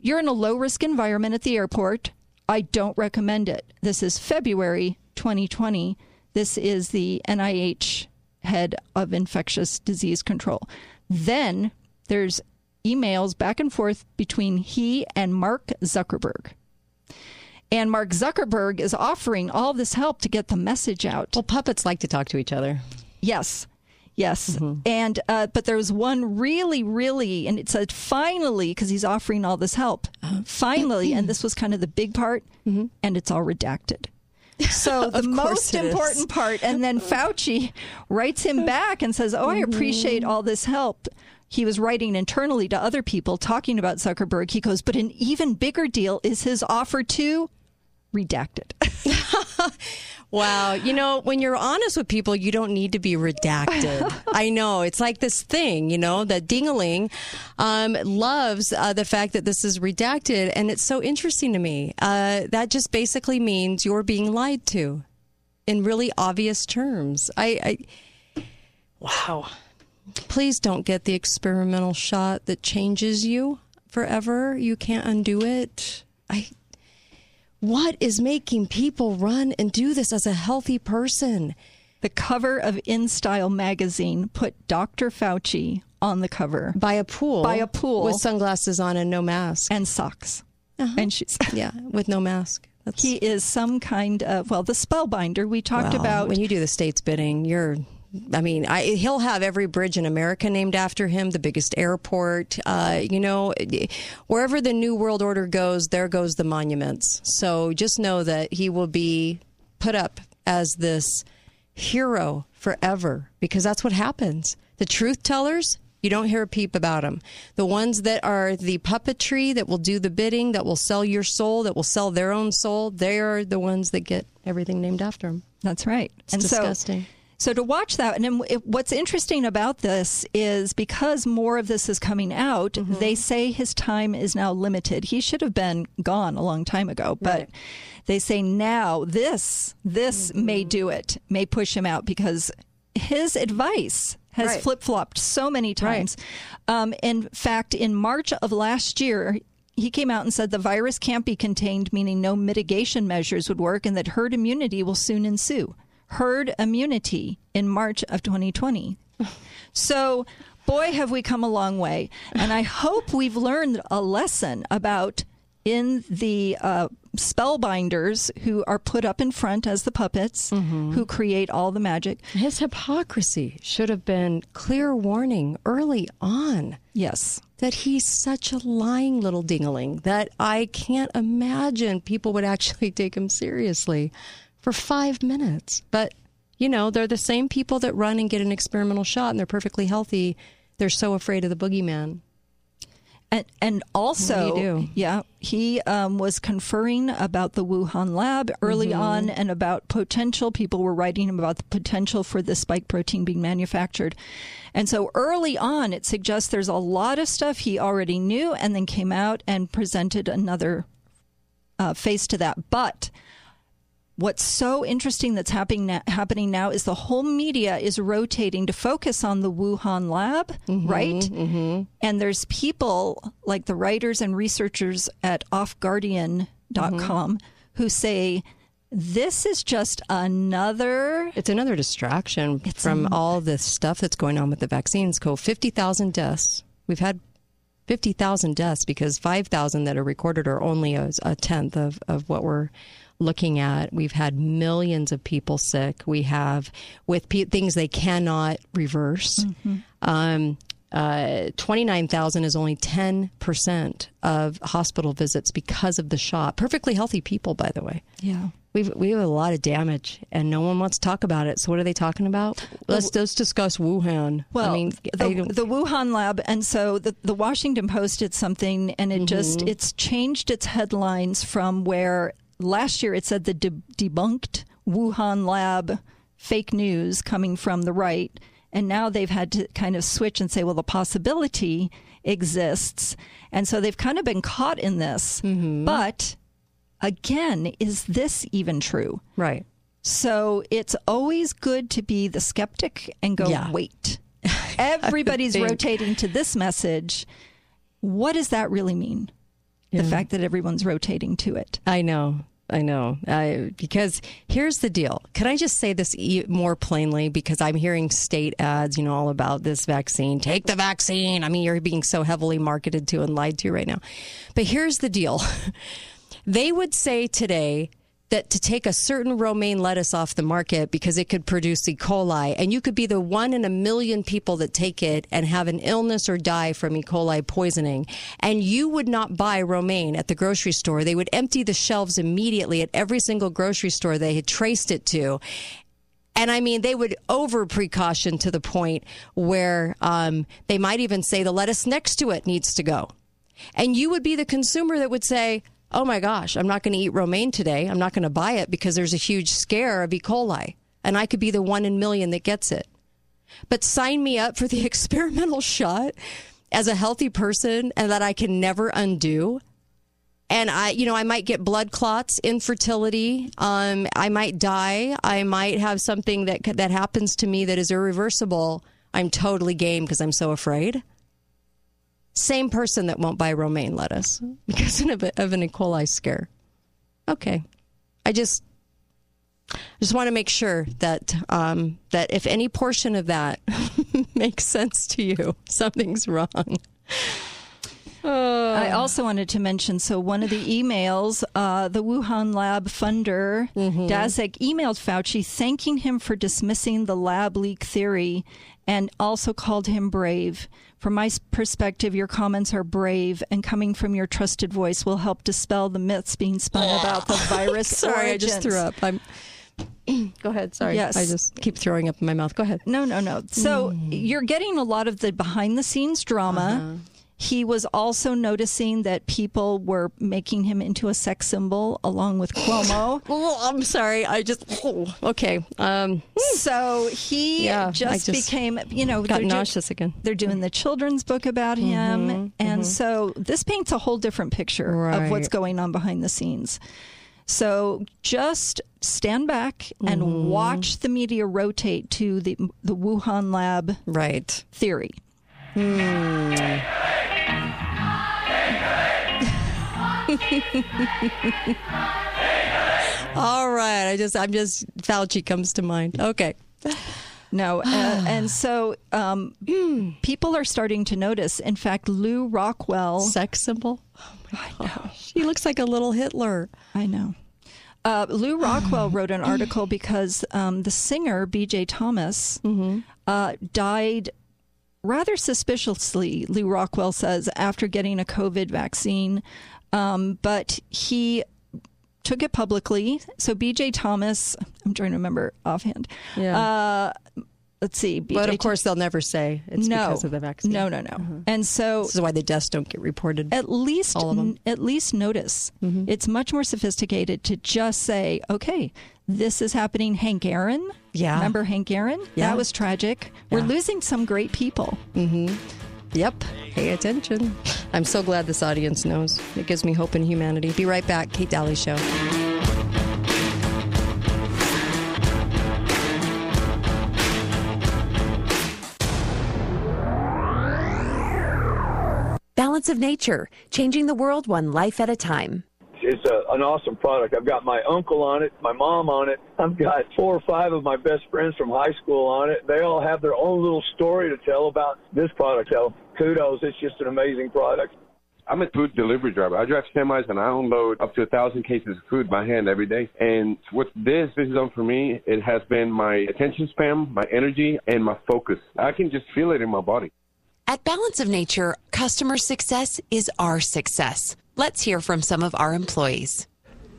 Speaker 69: You're in a low risk environment at the airport. I don't recommend it. This is February 2020. This is the NIH head of infectious disease control. Then there's emails back and forth between he and Mark Zuckerberg. And Mark Zuckerberg is offering all this help to get the message out.
Speaker 11: Well, puppets like to talk to each other.
Speaker 69: Yes. Yes. And, uh, but there was one really, really, and it said finally, because he's offering all this help, finally, and this was kind of the big part, and it's all redacted. So the most important part, and then Fauci writes him back and says, "Oh, I appreciate all this help." He was writing internally to other people talking about Zuckerberg. He goes, "But an even bigger deal is his offer to redacted."
Speaker 11: Wow. You know, when you're honest with people, you don't need to be redacted. I know. It's like this thing, you know, that Dingaling um, loves uh, the fact that this is redacted. And it's so interesting to me. Uh, that just basically means you're being lied to in really obvious terms. I, I wow. Please don't get the experimental shot that changes you forever. You can't undo it. I what is making people run and do this as a healthy person?
Speaker 69: The cover of InStyle magazine put Dr. Fauci on the cover
Speaker 11: by a pool,
Speaker 69: by a pool
Speaker 11: with sunglasses on and no mask
Speaker 69: and socks uh-huh. and shoes.
Speaker 11: yeah, with no mask.
Speaker 69: He is some kind of well, the spellbinder we talked
Speaker 11: Well,
Speaker 69: about.
Speaker 11: when you do the state's bidding, you're. I mean, I, he'll have every bridge in America named after him, the biggest airport. Uh, you know, wherever the New World Order goes, there goes the monuments. So just know that he will be put up as this hero forever because that's what happens. The truth tellers, you don't hear a peep about them. The ones that are the puppetry that will do the bidding, that will sell your soul, that will sell their own soul, they are the ones that get everything named after them.
Speaker 69: That's right.
Speaker 11: It's
Speaker 69: and
Speaker 11: disgusting.
Speaker 69: So, so to watch that, and then it, what's interesting about this is because more of this is coming out,
Speaker 11: Mm-hmm.
Speaker 69: they say his time is now limited. He should have been gone a long time ago, but they say now this this
Speaker 11: Mm-hmm.
Speaker 69: may do it, may push him out because his advice has
Speaker 11: Right.
Speaker 69: flip flopped so many times. Um, in fact, in March of last year, he came out and said the virus can't be contained, meaning no mitigation measures would work, and that herd immunity will soon ensue. Herd immunity in March of 2020. So, boy, have we come a long way. And I hope we've learned a lesson about in the uh, spellbinders who are put up in front as the puppets who create all the magic.
Speaker 11: His hypocrisy should have been clear warning early on.
Speaker 69: Yes.
Speaker 11: That he's such a lying little dingaling that I can't imagine people would actually take him seriously for five minutes. But, you know, they're the same people that run and get an experimental shot and they're perfectly healthy. They're so afraid of the boogeyman.
Speaker 69: And and also, yeah, he um, was conferring about the Wuhan lab early
Speaker 11: Mhm.
Speaker 69: on, and about potential. People were writing him about the potential for the spike protein being manufactured, and so early on, it suggests there's a lot of stuff he already knew, and then came out and presented another uh, face to that. But what's so interesting that's happening na- happening now is the whole media is rotating to focus on the Wuhan lab, right?
Speaker 11: Mm-hmm.
Speaker 69: And there's people like the writers and researchers at offguardian.com
Speaker 11: Mm-hmm.
Speaker 69: who say this is just another
Speaker 11: It's another distraction from all this stuff that's going on with the vaccines. Co 50,000 deaths. We've had 50,000 deaths because 5,000 that are recorded are only a, a tenth of, of what we're looking at. We've had millions of people sick. We have with pe- things they cannot reverse. Um, uh, 29,000 is only 10% of hospital visits because of the shot. Perfectly healthy people, by the way.
Speaker 69: Yeah.
Speaker 11: We've, we have a lot of damage, and no one wants to talk about it. So, what are they talking about? Let's, let's discuss Wuhan.
Speaker 69: Well,
Speaker 11: I mean,
Speaker 69: the, the Wuhan lab, and so the, the Washington Post did something, and it just
Speaker 11: Mhm.
Speaker 69: it's changed its headlines from where last year it said the de- debunked Wuhan lab fake news coming from the right, and now they've had to kind of switch and say, well, the possibility exists, and so they've kind of been caught in this.
Speaker 11: Mm-hmm.
Speaker 69: But again, is this even true?
Speaker 11: Right.
Speaker 69: So it's always good to be the skeptic and go,
Speaker 11: Yeah.
Speaker 69: wait. Everybody's rotating to this message. What does that really mean? The fact that everyone's rotating to it.
Speaker 11: I know. I know. I, because here's the deal. Can I just say this more plainly? Because I'm hearing state ads, you know, all about this vaccine. Take the vaccine. I mean, you're being so heavily marketed to and lied to right now. But here's the deal. they would say today that to take a certain romaine lettuce off the market because it could produce E. coli, and you could be the one in a million people that take it and have an illness or die from E. coli poisoning, and you would not buy romaine at the grocery store. They would empty the shelves immediately at every single grocery store they had traced it to. And I mean, they would over precaution to the point where um, they might even say the lettuce next to it needs to go. And you would be the consumer that would say, oh my gosh, I'm not going to eat romaine today. I'm not going to buy it because there's a huge scare of E. coli. And I could be the one in million that gets it. But sign me up for the experimental shot as a healthy person and that I can never undo. And I, you know, I might get blood clots, infertility. Um, I might die. I might have something that that happens to me that is irreversible. I'm totally game because I'm so afraid same person that won't buy romaine lettuce because of, a, of an E. coli scare. Okay, I just just want to make sure that um, that if any portion of that makes sense to you, something's wrong.
Speaker 69: I also wanted to mention so one of the emails, uh, the Wuhan lab funder, Daszak, emailed Fauci thanking him for dismissing the lab leak theory and also called him brave. From my perspective, your comments are brave and coming from your trusted voice will help dispel the myths being spun ah, about the virus.
Speaker 11: Sorry, I just threw up. I'm. Go ahead. Sorry.
Speaker 69: Yes.
Speaker 11: I just keep throwing up in my mouth. Go ahead.
Speaker 69: No, no, no. So mm. you're getting a lot of the behind the scenes drama. Uh-huh. He was also noticing that people were making him into a sex symbol along with Cuomo.
Speaker 11: oh, I'm sorry. I just oh, okay. Um,
Speaker 69: so he
Speaker 11: Yeah,
Speaker 69: just,
Speaker 11: just
Speaker 69: became, you know,
Speaker 11: got
Speaker 69: they're do-
Speaker 11: nauseous again.
Speaker 69: They're doing the children's book about him,
Speaker 11: Mhm,
Speaker 69: and
Speaker 11: mhm.
Speaker 69: so this paints a whole different picture of what's going on behind the scenes. So just stand back and
Speaker 11: Mhm.
Speaker 69: watch the media rotate to the the Wuhan lab
Speaker 11: right
Speaker 69: theory.
Speaker 11: All right. I just, I'm just, Fauci comes to mind. Okay.
Speaker 69: No, uh, and so um, people are starting to notice. In fact, Lew Rockwell,
Speaker 11: sex symbol. Oh my gosh, he looks like a little Hitler.
Speaker 69: I know. Uh, Lew Rockwell wrote an article because um, the singer B.J. Thomas
Speaker 11: Mm-hmm.
Speaker 69: uh, died rather suspiciously. Lew Rockwell says after getting a COVID vaccine, um, but he took it publicly. So B.J. Thomas, I'm trying to remember offhand.
Speaker 11: Yeah.
Speaker 69: Uh, let's see. BJ
Speaker 11: But of course, they'll never say it's
Speaker 69: No.
Speaker 11: because of the vaccine.
Speaker 69: No, no, no. And so
Speaker 11: This is why the deaths don't get reported.
Speaker 69: at least
Speaker 11: All of them.
Speaker 69: at least notice. It's much more sophisticated to just say, okay, this is happening. Hank Aaron,
Speaker 11: Yeah.
Speaker 69: remember Hank Aaron?
Speaker 11: Yeah.
Speaker 69: That was tragic. We're losing some great people.
Speaker 11: Mm-hmm. Yep. Pay attention. I'm so glad this audience knows. It gives me hope in humanity. Be right back. Kate Daly Show.
Speaker 23: Balance of Nature, changing the world one life at a time.
Speaker 77: It's a, an awesome product. I've got my uncle on it, my mom on it. I've got four or five of my best friends from high school on it. They all have their own little story to tell about this product. So kudos. It's just an amazing product.
Speaker 78: I'm a food delivery driver. I drive semis and I unload up to a thousand cases of food by hand every day. And what this this has done for me, it has been my attention span, my energy, and my focus. I can just feel it in my body.
Speaker 23: At Balance of Nature, customer success is our success. Let's hear from some of our employees.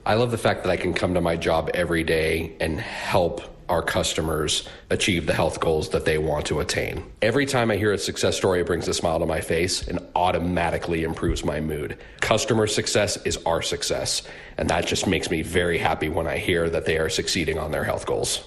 Speaker 79: I love the fact that I can come to my job every day and help our customers achieve the health goals that they want to attain. Every time I hear a success story, it brings a smile to my face and automatically improves my mood. Customer success is our success, and that just makes me very happy when I hear that they are succeeding on their health goals.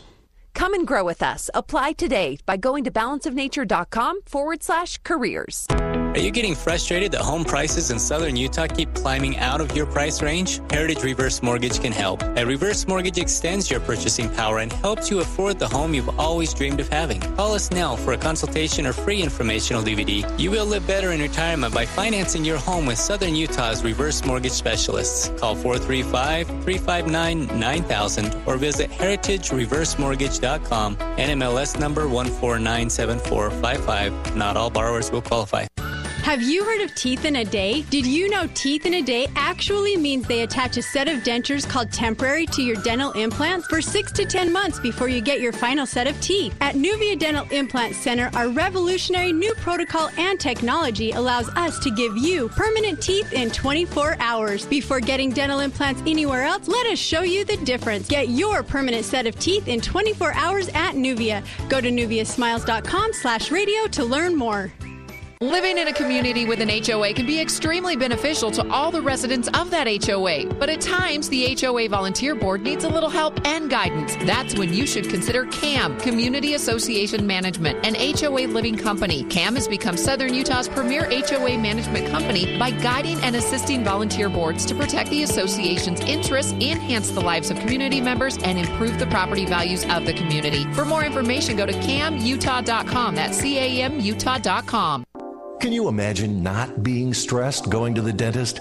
Speaker 23: Come and grow with us. Apply today by going to balanceofnature.com forward slash careers.
Speaker 73: Are you getting frustrated that home prices in southern Utah keep climbing out of your price range? Heritage Reverse Mortgage can help. A reverse mortgage extends your purchasing power and helps you afford the home you've always dreamed of having. Call us now for a consultation or free informational DVD. You will live better in retirement by financing your home with Southern Utah's reverse mortgage specialists. Call 435 359 9000 or visit heritagereversemortgage.com. NMLS number 1497455. Not all borrowers will qualify.
Speaker 80: Have you heard of Teeth in a Day? Did you know Teeth in a Day actually means they attach a set of dentures called temporary to your dental implants for six to 10 months before you get your final set of teeth? At Nuvia Dental Implant Center, our revolutionary new protocol and technology allows us to give you permanent teeth in 24 hours. Before getting dental implants anywhere else, let us show you the difference. Get your permanent set of teeth in 24 hours at Nuvia. Go to nuviasmiles.com slash radio to learn more.
Speaker 81: Living in a community with an HOA can be extremely beneficial to all the residents of that HOA, but at times the HOA volunteer board needs a little help and guidance. That's when you should consider CAM, Community Association Management, an HOA living company. CAM has become Southern Utah's premier HOA management company by guiding and assisting volunteer boards to protect the association's interests, enhance the lives of community members, and improve the property values of the community. For more information, go to camutah.com. That's C A M Utah.com.
Speaker 72: Can you imagine not being stressed going to the dentist?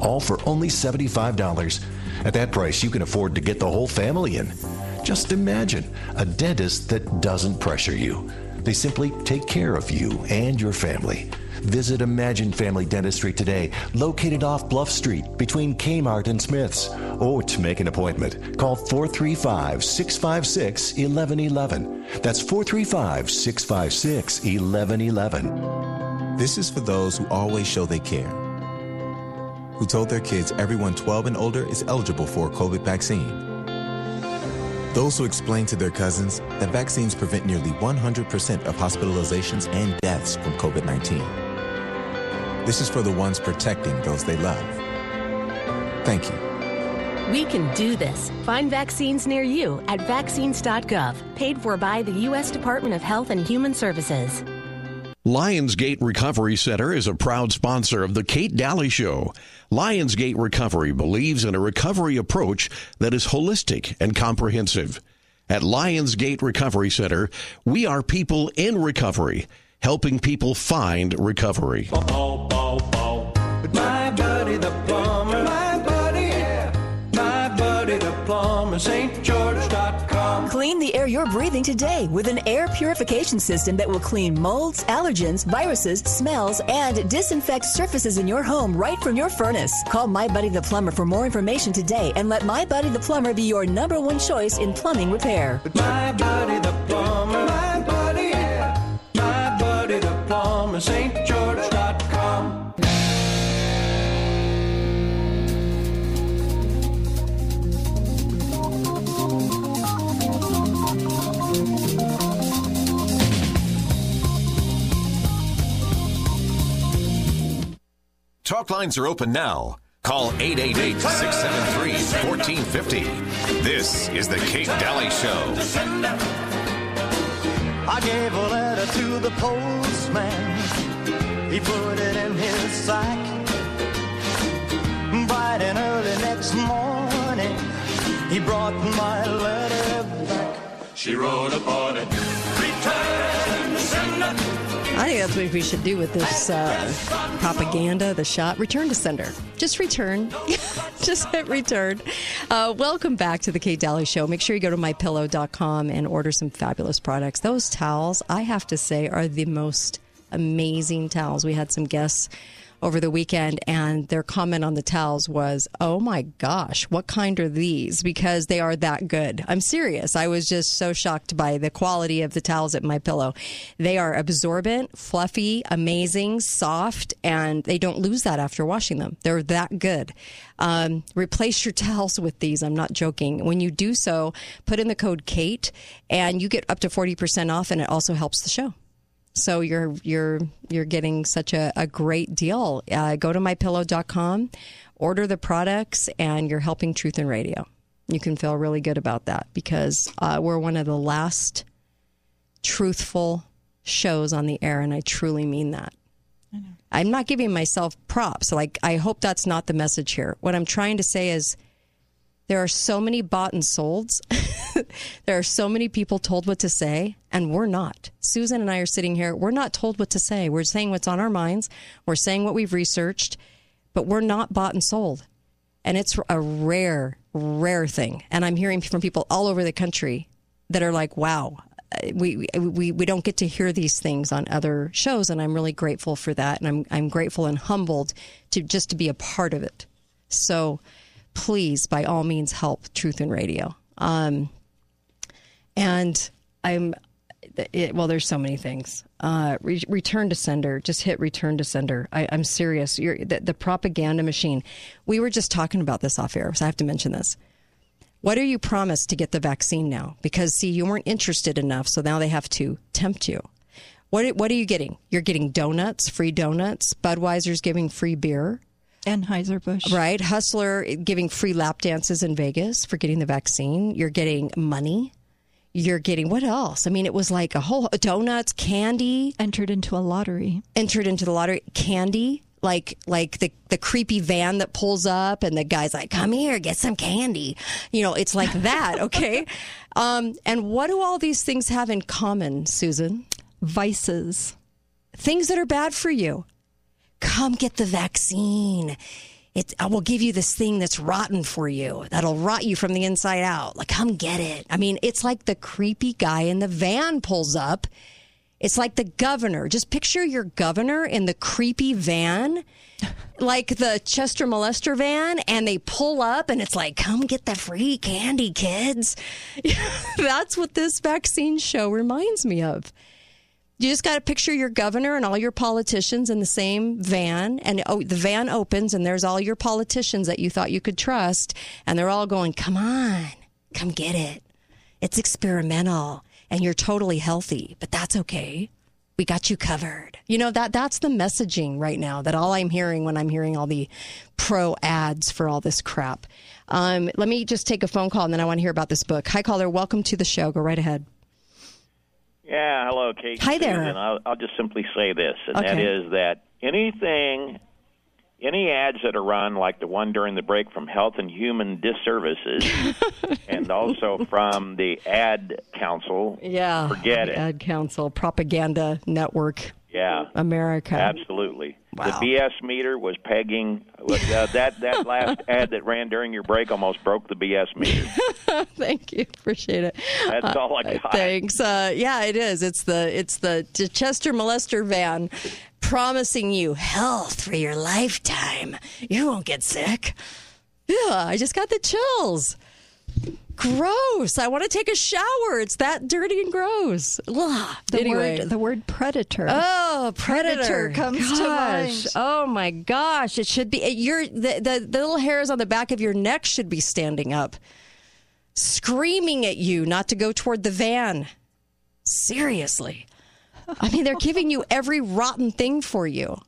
Speaker 72: all for only $75. At that price, you can afford to get the whole family in. Just imagine a dentist that doesn't pressure you. They simply take care of you and your family. Visit Imagine Family Dentistry today, located off Bluff Street between Kmart and Smith's. Or to make an appointment, call 435 656 1111. That's 435 656 1111.
Speaker 82: This is for those who always show they care, who told their kids everyone 12 and older is eligible for a COVID vaccine. Those who explain to their cousins that vaccines prevent nearly 100% of hospitalizations and deaths from COVID 19. This is for the ones protecting those they love. Thank you.
Speaker 83: We can do this. Find vaccines near you at vaccines.gov, paid for by the U.S. Department of Health and Human Services.
Speaker 84: Lionsgate Recovery Center is a proud sponsor of The Kate Daly Show. Lionsgate Recovery believes in a recovery approach that is holistic and comprehensive. At Lionsgate Recovery Center, we are people in recovery, helping people find recovery.
Speaker 75: My buddy the plumber, my buddy, yeah. My buddy the plumber, stgeorge.com.
Speaker 85: Clean the air you're breathing today with an air purification system that will clean molds, allergens, viruses, smells, and disinfect surfaces in your home right from your furnace. Call My Buddy the Plumber for more information today and let My Buddy the Plumber be your number one choice in plumbing repair.
Speaker 75: My buddy the plumber, my buddy. My buddy the plumber, stgeorge.com.
Speaker 2: Talk lines are open now. Call 888 673 1450. This is The Kate Daly Show.
Speaker 48: I gave a letter to the postman. He put it in his sack. Bright and early next morning, he brought my letter back. She wrote upon it, Return.
Speaker 11: I think that's what we should do with this uh, propaganda, the shot. Return to sender. Just return. Just hit return. Uh, welcome back to the Kate Daly Show. Make sure you go to mypillow.com and order some fabulous products. Those towels, I have to say, are the most amazing towels. We had some guests over the weekend, and their comment on the towels was, Oh my gosh, what kind are these? Because they are that good. I'm serious. I was just so shocked by the quality of the towels at my pillow. They are absorbent, fluffy, amazing, soft, and they don't lose that after washing them. They're that good. Um, replace your towels with these. I'm not joking. When you do so, put in the code Kate, and you get up to 40% off, and it also helps the show. So you're you're you're getting such a, a great deal. Uh, go to mypillow.com, order the products, and you're helping Truth and Radio. You can feel really good about that because uh, we're one of the last truthful shows on the air, and I truly mean that. I'm not giving myself props. Like I hope that's not the message here. What I'm trying to say is there are so many bought and solds. there are so many people told what to say, and we're not. Susan and I are sitting here. We're not told what to say. We're saying what's on our minds. We're saying what we've researched, but we're not bought and sold. And it's a rare, rare thing. And I'm hearing from people all over the country that are like, wow, we, we, we don't get to hear these things on other shows. And I'm really grateful for that. And I'm, I'm grateful and humbled to just to be a part of it. So, please, by all means, help Truth in Radio. Um, and I'm, it, well, there's so many things. Uh, re- return to sender. Just hit return to sender. I, I'm serious. The, the propaganda machine. We were just talking about this off air, so I have to mention this. What are you promised to get the vaccine now? Because see, you weren't interested enough, so now they have to tempt you. What what are you getting? You're getting donuts, free donuts. Budweiser's giving free beer.
Speaker 69: Anheuser-Busch.
Speaker 11: Right. Hustler giving free lap dances in Vegas for getting the vaccine. You're getting money. You're getting what else? I mean, it was like a whole donuts, candy.
Speaker 69: Entered into a lottery.
Speaker 11: Entered into the lottery. Candy. Like like the the creepy van that pulls up and the guy's like, "Come here, get some candy." You know, it's like that, okay? um, and what do all these things have in common, Susan?
Speaker 69: Vices.
Speaker 11: Things that are bad for you come get the vaccine. It, I will give you this thing that's rotten for you, that'll rot you from the inside out. Like, come get it. I mean, it's like the creepy guy in the van pulls up. It's like the governor. Just picture your governor in the creepy van, like the Chester Molester van, and they pull up and it's like, come get the free candy, kids. that's what this vaccine show reminds me of. You just got to picture your governor and all your politicians in the same van, and oh, the van opens, and there's all your politicians that you thought you could trust, and they're all going, "Come on, come get it. It's experimental, and you're totally healthy, but that's okay. We got you covered." You know that that's the messaging right now. That all I'm hearing when I'm hearing all the pro ads for all this crap. Um, let me just take a phone call, and then I want to hear about this book. Hi, caller. Welcome to the show. Go right ahead.
Speaker 86: Yeah, hello, Kate.
Speaker 11: Hi there.
Speaker 86: And I'll, I'll just simply say this, and that
Speaker 11: Okay.
Speaker 86: is that anything, any ads that are run, like the one during the break from Health and Human Disservices, and also from the Ad Council,
Speaker 11: Yeah.
Speaker 86: forget it.
Speaker 11: Ad Council, Propaganda Network,
Speaker 86: Yeah,
Speaker 11: America.
Speaker 86: absolutely.
Speaker 11: Wow.
Speaker 86: The BS meter was pegging. Uh, that that last ad that ran during your break almost broke the BS meter.
Speaker 11: Thank you. Appreciate it.
Speaker 86: That's
Speaker 11: Uh,
Speaker 86: all I got.
Speaker 11: Thanks. Uh, yeah, it is. It's the it's the Chester Molester van promising you health for your lifetime. You won't get sick. Yeah, I just got the chills. Gross. I want to take a shower. It's that dirty and gross. Ugh.
Speaker 69: The
Speaker 11: anyway.
Speaker 69: word the word predator.
Speaker 11: Oh, predator,
Speaker 69: Predator comes to
Speaker 11: Gosh.
Speaker 69: mind.
Speaker 11: Oh my gosh! It should be your the, the the little hairs on the back of your neck should be standing up, screaming at you not to go toward the van. Seriously, I mean they're giving you every rotten thing for you.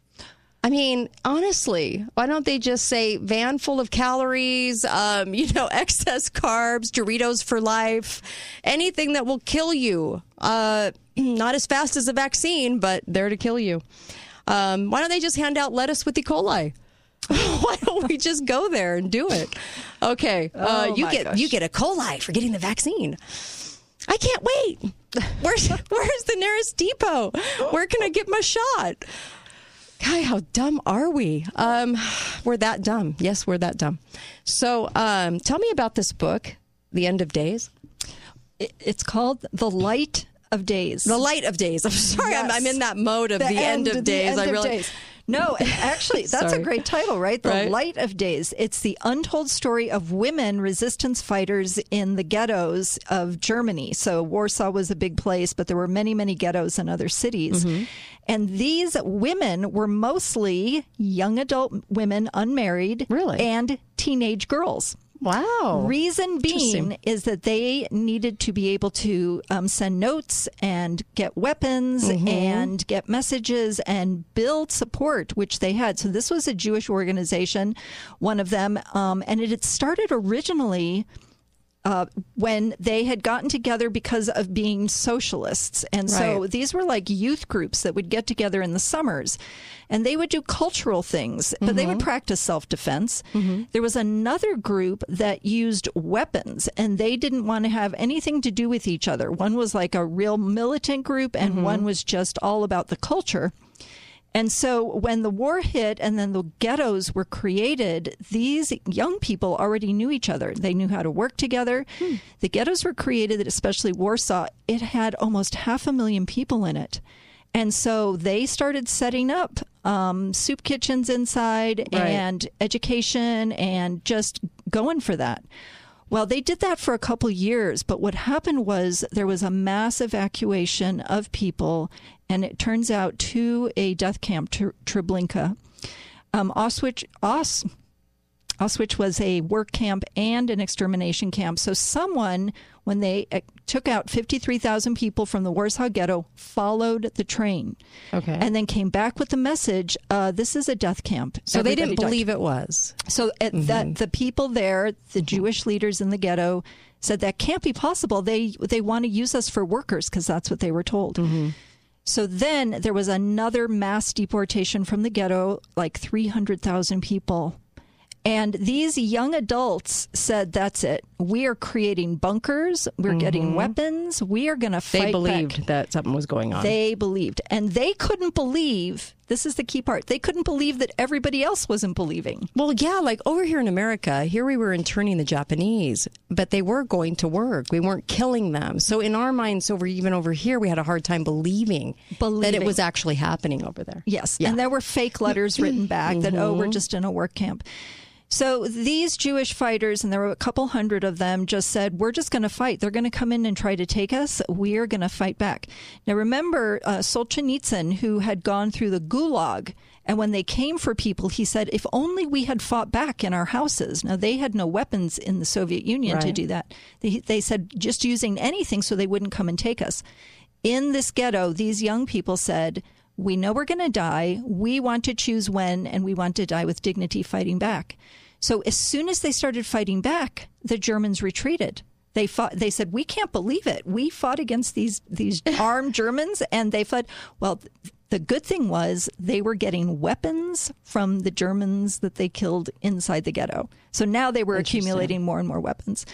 Speaker 11: I mean, honestly, why don't they just say van full of calories, um, you know, excess carbs, Doritos for life, anything that will kill you? Uh, not as fast as a vaccine, but there to kill you. Um, why don't they just hand out lettuce with E. coli? why don't we just go there and do it? Okay, uh,
Speaker 69: Oh,
Speaker 11: you get
Speaker 69: gosh.
Speaker 11: you get a coli for getting the vaccine. I can't wait. Where's where's the nearest depot? Where can I get my shot? Guy, how dumb are we? Um, we're that dumb. Yes, we're that dumb. So, um, tell me about this book, The End of Days.
Speaker 69: It's called The Light of Days.
Speaker 11: The Light of Days. I'm sorry, I'm, I'm in that mode of the, end, of
Speaker 69: the
Speaker 11: days.
Speaker 69: end
Speaker 11: I
Speaker 69: of
Speaker 11: really.
Speaker 69: days. No, actually, that's a great title, right? The
Speaker 11: Right.
Speaker 69: Light of Days. It's the untold story of women resistance fighters in the ghettos of Germany. So Warsaw was a big place, but there were many, many ghettos in other cities.
Speaker 11: Mm-hmm.
Speaker 69: And these women were mostly young adult women, unmarried, really, and teenage girls.
Speaker 11: Wow.
Speaker 69: Reason being is that they needed to be able to um, send notes and get weapons
Speaker 11: Mhm.
Speaker 69: and get messages and build support, which they had. So this was a Jewish organization, one of them, um, and it had started originally. Uh, when they had gotten together because of being socialists. And so
Speaker 11: Right.
Speaker 69: these were like youth groups that would get together in the summers and they would do cultural things, but they would
Speaker 11: Mhm.
Speaker 69: practice self defense. There was another group that used weapons and they didn't want to have anything to do with each other. One was like a real militant group and
Speaker 11: Mhm.
Speaker 69: one was just all about the culture. And so when the war hit and then the ghettos were created, these young people already knew each other. They knew how to work together. The ghettos were created, especially Warsaw, it had almost half a million people in it. And so they started setting up um, soup kitchens inside
Speaker 11: Right.
Speaker 69: and education and just going for that. Well, they did that for a couple years, but what happened was there was a mass evacuation of people, and it turns out to a death camp, Tr- Treblinka. Um, Auschwitz, Aus, Auschwitz was a work camp and an extermination camp. So someone, when they uh, took out 53,000 people from the Warsaw Ghetto, followed the train.
Speaker 11: Okay.
Speaker 69: And then came back with the message, uh, this is a death camp.
Speaker 11: So they didn't
Speaker 69: died.
Speaker 11: believe it was.
Speaker 69: So uh, that the people there, the Jewish leaders in the ghetto, said that can't be possible. They they want to use us for workers because that's what they were told. So then there was another mass deportation from the ghetto, like 300,000 people. And these young adults said, "That's it. We are creating bunkers. We're getting
Speaker 11: Mhm.
Speaker 69: weapons. We are going to fight."
Speaker 11: They
Speaker 69: back."
Speaker 11: believed that something was going on.
Speaker 69: They believed, and they couldn't believe. This is the key part. They couldn't believe that everybody else wasn't believing.
Speaker 11: Well, yeah, like over here in America, here we were interning the Japanese, but they were going to work. We weren't killing them. So in our minds, over even over here, we had a hard time believing, that it was actually happening over there.
Speaker 69: Yes.
Speaker 11: Yeah.
Speaker 69: And there were fake letters written back that, oh, we're
Speaker 11: Mhm.
Speaker 69: just in a work camp. So these Jewish fighters, and there were a couple hundred of them, just said, we're just going to fight. They're going to come in and try to take us. We're going to fight back. Now, remember uh, Solzhenitsyn, who had gone through the gulag. And when they came for people, he said, if only we had fought back in our houses. Now, they had no weapons in the Soviet Union to do that. They, they said just using anything so they wouldn't come and take us. In this ghetto, these young people said, we know we're going to die. We want to choose when, and we want to die with dignity fighting back. So as soon as they started fighting back, the Germans retreated. They fought. They said, "We can't believe it. We fought against these these armed Germans, and they fled." Well, the good thing was they were getting weapons from the Germans that they killed inside the ghetto. So now they were accumulating more and more weapons.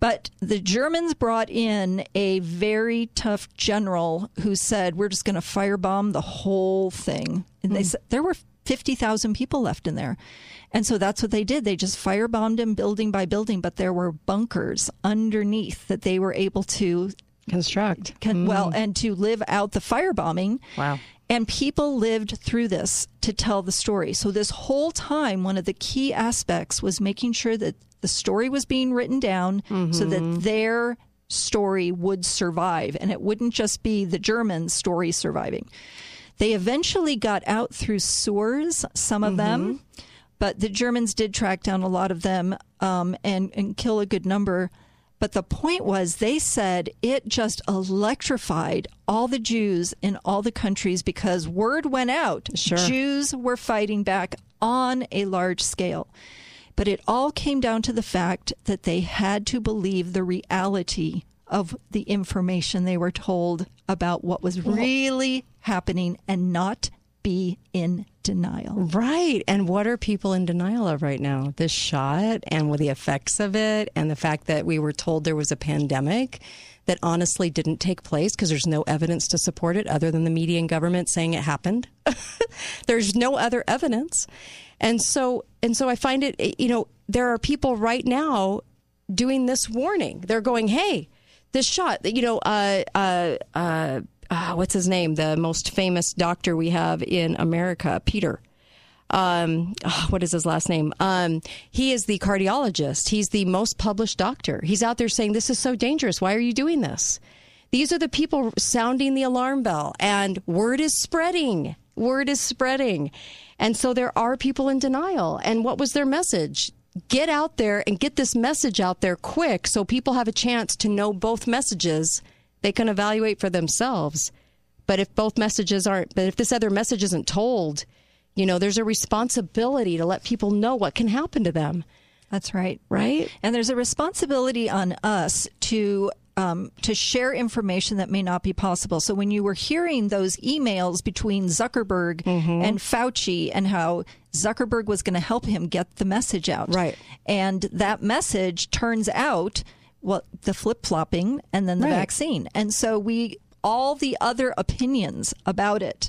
Speaker 69: But the Germans brought in a very tough general who said, "We're just going to firebomb the whole thing." And they
Speaker 11: Hmm.
Speaker 69: said there were 50,000 people left in there. And so that's what they did. They just firebombed them building by building, but there were bunkers underneath that they were able to
Speaker 11: construct.
Speaker 69: Con- mm-hmm. Well, and to live out the firebombing.
Speaker 11: Wow.
Speaker 69: And people lived through this to tell the story. So, this whole time, one of the key aspects was making sure that the story was being written down so that mm-hmm. their story would survive and it wouldn't just be the German story surviving. They eventually got out through sewers, some of them, mm-hmm. But the Germans did track down a lot of them um, and, and kill a good number. But the point was, they said it just electrified all the Jews in all the countries because word went out.
Speaker 11: Sure.
Speaker 69: Jews were fighting back on a large scale. But it all came down to the fact that they had to believe the reality of the information they were told about what was really happening and not be in denial.
Speaker 11: Right. And what are people in denial of right now? This shot and with the effects of it, and the fact that we were told there was a pandemic that honestly didn't take place because there's no evidence to support it other than the media and government saying it happened. there's no other evidence. And so and so I find it you know there are people right now doing this warning. They're going, "Hey, this shot, you know, uh uh uh uh, what's his name? The most famous doctor we have in America, Peter. Um, oh, what is his last name? Um, he is the cardiologist. He's the most published doctor. He's out there saying, This is so dangerous. Why are you doing this? These are the people sounding the alarm bell, and word is spreading. Word is spreading. And so there are people in denial. And what was their message? Get out there and get this message out there quick so people have a chance to know both messages they can evaluate for themselves. But if both messages aren't, but if this other message isn't told, you know, there's a responsibility to let people know what can happen to them.
Speaker 69: That's right.
Speaker 11: Right.
Speaker 69: And there's a responsibility on us to um, to share information that may not be possible. So when you were hearing those emails between Zuckerberg
Speaker 11: Mm-hmm.
Speaker 69: and Fauci and how Zuckerberg was going to help him get the message out,
Speaker 11: right?
Speaker 69: And that message turns out well the flip flopping and then the
Speaker 11: Right.
Speaker 69: vaccine, and so we. All the other opinions about it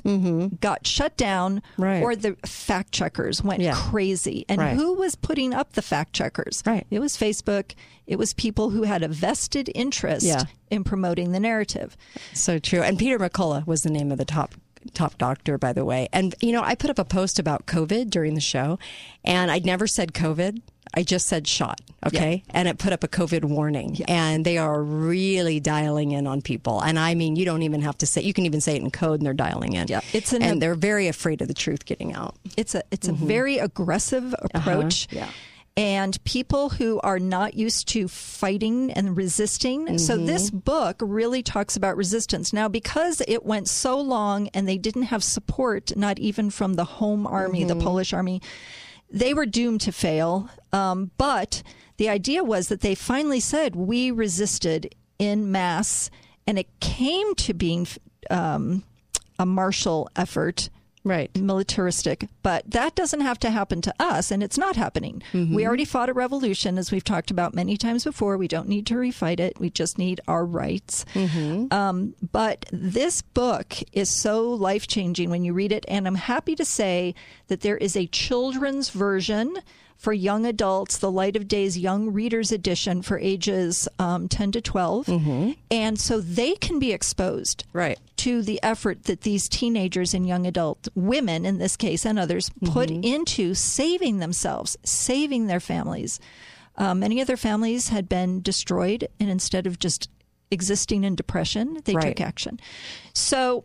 Speaker 69: got shut down,
Speaker 11: Mm-hmm. Right.
Speaker 69: or the fact checkers went
Speaker 11: Yeah.
Speaker 69: crazy. And
Speaker 11: Right.
Speaker 69: who was putting up the fact checkers?
Speaker 11: Right.
Speaker 69: It was Facebook. It was people who had a vested interest
Speaker 11: Yeah.
Speaker 69: in promoting the narrative.
Speaker 11: So true. And Peter McCullough was the name of the top top doctor, by the way. And you know, I put up a post about COVID during the show, and I'd never said COVID. I just said shot. Okay, and it put up a COVID warning, and they are really dialing in on people. And I mean, you don't even have to say. You can even say it in code, and they're dialing in. Yeah,
Speaker 69: it's an-
Speaker 11: and they're very afraid of the truth getting out.
Speaker 69: It's a it's
Speaker 11: Mhm.
Speaker 69: a very aggressive approach.
Speaker 11: Yeah.
Speaker 69: And people who are not used to fighting and resisting. So,
Speaker 11: Mhm.
Speaker 69: this book really talks about resistance. Now, because it went so long and they didn't have support, not even from the home army, the
Speaker 11: Mhm.
Speaker 69: Polish army, they were doomed to fail. Um, but the idea was that they finally said, We resisted in mass, and it came to being um, a martial effort.
Speaker 11: Right.
Speaker 69: Militaristic. But that doesn't have to happen to us, and it's not happening.
Speaker 11: Mhm.
Speaker 69: We already fought a revolution, as we've talked about many times before. We don't need to refight it. We just need our rights. Um, but this book is so life changing when you read it, and I'm happy to say that there is a children's version for young adults, the Light of Days Young Readers Edition for ages um, 10 to 12. And so they can be exposed
Speaker 11: right.
Speaker 69: To the effort that these teenagers and young adult women, in this case, and others, put into saving themselves, saving their families. Uh, many of their families had been destroyed, and instead of just existing in depression, they
Speaker 11: Right.
Speaker 69: took action. So,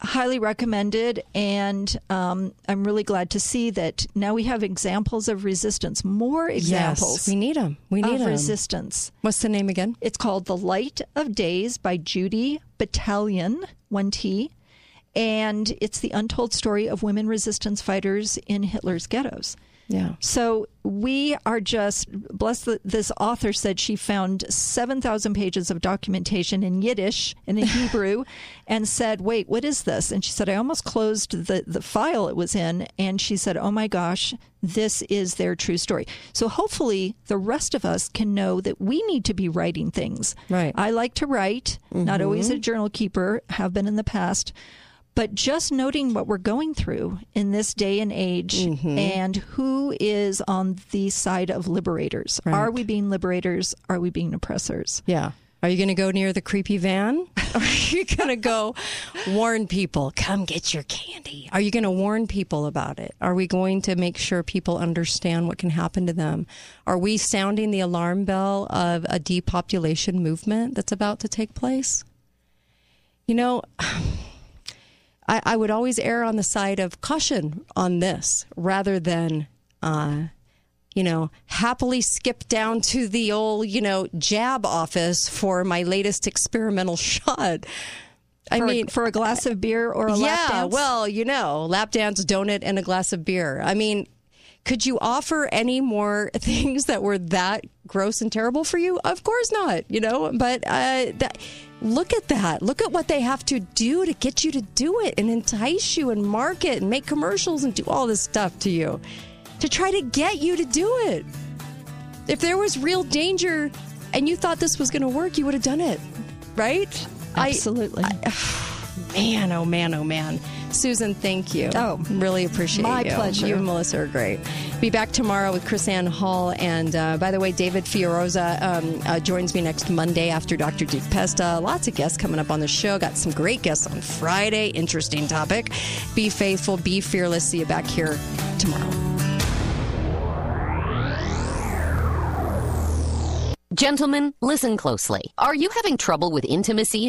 Speaker 69: highly recommended, and um, I'm really glad to see that now we have examples of resistance, more examples.
Speaker 11: Yes, we need them. We need
Speaker 69: of
Speaker 11: 'em.
Speaker 69: resistance.
Speaker 11: What's the name again?
Speaker 69: It's called The Light of Days by Judy Batalion, 1T. And it's the untold story of women resistance fighters in Hitler's ghettos.
Speaker 11: Yeah.
Speaker 69: So we are just blessed this author said she found 7,000 pages of documentation in Yiddish and in Hebrew and said, Wait, what is this? And she said, I almost closed the, the file it was in. And she said, Oh my gosh, this is their true story. So hopefully the rest of us can know that we need to be writing things.
Speaker 11: Right.
Speaker 69: I like to write, not always a mm-hmm. journal keeper, have been in the past. But just noting what we're going through in this day and age
Speaker 11: Mhm.
Speaker 69: and who is on the side of liberators.
Speaker 11: Right.
Speaker 69: Are we being liberators? Are we being oppressors?
Speaker 11: Yeah. Are you going to go near the creepy van? Are you going to go warn people, come get your candy? Are you going to warn people about it? Are we going to make sure people understand what can happen to them? Are we sounding the alarm bell of a depopulation movement that's about to take place? You know, I, I would always err on the side of caution on this rather than, uh, you know, happily skip down to the old, you know, jab office for my latest experimental shot. I
Speaker 69: For a-
Speaker 11: mean,
Speaker 69: for a glass of beer or a
Speaker 11: yeah,
Speaker 69: lap dance?
Speaker 11: well, you know, lap dance, donut, and a glass of beer. I mean, could you offer any more things that were that gross and terrible for you? Of course not, you know, but uh, that, look at that. Look at what they have to do to get you to do it and entice you and market and make commercials and do all this stuff to you to try to get you to do it. If there was real danger and you thought this was going to work, you would have done it, right?
Speaker 69: Absolutely.
Speaker 11: I, I, man, oh man, oh man. Susan, thank you. Oh, really appreciate
Speaker 69: my
Speaker 11: you.
Speaker 69: My pleasure.
Speaker 11: You and Melissa are great. Be back tomorrow with Chris Ann Hall. And uh, by the way, David Fiorazo um, uh, joins me next Monday after Dr. Duke Pesta. Lots of guests coming up on the show. Got some great guests on Friday. Interesting topic. Be faithful, be fearless. See you back here tomorrow.
Speaker 87: Gentlemen, listen closely. Are you having trouble with intimacy